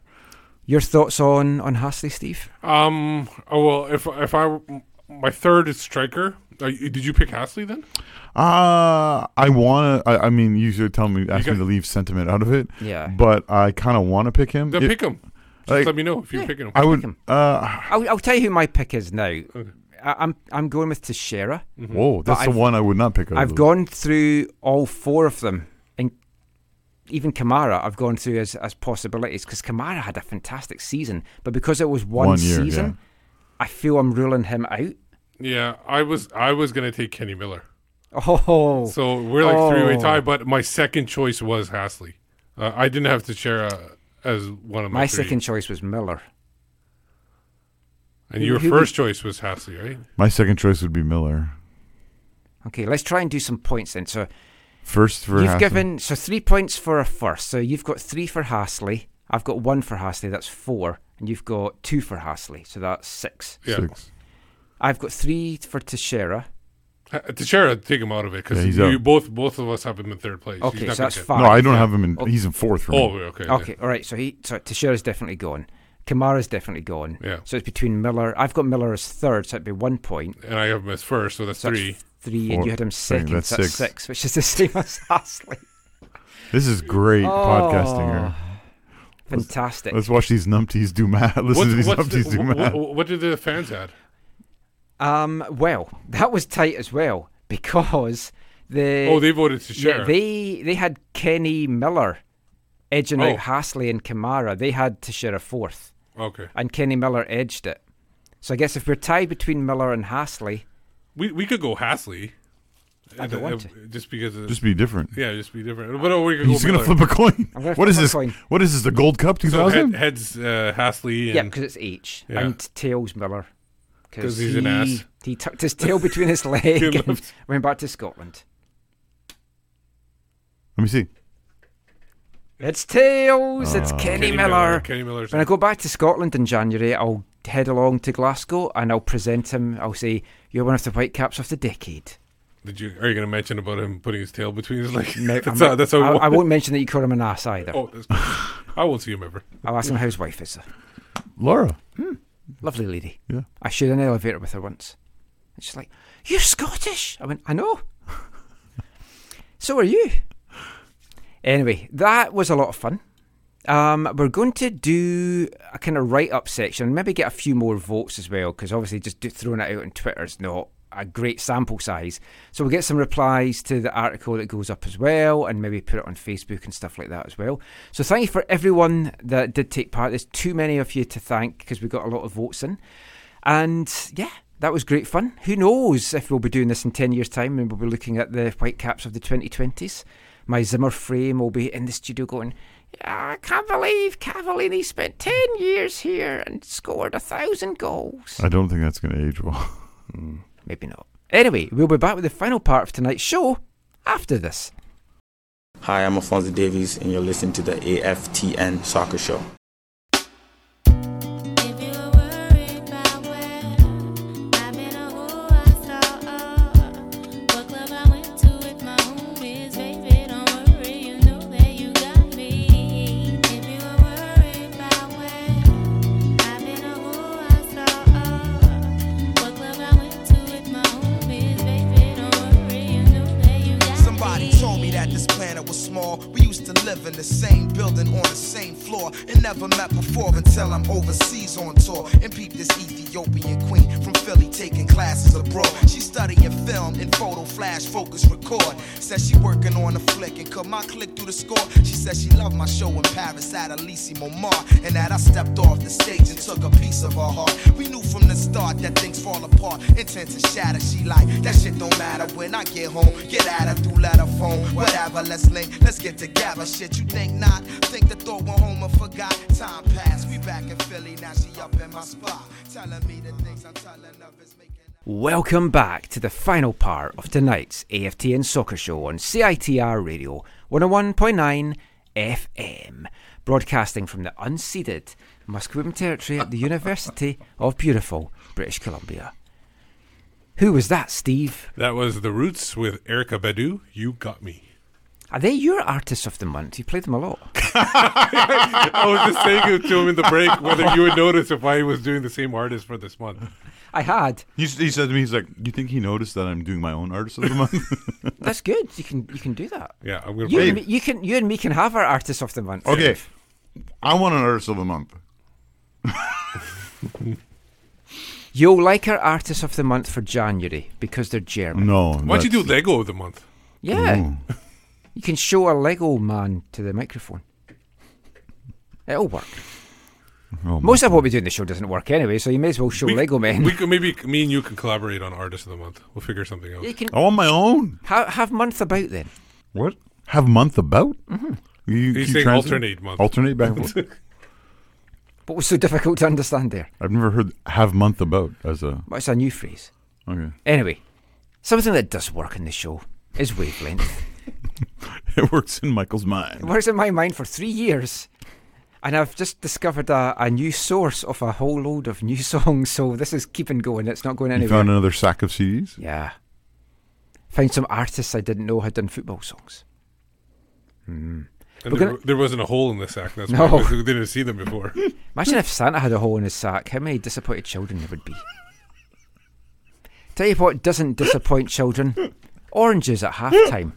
Your thoughts on on Hassli, Steve? Um. Oh well, if if I my third is striker. Uh, did you pick Hassli then? Uh, I want to. I, I mean, you should tell me, ask got- me to leave sentiment out of it. Yeah. But I kind of want to pick him. Then It- pick him. Just like- let me know if you're picking him. I would. Uh, I'll, I'll tell you who my pick is now. I, I'm I'm going with Techera. Whoa, that's the I've- one I would not pick. out I've those. gone through all four of them, and even Kamara I've gone through as as possibilities because Kamara had a fantastic season, but because it was one, One year, season, yeah. I feel I'm ruling him out. Yeah, I was I was gonna take Kenny Miller. Oh, So we're like three way Oh. tie, but my second choice was Hassli. Uh, I didn't have to Techera as one of my, My three. second choice was Miller. and Who- your who first would- choice was Hassli, right? My second choice would be Miller. Okay, let's try and do some points then. So First for you've Hassli. given so three points for a first. So you've got three for Hassli. I've got one for Hassli. That's four, and you've got two for Hassli. So that's six. Yeah. Six. I've got three for Techera. Ha- Techera, take him out of it Yeah, because he's you out. both both of us have him in third place. Okay, He's not so gonna that's get- five. No, I don't have him in. Oh. He's in fourth for Oh, me. okay. Okay, all right. So he so Techera's definitely gone. Kamara's definitely gone. Yeah. So it's between Miller. I've got Miller as third, so it'd be one point. And I have him as first, so that's So three. Three, Four. and you had him Second, second. that's so that's six. six. which is the [LAUGHS] same as Hassli. This is great podcasting here. Oh, Fantastic. Let's watch these numpties do math. [LAUGHS] Listen What's- to these numpties the- do math. wh- what did the fans add? Um, well, that was tight as well because the Oh, they voted Techera. Yeah, they they had Kenny Miller edging Oh. out Hassli and Kamara. They had Techera fourth. Okay. And Kenny Miller edged it. So I guess if we're tied between Miller and Hassli, We we could go Hassli. I don't want uh, Just because of, Just be different. Yeah, just be different. But oh, we could He's go gonna Miller. flip a coin. I'm gonna What is flip a this? coin. What is this? The Gold Cup So 2000? head, heads uh, Hassli. And, yeah, because it's H, Yeah. and tails Miller 'Cause he's an ass. He tucked his tail between his [LAUGHS] leg and loved- went back to Scotland. Let me see. It's tails. it's Oh. Kenny, Kenny Miller. Miller, Kenny Miller's when I go back to Scotland in January, I'll head along to Glasgow and I'll present him. I'll say, "You're one of the Whitecaps of the decade." Did you? Are you going to mention about him putting his tail between his legs? No, [LAUGHS] that's I'm how. not- That's how. I, I won't mention that you call him an ass either. Oh, that's good. I won't see him ever. I'll ask him how his wife is. Laura. Hmm, lovely lady. Yeah. I shared an elevator with her once. And she's like, You're Scottish. I went, I know. [LAUGHS] so are you. Anyway, that was a lot of fun. Um, we're going to do a kind of write up section, maybe get a few more votes as well, because obviously just throwing it out on Twitter is not a great sample size. So we'll get some replies to the article that goes up as well, and maybe put it on Facebook and stuff like that as well. So thank you for everyone that did take part. There's too many of you to thank because we got a lot of votes in. And yeah, that was great fun. Who knows if we'll be doing this in 10 years' time and we'll be looking at the Whitecaps of the 2020s. My Zimmer frame will be in the studio going, I can't believe Cavallini spent 10 years here and scored a thousand goals. I don't think that's going to age well. [LAUGHS] Hmm, maybe not. Anyway, we'll be back with the final part of tonight's show after this. Hi, I'm Alphonso Davies, and you're listening to the AFTN Soccer Show. Small. We live in the same building on the same floor and never met before until I'm overseas on tour and peep this Ethiopian queen from Philly taking classes abroad. She studying film and photo flash focus record. Says she working on a flick and cut my click through the score. She says she loved my show in Paris at Elysee Montmartre and that I stepped off the stage and took a piece of her heart. We knew from the start that things fall apart, intent to shatter. She like that shit don't matter when I get home. Get at her through letter phone, whatever. Let's link, let's get together. Shit, you think not? Think the thought went home and forgot. Time passed, we back in Philly now. She up in my spot, telling me the things I'm telling of is making. Welcome back to the final part of tonight's AFTN Soccer Show on CITR Radio 101.9 FM, broadcasting from the unceded Musqueam Territory at the [LAUGHS] University of beautiful British Columbia. Who was that, Steve? That was The Roots with Erykah Badu. You got me. Are they your artists of the month? You played them a lot. [LAUGHS] I was just saying it to him in the break whether you would notice if I was doing the same artist for this month. I had. He, he said to me, he's like, "You think he noticed that I'm doing my own artist of the month?" [LAUGHS] That's good. You can you can do that. Yeah, I'm gonna. You, play- and me, you can you and me can have our artist of the month. okay, I want an artist of the month. [LAUGHS] You'll like our artist of the month for January because they're German. No, Why don't you do Lego of the month? Yeah. You can show a Lego man to the microphone. It'll work. Oh, Most of what we do in the show doesn't work anyway, so you may as well show We- Lego men. We could maybe me and you can collaborate on artist of the month. We'll figure something out. You can on my own. ha- have month about then. What? Have month about? Mhm. You He's keep saying translating? alternate month. Alternate back [LAUGHS] and forth. What was so difficult to understand there? I've never heard have month about as a. Well, it's a new phrase. Okay. Anyway, something that does work in the show is wavelength. [LAUGHS] It works in Michael's mind. it mind. works in my mind for three years. And I've just discovered a, a new source of a whole load of new [LAUGHS] songs, so this is keeping going. It's not going You anywhere. found another sack of CDs. Yeah. Found some artists I didn't know had done football songs. Hmm. And there, gonna- there wasn't a hole in the sack. That's No. why we didn't see them before. [LAUGHS] Imagine if Santa had a hole in his sack. How many disappointed children there would be? Tell you what doesn't disappoint children: oranges at half time.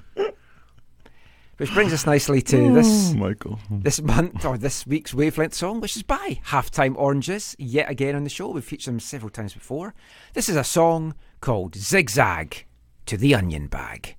Which brings us nicely to oh, this Oh, Michael. this month or this week's wavelength song, which is by Halftime Oranges. Yet again on the show, we've featured them several times before. This is a song called Zigzag to the Onion Bag.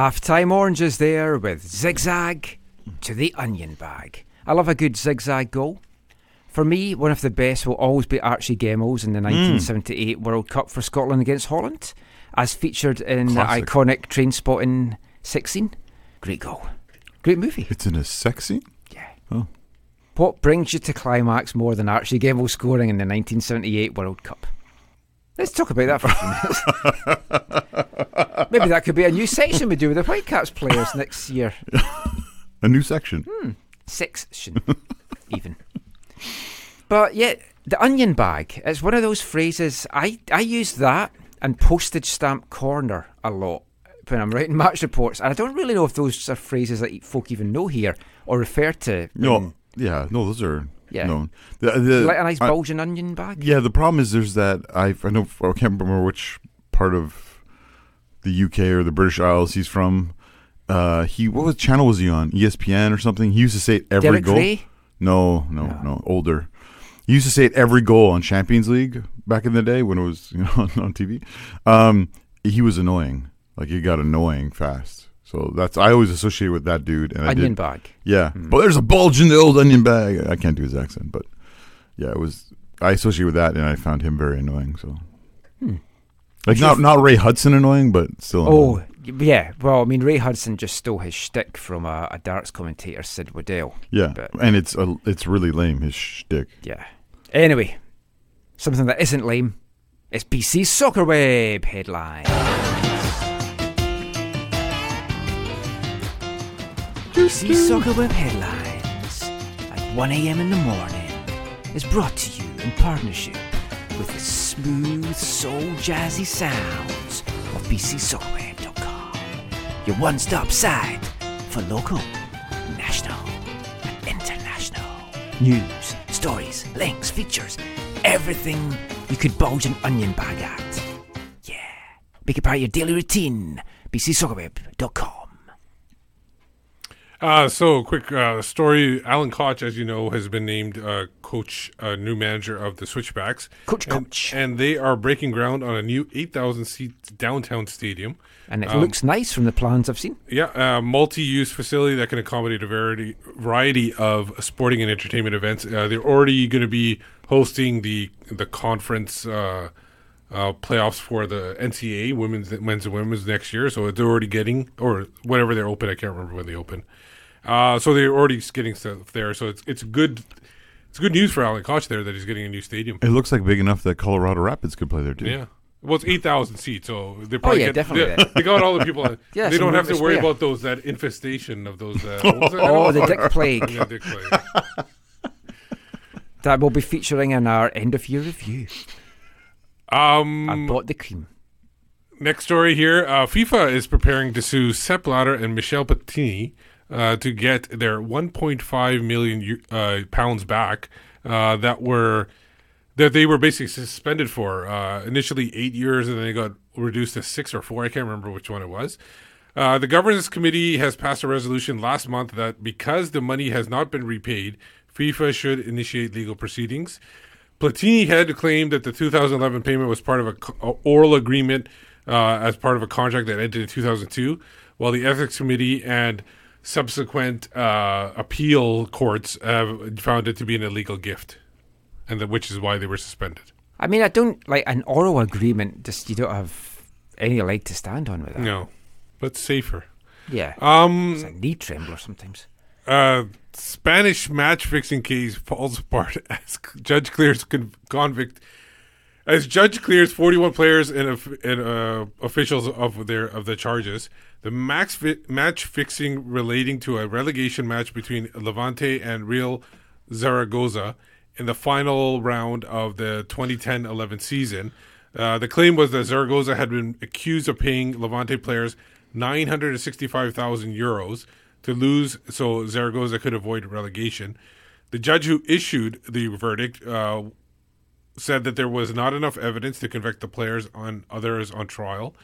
Halftime Oranges there with Zigzag to the Onion Bag. I love a good zigzag goal. For me, one of the best will always be Archie Gemmill's in the hmm. 1978 World Cup for Scotland against Holland, as featured in Classic. the iconic Trainspotting sex scene. Great goal. Great movie. It's in a sex scene. Yeah. Oh. What brings you to climax more than Archie Gemmill scoring in the 1978 World Cup? Let's talk about that for a few minutes. [LAUGHS] Maybe that could be a new section we do with the Whitecaps players next year. [LAUGHS] A new section. Hmm. Section, [LAUGHS] even. But yeah, the onion bag. It's one of those phrases. I, I use that and postage stamp corner a lot when I'm writing match reports. And I don't really know if those are phrases that folk even know here or refer to. No, yeah, no, those are Yeah. known. The, the, like a nice I- onion bag. Yeah, the problem is there's that I I know I can't remember which part of the UK or the British Isles he's from. Uh, he what was channel was he on? ESPN or something? He used to say it every Derek goal. Ray? No, no, no, older. He used to say it every goal on Champions League back in the day when it was [LAUGHS] you know on, on TV. Um, he was annoying. Like he got annoying fast. So that's I always associate with that dude. And I Onion bag. Yeah, Hmm. but there's a bulge in the old onion bag. I can't do his accent, but yeah, it was. I associate with that, and I found him very annoying. So Hmm. Like not not Ray Hudson annoying, but still. Oh, annoying. y- yeah. Well, I mean, Ray Hudson just stole his shtick from a, a darts commentator, Sid Waddell. yeah, But, and it's a, it's really lame his shtick. yeah. Anyway, something that isn't lame. It's BC Soccer Web headline. BC Soccer Web headlines at 1 a.m. in the morning is brought to you in partnership with the smooth, soul jazzy sounds of BCSoccerweb.com, your one-stop site for local, national, and international news, stories, links, features, everything you could bulge an onion bag at. Yeah, make it part of your daily routine. BCSoccerweb.com. Uh, so, quick uh, story. Alan Koch, as you know, has been named uh, coach, uh, new manager of the Switchbacks. Coach and, Koch. And they are breaking ground on a new 8,000 seat downtown stadium. And it Um, looks nice from the plans I've seen. Yeah, uh, multi-use facility that can accommodate a variety variety of sporting and entertainment events. Uh, they're already going to be hosting the the conference uh, uh, playoffs for the NCAA women's men's and women's next year. So they're already getting or whatever they're open. I can't remember when they open. Uh, so they're already getting stuff there. So it's it's good. It's good news for Alan Koch there that he's getting a new stadium. It looks like big enough that Colorado Rapids could play there too. Yeah. Well, it's eight thousand seats, so they probably Oh, yeah, get, definitely. They, they got all the people. [LAUGHS] Yeah, they don't have to worry spare. about those that infestation of those. Uh, [LAUGHS] what was it? I Oh, the dick plague. Yeah, dick plague. [LAUGHS] That will be featuring in our end of year review. Um, I bought the cream. Next story here: uh, FIFA is preparing to sue Sepp Blatter and Michel Platini uh, to get their 1.5 million uh, pounds back uh, that were that they were basically suspended for. Uh, initially eight years, and then they got reduced to six or four. I can't remember which one it was. Uh, the governance committee has passed a resolution last month that because the money has not been repaid, FIFA should initiate legal proceedings. Platini had claimed that the 2011 payment was part of a co- a oral agreement uh, as part of a contract that ended in 2002, while the ethics committee and subsequent uh, appeal courts have found it to be an illegal gift, and that, which is why they were suspended. I mean, I don't like an oral agreement. Just you don't have any leg to stand on with that. No, but safer. Yeah. Um, it's a knee trembler sometimes. Uh, Spanish match fixing case falls apart [LAUGHS] as judge clears con- convict. As judge clears 41 players and, and uh, officials of their of the charges, the max fi- match fixing relating to a relegation match between Levante and Real Zaragoza in the final round of the 2010-11 season. Uh, the claim was that Zaragoza had been accused of paying Levante players 965,000 euros to lose, so Zaragoza could avoid relegation. The judge who issued the verdict uh, said that there was not enough evidence to convict the players on others on trial.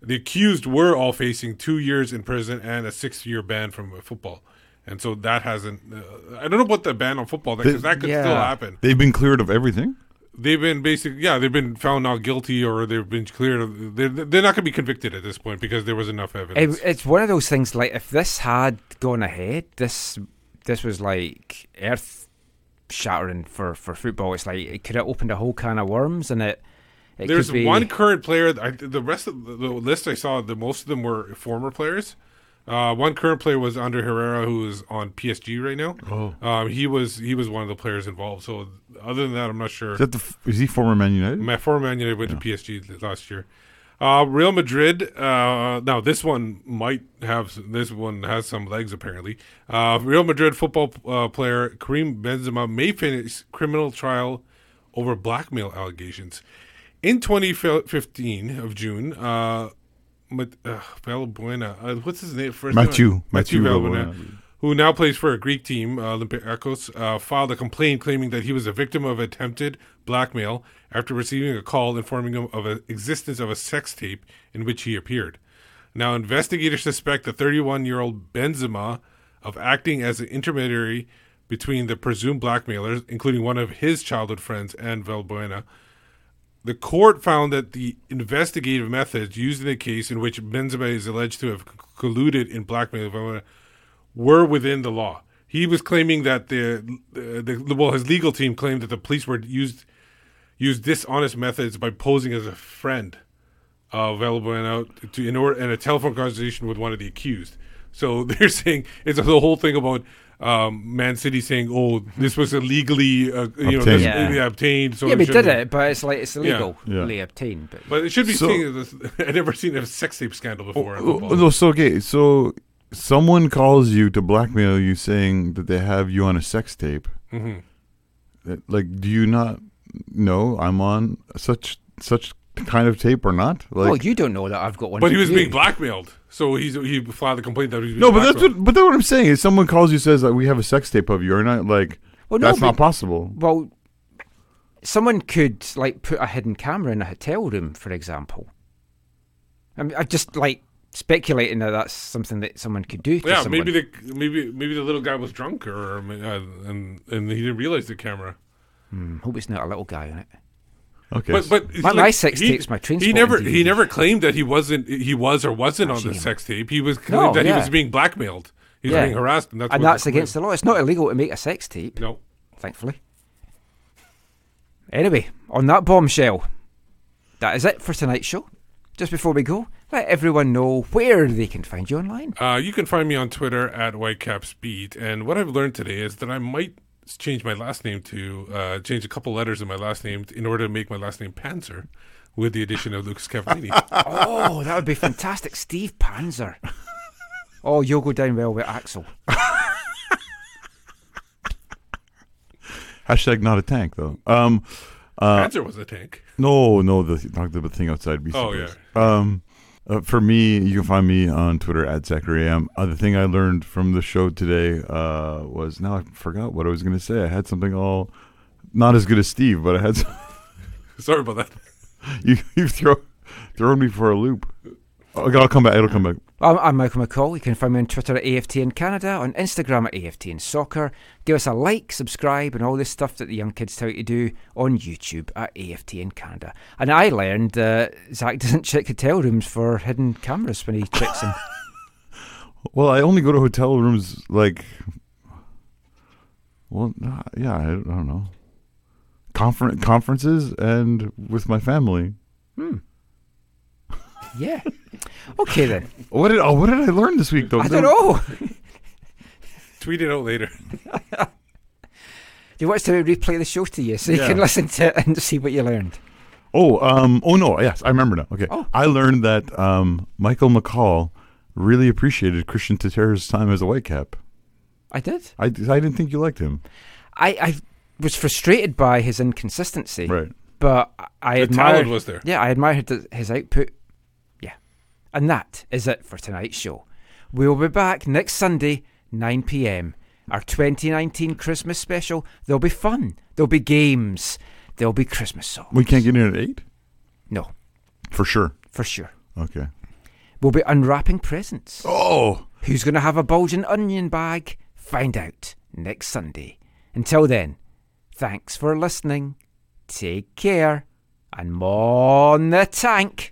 The accused were all facing two years in prison and a six-year ban from football, and so that hasn't. Uh, I don't know about the ban on football because that could still happen. They've been cleared of everything. They've been basically, yeah, they've been found not guilty or they've been cleared. Of, they're, they're not going to be convicted at this point because there was enough evidence. It, it's one of those things. Like if this had gone ahead, this this was like earth shattering for, for football. It's like it could have opened a whole can of worms, and it. it There's could be, one current player. I, the rest of the, the list I saw, the most of them were former players. Uh, one current player was Ander Herrera, who is on PSG right now. Oh. um, he was he was one of the players involved. So other than that, I'm not sure. Is that the? Is he former Man United? My former Man United went to PSG last year. Uh, Real Madrid. Uh, now this one might have this one has some legs apparently. Uh, Real Madrid football uh, player Karim Benzema may finish criminal trial over blackmail allegations. In 2015 of June, uh, Mat- uh, Valbuena, uh, what's his name? First. Mathieu Mathieu Valbuena, Valbuena. Who now plays for a Greek team, uh, Olympiacos, uh, filed a complaint claiming that he was a victim of attempted blackmail after receiving a call informing him of the existence of a sex tape in which he appeared. Now, investigators suspect the 31 year old Benzema of acting as an intermediary between the presumed blackmailers, including one of his childhood friends and Valbuena. The court found that the investigative methods used in the case in which Benzema is alleged to have colluded in blackmail Valbuena were within the law. He was claiming that the, the, the well, his legal team claimed that the police were used used dishonest methods by posing as a friend uh, available and out to in order and a telephone conversation with one of the accused. So [LAUGHS] they're saying it's the whole thing about um, Man City saying, "Oh, this was illegally, uh, you know, this, Obtained. yeah. obtained." So yeah, it we shouldn't did be- it, but it's like it's Yeah. illegally obtained. But, But it should be So- seen as [LAUGHS] I never seen a sex tape scandal before. in Oh, no, so okay, so someone calls you to blackmail you, saying that they have you on a sex tape. Mhm. That- Like, do you not know I'm on such such kind of tape or not? Like, well, you don't know that I've got one. But he was you. being blackmailed, so he's he filed a complaint that he was being no, but that's what. But that's what I'm saying is, someone calls you says that we have a sex tape of you, or not? Like, Well, no, that's not but- possible. Well, someone could like put a hidden camera in a hotel room, for example. I mean, I'm just like speculating that that's something that someone could do. Yeah, someone. maybe the maybe maybe the little guy was drunk or uh, and and he didn't realize the camera. Hmm, hope it's not a little guy on it. Okay, But but My- like, my sex he- tape's my train He spotting never he never claimed that he wasn't he was or wasn't on the Actually, sex tape. He was No, claimed that he was being blackmailed. He was Yeah. being harassed, and that's and that's against the law. It's not illegal to make a sex tape. No, thankfully. Anyway, on that bombshell, that is it for tonight's show. Just before we go, let everyone know where they can find you online. Uh, you can find me on Twitter at WhitecapsBeat, and what I've learned today is that I might change my last name to uh, change a couple letters in my last name in order to make my last name Panzer, with the addition of Lucas Cavallini. [LAUGHS] oh, that would be fantastic. Steve Panzer. Oh, you'll go down well with Axel. Hashtag not a tank though. Um, uh, Panzer was a tank. No, no, the talk the thing outside. BC Oh, Place. Um, uh, for me, you can find me on Twitter at Zachary Am. Uh, the thing I learned from the show today uh, was now I forgot what I was going to say. I had something all not as good as Steve, but I had. Some, [LAUGHS] Sorry about that. [LAUGHS] you you throw thrown me for a loop. Okay, I'll come back. It'll come back. I'm, I'm Michael McColl. You can find me on Twitter at AFTN Canada, on Instagram at AFTN Soccer. Give us a like, subscribe, and all this stuff that the young kids tell you to do on YouTube at AFTN Canada. And I learned uh, Zach [LAUGHS] doesn't check hotel rooms for hidden cameras when he checks them. [LAUGHS] Well, I only go to hotel rooms like. Well, yeah, I, I don't know. Confer- conferences and with my family. Hmm. Yeah. [LAUGHS] Okay then. What did oh, what did I learn this week though? I don't know. [LAUGHS] Tweet it out later. [LAUGHS] Do you want us to replay the show to you so you Yeah. can listen to it and see what you learned? Oh, um, oh no, yes, I remember now. Okay, I learned that um, Michael McColl really appreciated Cristian Techera's time as a Whitecap. I did. I, I didn't think you liked him. I, I was frustrated by his inconsistency. Right. But I The admired, talent was there. Yeah, I admired th- his output. And that is it for tonight's show. We'll be back next Sunday, 9 pm. Our 2019 Christmas special. There'll be fun. There'll be games. There'll be Christmas songs. We can't get in at eight No, for sure. for sure. Okay. We'll be unwrapping presents. Oh! Who's going to have a bulging onion bag? Find out next Sunday. Until then, thanks for listening. Take care. And on the tank.